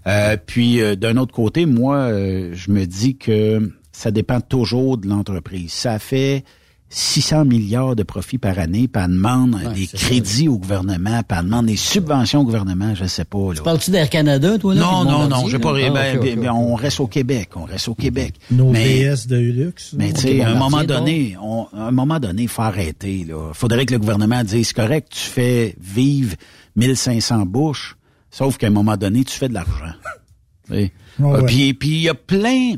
Euh, puis euh, d'un autre côté, moi, euh, je me dis que ça dépend toujours de l'entreprise. Ça fait 600 milliards de profits par année, puis elle demande des crédits au gouvernement, puis elle demande des subventions au gouvernement, je sais pas. Là. Parles-tu d'Air Canada, toi, là? Non, puis non, non, j'ai pas. ben, Ah, ben, ben, ok. on reste au Québec, on reste au Québec. Nos Mais- BS de luxe. mais tu sais, à un moment donné, on, à un moment donné, il faut arrêter. Là. Faudrait que le gouvernement dise, c'est correct, tu fais vivre 1500 bouches, sauf qu'à un moment donné, tu fais de l'argent. Tu sais. Ouais, Euh. Puis puis il y a plein,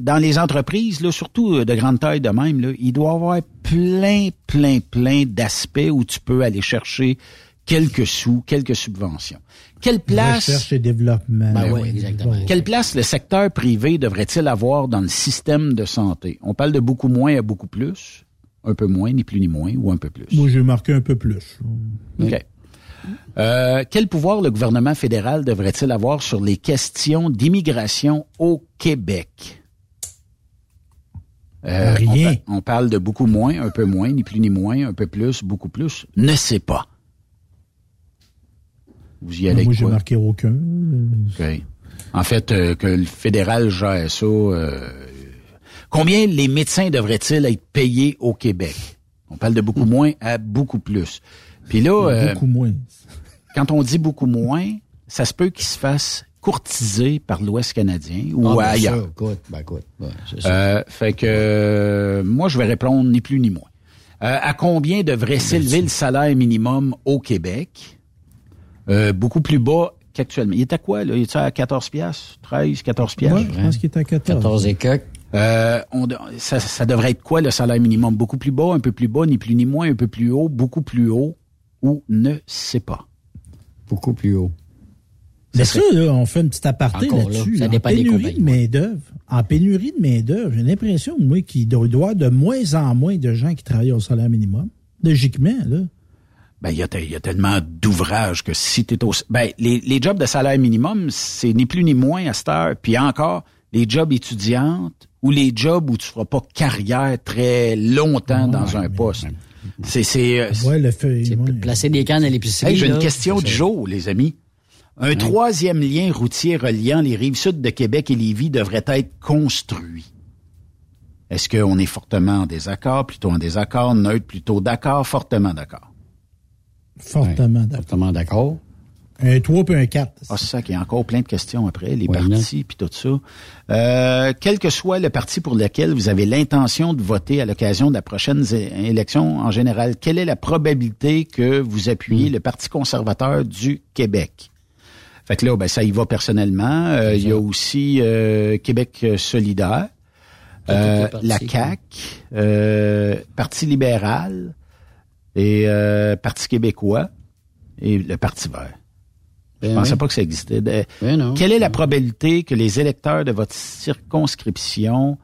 dans les entreprises, là, surtout euh, de grande taille de même, là, il doit y avoir plein, plein, plein d'aspects où tu peux aller chercher quelques sous, quelques subventions. Quelle place... Recherche et développement. Ben Ouais. oui, exactement. Quelle place le secteur privé devrait-il avoir dans le système de santé? On parle de beaucoup moins à beaucoup plus, un peu moins, ni plus ni moins, ou un peu plus. Moi, j'ai marqué un peu plus. OK. Euh, quel pouvoir le gouvernement fédéral devrait-il avoir sur les questions d'immigration au Québec? Euh, Rien. On, pa- on parle de beaucoup moins, un peu moins, ni plus ni moins, un peu plus, beaucoup plus. Ne sais pas. Vous y allez Moi, j'ai marqué aucun. OK. En fait, euh, que le fédéral gère ça. euh, combien les médecins devraient-ils être payés au Québec? On parle de beaucoup moins à beaucoup plus. Puis là, euh, Beaucoup moins. quand on dit beaucoup moins, ça se peut qu'ils se fassent courtiser par l'Ouest canadien ou Ah, ben, ailleurs. ça, écoute, ben, écoute, ouais, c'est ça. Euh, fait que euh, moi, je vais répondre ni plus ni moins. Euh, à combien devrait s'élever le salaire minimum au Québec? Euh, beaucoup plus bas qu'actuellement. Il est à quoi, là? Il est à 14 piastres? 13, 14 piastres? Ouais, je pense qu'il est à 14. 14 et quelques. Euh, on ça, ça devrait être quoi, le salaire minimum? Beaucoup plus bas, un peu plus bas, ni plus ni moins, un peu plus haut, beaucoup plus haut, ou ne sait pas? Beaucoup plus haut. Mais Ça ça, là, on fait une petite aparté là, là-dessus. ça en dépend pénurie de main-d'œuvre. En pénurie de main-d'œuvre, j'ai l'impression, moi, qu'il doit y avoir de moins en moins de gens qui travaillent au salaire minimum. Logiquement, là. Ben, il y a, y tellement d'ouvrages que si tu es au... Ben, les, les jobs de salaire minimum, c'est ni plus ni moins à cette heure. Puis encore, les jobs étudiantes ou les jobs où tu feras pas carrière très longtemps dans un poste. C'est... c'est, euh, Ouais, le fait. Placer des cannes à l'épicerie. Hey, j'ai une question du jour, les amis. Un troisième lien routier reliant les rives sud de Québec et Lévis devrait être construit. Est-ce qu'on est fortement en désaccord, plutôt en désaccord, neutre, plutôt d'accord, fortement d'accord? Fortement d'accord. Fortement d'accord. Un 3 puis un 4. Ah, c'est ça qu'il y a encore plein de questions après, les Ouais, partis puis tout ça. Euh, quel que soit le parti pour lequel vous avez l'intention de voter à l'occasion de la prochaine élection en général, quelle est la probabilité que vous appuyez le Parti conservateur du Québec? Fait que là, ben, ça y va personnellement. Euh, Il y a aussi euh, Québec solidaire, euh, les la. CAQ, Parti libéral et Parti québécois et le Parti vert. Je Ben pensais oui. pas que ça existait. Ben non. Quelle est la probabilité que les électeurs de votre circonscription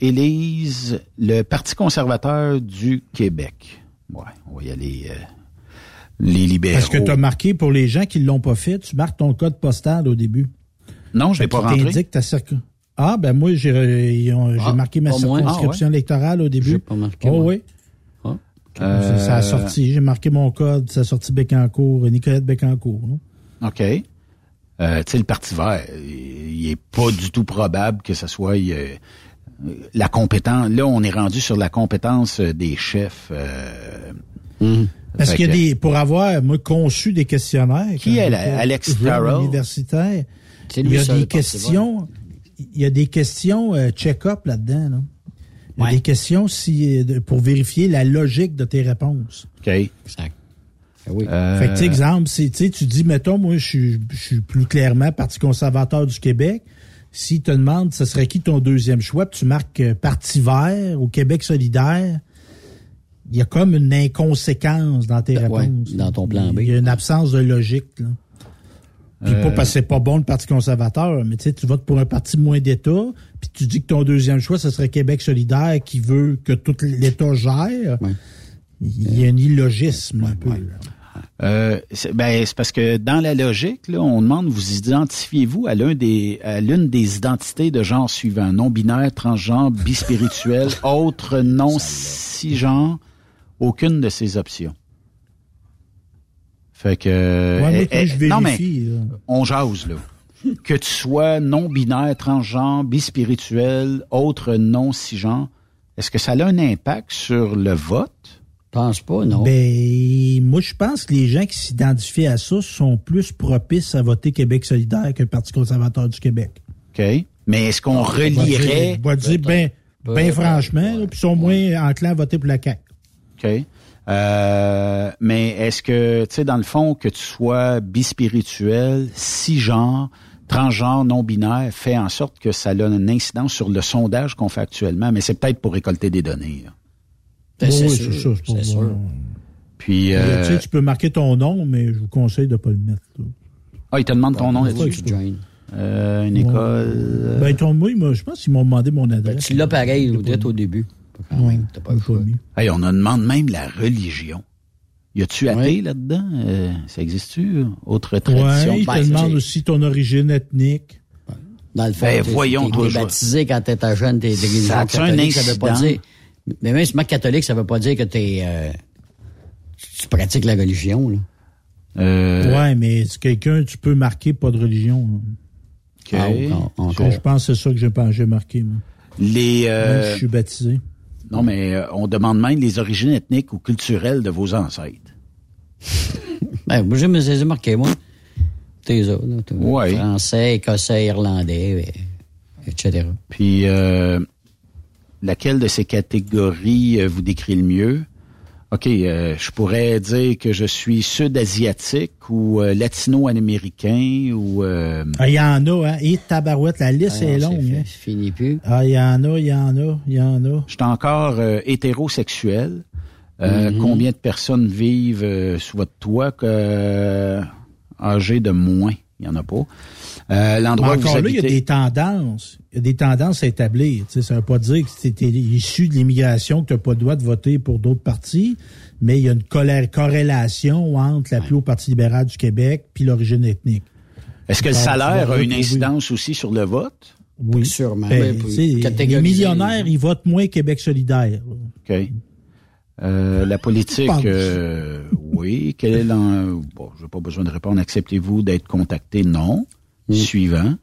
élisent le Parti conservateur du Québec? Ouais, on va y aller. Euh, les libéraux. Parce que tu as marqué pour les gens qui ne l'ont pas fait, tu marques ton code postal au début. Non, je vais Fait pas t'indique ta circon- Ah, ben moi, j'ai j'ai Ah, marqué ma moi. circonscription électorale au début. J'ai pas marqué, Oh moi. oui. Ah. Ça, ça a sorti. J'ai marqué mon code. Ça a sorti Bécancourt, Nicolette Bécancourt. non? OK. Euh, tu sais, le Parti vert, il est pas du tout probable que ce soit euh, la compétence. Là, on est rendu sur la compétence euh, des chefs. euh, Parce fait qu'il y a que- des, pour avoir, moi, conçu des questionnaires. Qui est la- Alex? Universitaire. il y a des questions, il y a des questions euh, check-up là-dedans. Là. Il y a des questions si, euh, pour vérifier la logique de tes réponses. OK. Exact. Fait que, tu sais, exemple, c'est, tu sais, tu dis, mettons, moi, je suis, je suis plus clairement Parti conservateur du Québec. Si te demande, ce serait qui ton deuxième choix, puis tu marques euh, Parti vert ou Québec solidaire, il y a comme une inconséquence dans tes Ouais, réponses. dans ton plan B. Il y a une absence de logique, là. Puis Euh. pas parce que c'est pas bon le Parti conservateur, mais tu sais, tu votes pour un parti moins d'État, puis tu dis que ton deuxième choix, ce serait Québec solidaire qui veut que tout l'État gère. Il y a un illogisme, un peu. là. Euh, c'est ben, c'est parce que dans la logique, là, on demande vous identifiez-vous à l'un des à l'une des identités de genre suivant? Non binaire, transgenre, bispirituel, autre non cisgenre, aucune de ces options. Fait que Ouais, eh, puis je eh, non mais vérifie, là. on jase là. que tu sois non binaire, transgenre, bispirituel, autre non cisgenre, est-ce que ça a un impact sur le vote? Pense pas, non. Ben, moi, je pense que les gens qui s'identifient à ça sont plus propices à voter Québec solidaire que le Parti conservateur du Québec. OK. Mais est-ce qu'on relierait On va dire, ben, ben franchement, puis ils sont moins enclins à voter pour la CAQ. OK? Euh, mais est-ce que, tu sais, dans le fond, que tu sois bispirituel, cisgenre, transgenre, non-binaire, fait en sorte que ça a une incidence sur le sondage qu'on fait actuellement, mais c'est peut-être pour récolter des données. là. Ben, c'est Oui, sûr, c'est ça, c'est sûr. Puis, Tu euh, sais, tu peux marquer ton nom, mais je vous conseille de pas le mettre. là. ah, il te demande ton nom là-dessus? Euh, une école... euh, Ben, ton, moi, je pense qu'ils m'ont demandé mon adresse. Ben, Tu l'as pareil, ou direct au début. Ouais, T'as pas le choix. Hey, on en demande même la religion. Y a-tu athée là-dedans? Euh, ça existe-tu? Autre tradition? Ouais, ils te Ben, demandent c'est- aussi ton origine ethnique. Dans le fond, Ben, t'es- voyons, t'es- baptisé quand t'étais jeune, t'es un catholique, ça veut pas incident? dire... Mais même si tu es catholique, ça veut pas dire que t'es... euh, tu pratiques la religion, là. Euh, Ouais, mais c'est quelqu'un, tu peux marquer pas de religion. là. OK. Ah, encore. Je pense que c'est ça que j'ai pas- j'ai marqué, moi. Les, Même si je suis baptisé. Non, mais euh, on demande même les origines ethniques ou culturelles de vos ancêtres. Ben, moi, j'ai j'ai marqué, moi. T'es là. Ouais. Français, écossais, irlandais, et- etc. Puis, euh, laquelle de ces catégories euh, vous décrit le mieux? OK, euh, je pourrais dire que je suis sud-asiatique ou euh, latino-américain ou... euh, Ah, il y en a, hein. Et tabarouette, la liste Ah, est longue, c'est hein. Fini plus. Ah, il y en a, il y en a, il y en a. Je suis encore euh, hétérosexuel. Euh, Mhm. Combien de personnes vivent euh, sous votre toit que euh, âgées de moins? Il n'y en a pas. Euh, Mais L'endroit où vous encore là, il y a des tendances. Il y a des tendances à établir. Tu sais, ça ne veut pas dire que tu es issu de l'immigration, que tu n'as pas le droit de voter pour d'autres partis, mais il y a une colère- corrélation entre l'appui au Parti libéral du Québec puis l'origine ethnique. Est-ce que le salaire a une incidence aussi sur le vote? Oui. Sûrement. Ben, les millionnaires, ils votent moins Québec solidaire. Euh, la politique, euh, oui. Quel est l'en... Bon, je n'ai pas besoin de répondre. Acceptez-vous d'être contacté? Non. Mm. Suivant.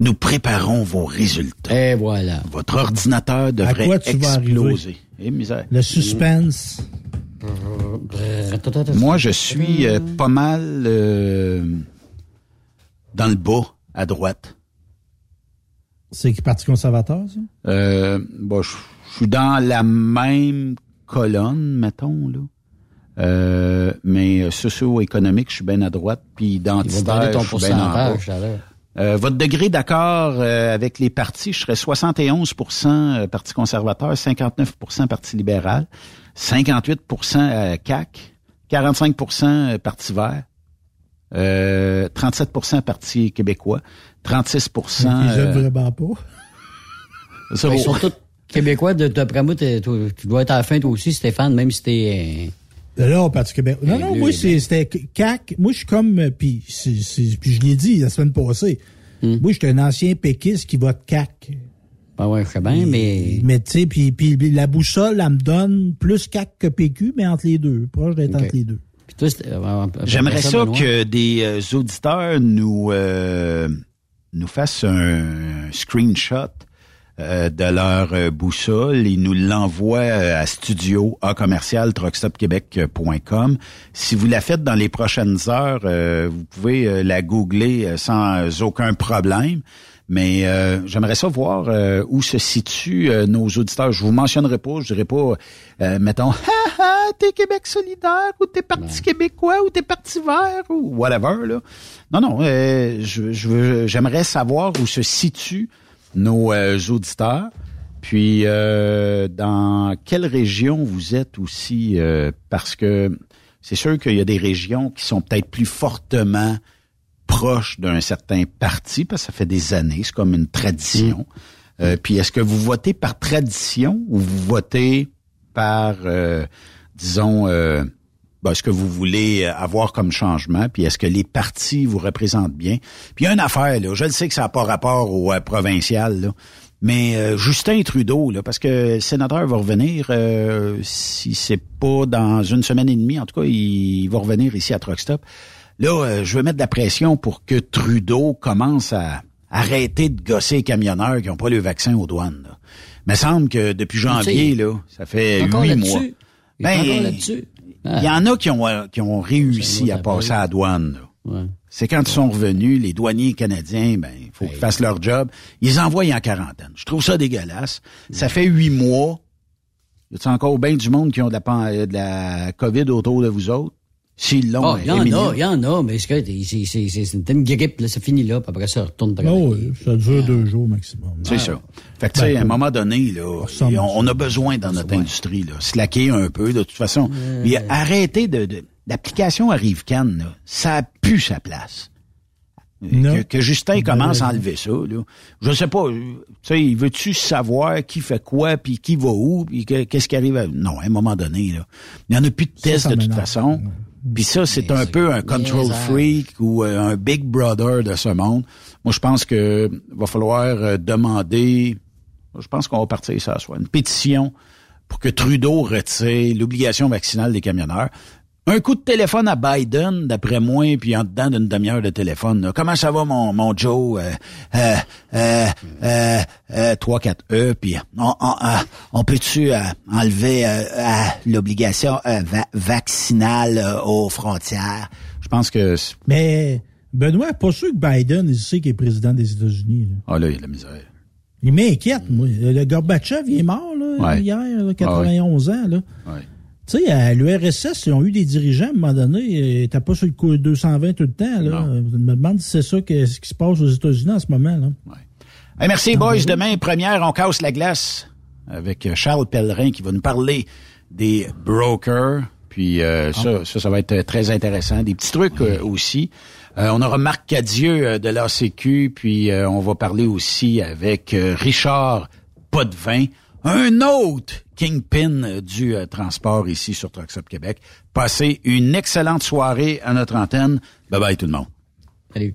Nous préparons vos résultats. Et voilà. Votre ordinateur devrait quoi tu vas exploser. Eh, misère. Le suspense? Moi, je suis euh, pas mal dans le bas, à droite. C'est le Parti conservateur, ça? Euh, bon, je suis dans la même colonne, mettons, là. Euh, mais socio-économique, je suis bien à droite, puis identitaire, ton je suis bien en bas. Euh, votre degré d'accord euh, avec les partis, je serais 71% euh, Parti conservateur, 59% Parti libéral, 58% euh, CAC, 45% euh, Parti vert, euh, 37% Parti québécois, 36 Ils aiment euh, vraiment pas. Ben, Ils sont tous québécois. De, d'après moi, tu dois être à la fin, toi aussi, Stéphane, même si t'es... Là, Parti Québec. Non, non, moi, c'est- c'était CAC. Moi, je suis comme, euh, puis c'est- c'est- puis je l'ai dit la semaine passée. Moi, j'étais un ancien péquiste qui vote CAC. Ben ouais, je sais bien, mais... Mais tu sais, puis, puis la boussole, elle me donne plus CAC que PQ, mais entre les deux, proche d'être entre les deux. Puis toi, c'était- euh, euh, J'aimerais ça Benoît? que des euh, auditeurs nous euh, nous fassent un screenshot euh, de leur euh, boussole. Ils nous l'envoient euh, à studio à commercial truckstopquebec.com. Si vous la faites dans les prochaines heures, vous pouvez la googler sans aucun problème. Mais euh, j'aimerais ça voir euh, où se situent euh, nos auditeurs. Je vous mentionnerai pas, je dirais pas, euh, mettons, ha ha, t'es Québec solidaire ou t'es Parti québécois ou t'es Parti vert ou whatever. Là. Non, non, euh, je, je veux- j'aimerais savoir où se situent nos euh, auditeurs. Puis, euh, dans quelle région vous êtes aussi? euh, parce que c'est sûr qu'il y a des régions qui sont peut-être plus fortement proches d'un certain parti, parce que ça fait des années, c'est comme une tradition. Euh, puis, est-ce que vous votez par tradition ou vous votez par, euh, disons, euh, ben, ce que vous voulez avoir comme changement, puis est-ce que les partis vous représentent bien? Puis il y a une affaire, là, je le sais que ça n'a pas rapport au euh, provincial, là, mais euh, Justin Trudeau, là, parce que le sénateur va revenir, euh, si c'est pas dans une semaine et demie, en tout cas, il, va revenir ici à Truckstop. Là, euh, je veux mettre de la pression pour que Trudeau commence à arrêter de gosser les camionneurs qui n'ont pas le vaccin aux douanes. Là. Il me semble que depuis janvier, là, ça fait huit mois. Là-dessus. Il y en a qui ont, euh, qui ont réussi à passer à la douane. C'est quand ils sont revenus, les douaniers canadiens, ben, il faut qu'ils fassent leur job. Ils envoient en quarantaine. Je trouve ça dégueulasse. Ça fait huit mois. Y a encore bien du monde qui ont de la, euh, de la COVID autour de vous autres? S'ils l'ont, Ah, il y en a, il y en a, mais c'est que c'est- c'est c'est- c'est une grippe, là, ça finit là, puis après ça, on retourne travailler. Oh, oui, ça dure deux jours maximum. C'est ça. Fait que, tu sais, Ben, à un moment donné, là, on, on a besoin dans notre industrie, là, slacker un peu, de toute façon. Puis arrêter de, de l'application Arrive-Can, là, ça a plus sa place. Que, que Justin commence à enlever ça, là. Je sais pas, euh, tu sais, veux-tu savoir qui fait quoi, puis qui va où, puis que- qu'est-ce qui arrive à... Non, à un moment donné, là, il n'y en a plus de tests de toute façon. Puis ça, c'est un peu un control freak ou euh, un big brother de ce monde. Moi, je pense que va falloir euh, demander, je pense qu'on va partir ça soit une pétition pour que Trudeau retire l'obligation vaccinale des camionneurs. Un coup de téléphone à Biden, d'après moi, puis en dedans d'une demi-heure de téléphone. là. Comment ça va, mon, mon Joe? Euh, euh, euh, euh, euh, 3-4-E, puis on, on, euh, on peut-tu euh, enlever l'obligation va- vaccinale aux frontières? Je pense que... c'est- Mais Benoît, pas sûr que Biden, il sait qu'il est président des États-Unis. là. Ah là, il y a de la misère. Il m'inquiète, moi. Le Gorbatchev, il est mort, là, Ouais. hier, là, 91 ans, là. Tu sais, à l'URSS, ils ont eu des dirigeants, à un moment donné, ils n'étaient pas sur le coup 220 tout le temps, là. Je me demande si c'est ça que, ce qui se passe aux États-Unis en ce moment, là. Hey, merci, boys. Demain, première, on casse la glace avec euh, Charles Pellerin qui va nous parler des brokers. Puis euh, ça, ça, ça va être euh, très intéressant. Des petits trucs euh, aussi. Euh, on aura Marc Cadieux euh, de l'ACQ, puis euh, on va parler aussi avec euh, Richard Potvin, un autre kingpin du euh, transport ici sur Truckstop Québec. Passez une excellente soirée à notre antenne. Bye bye tout le monde. Salut.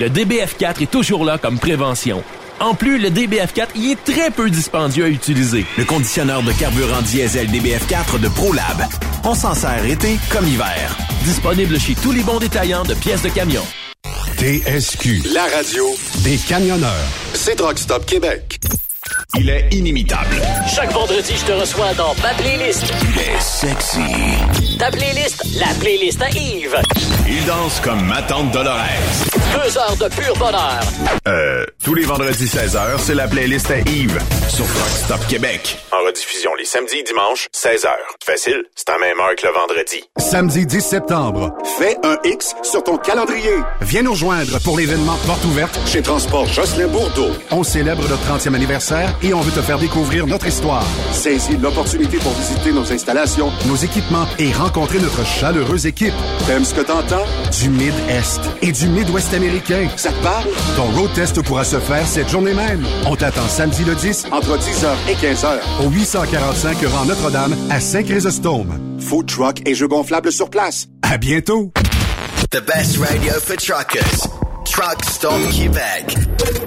le DBF4 est toujours là comme prévention. En plus, le DBF4 y est très peu dispendieux à utiliser. Le conditionneur de carburant diesel DBF4 de ProLab. On s'en sert été comme hiver. Disponible chez tous les bons détaillants de pièces de camion. TSQ. La radio Des camionneurs. c'est Truck Stop Québec. Il est inimitable. Chaque vendredi, je te reçois dans ma playlist. Il est sexy. Ta playlist, la playlist à Yves. Il danse comme ma tante Dolores. Deux heures de pur bonheur. Euh, tous les vendredis 16h, c'est la playlist à Yves sur Rock Stop Québec. En rediffusion les samedis et dimanches, 16h. Facile, c'est à même heure que le vendredi. Samedi 10 septembre, fais un X sur ton calendrier. Viens nous rejoindre pour l'événement Porte ouverte chez Transport Jocelyn Bourdeau. On célèbre notre 30e anniversaire et on veut te faire découvrir notre histoire. Saisis l'opportunité pour visiter nos installations, nos équipements et rencontrer notre chaleureuse équipe. T'aimes ce que t'entends? Du Mid-Est et du Midwest Ça te parle? Ton road test pourra se faire cette journée même. On t'attend samedi le 10 entre 10h et 15h au 845 rang Notre-Dame à Saint-Chrysostome. Food truck et jeux gonflables sur place. À bientôt! The best radio for truckers. Truck Stop Québec.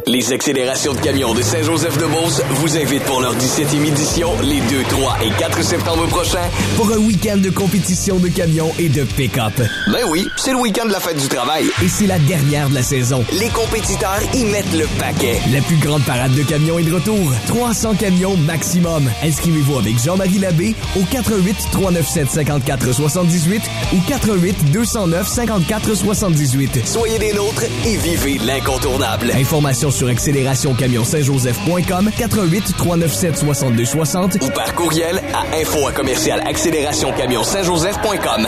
Les accélérations de camions de Saint-Joseph-de-Beauce vous invitent pour leur 17e édition les 2, 3 et 4 septembre prochains Pour un week-end de compétition de camions et de pick-up. Ben oui, c'est le week-end de la fête du travail. Et c'est la dernière de la saison. Les compétiteurs y mettent le paquet. La plus grande parade de camions est de retour. 300 camions maximum. Inscrivez-vous avec Jean-Marie Labbé au 88 397 54 78 ou 88 209 54 78. Soyez des nôtres et vivez l'incontournable. Informations sur accélérationcamionsaintjoseph.com 88 397 62 60 Ou par courriel à info à commercial accélérationcamionsaintjoseph.com.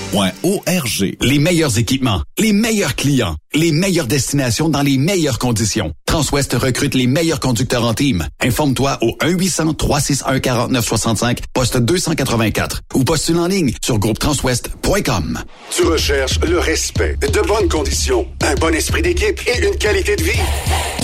Les meilleurs équipements, les meilleurs clients, les meilleures destinations dans les meilleures conditions. Transwest recrute les meilleurs conducteurs en team. Informe-toi au 1-800-361-4965, poste 284 ou postule en ligne sur groupetranswest.com. Tu recherches le respect, de bonnes conditions, un bon esprit d'équipe et une qualité de vie.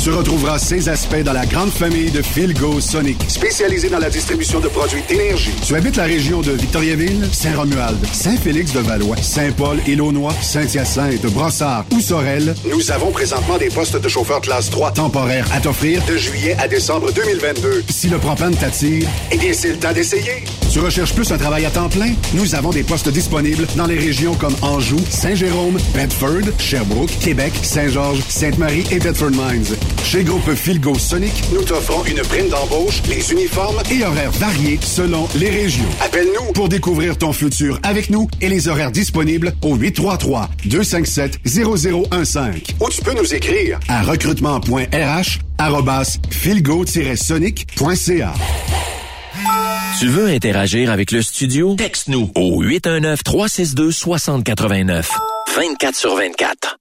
Tu retrouveras ces aspects dans la grande famille de Philgo Sonic, spécialisée dans la distribution de produits d'énergie. Tu habites la région de Victoriaville, Saint-Romuald, Saint-Félix-de-Valois, Saint-Paul, Élonois, Saint-Hyacinthe, Brossard ou Sorel. Nous avons présentement des postes de chauffeur classe 3 temporaires à t'offrir de juillet à décembre 2022. Si le propane t'attire, eh bien c'est le temps d'essayer. Tu recherches plus un travail à temps plein? Nous avons des postes disponibles dans les régions comme Anjou, Saint-Jérôme, Bedford, Sherbrooke, Québec, Saint-Georges, Sainte-Marie et Bedford Mines. Chez Groupe Philgo Sonic, nous t'offrons une prime d'embauche, les uniformes et horaires variés selon les régions. Appelle-nous pour découvrir ton futur avec nous et les horaires disponibles au 833 257 0015 ou tu peux nous écrire à recrutement.rh arobase philgo-sonic.ca. Tu veux interagir avec le studio? Texte-nous au 819-362-6089. 24 sur 24.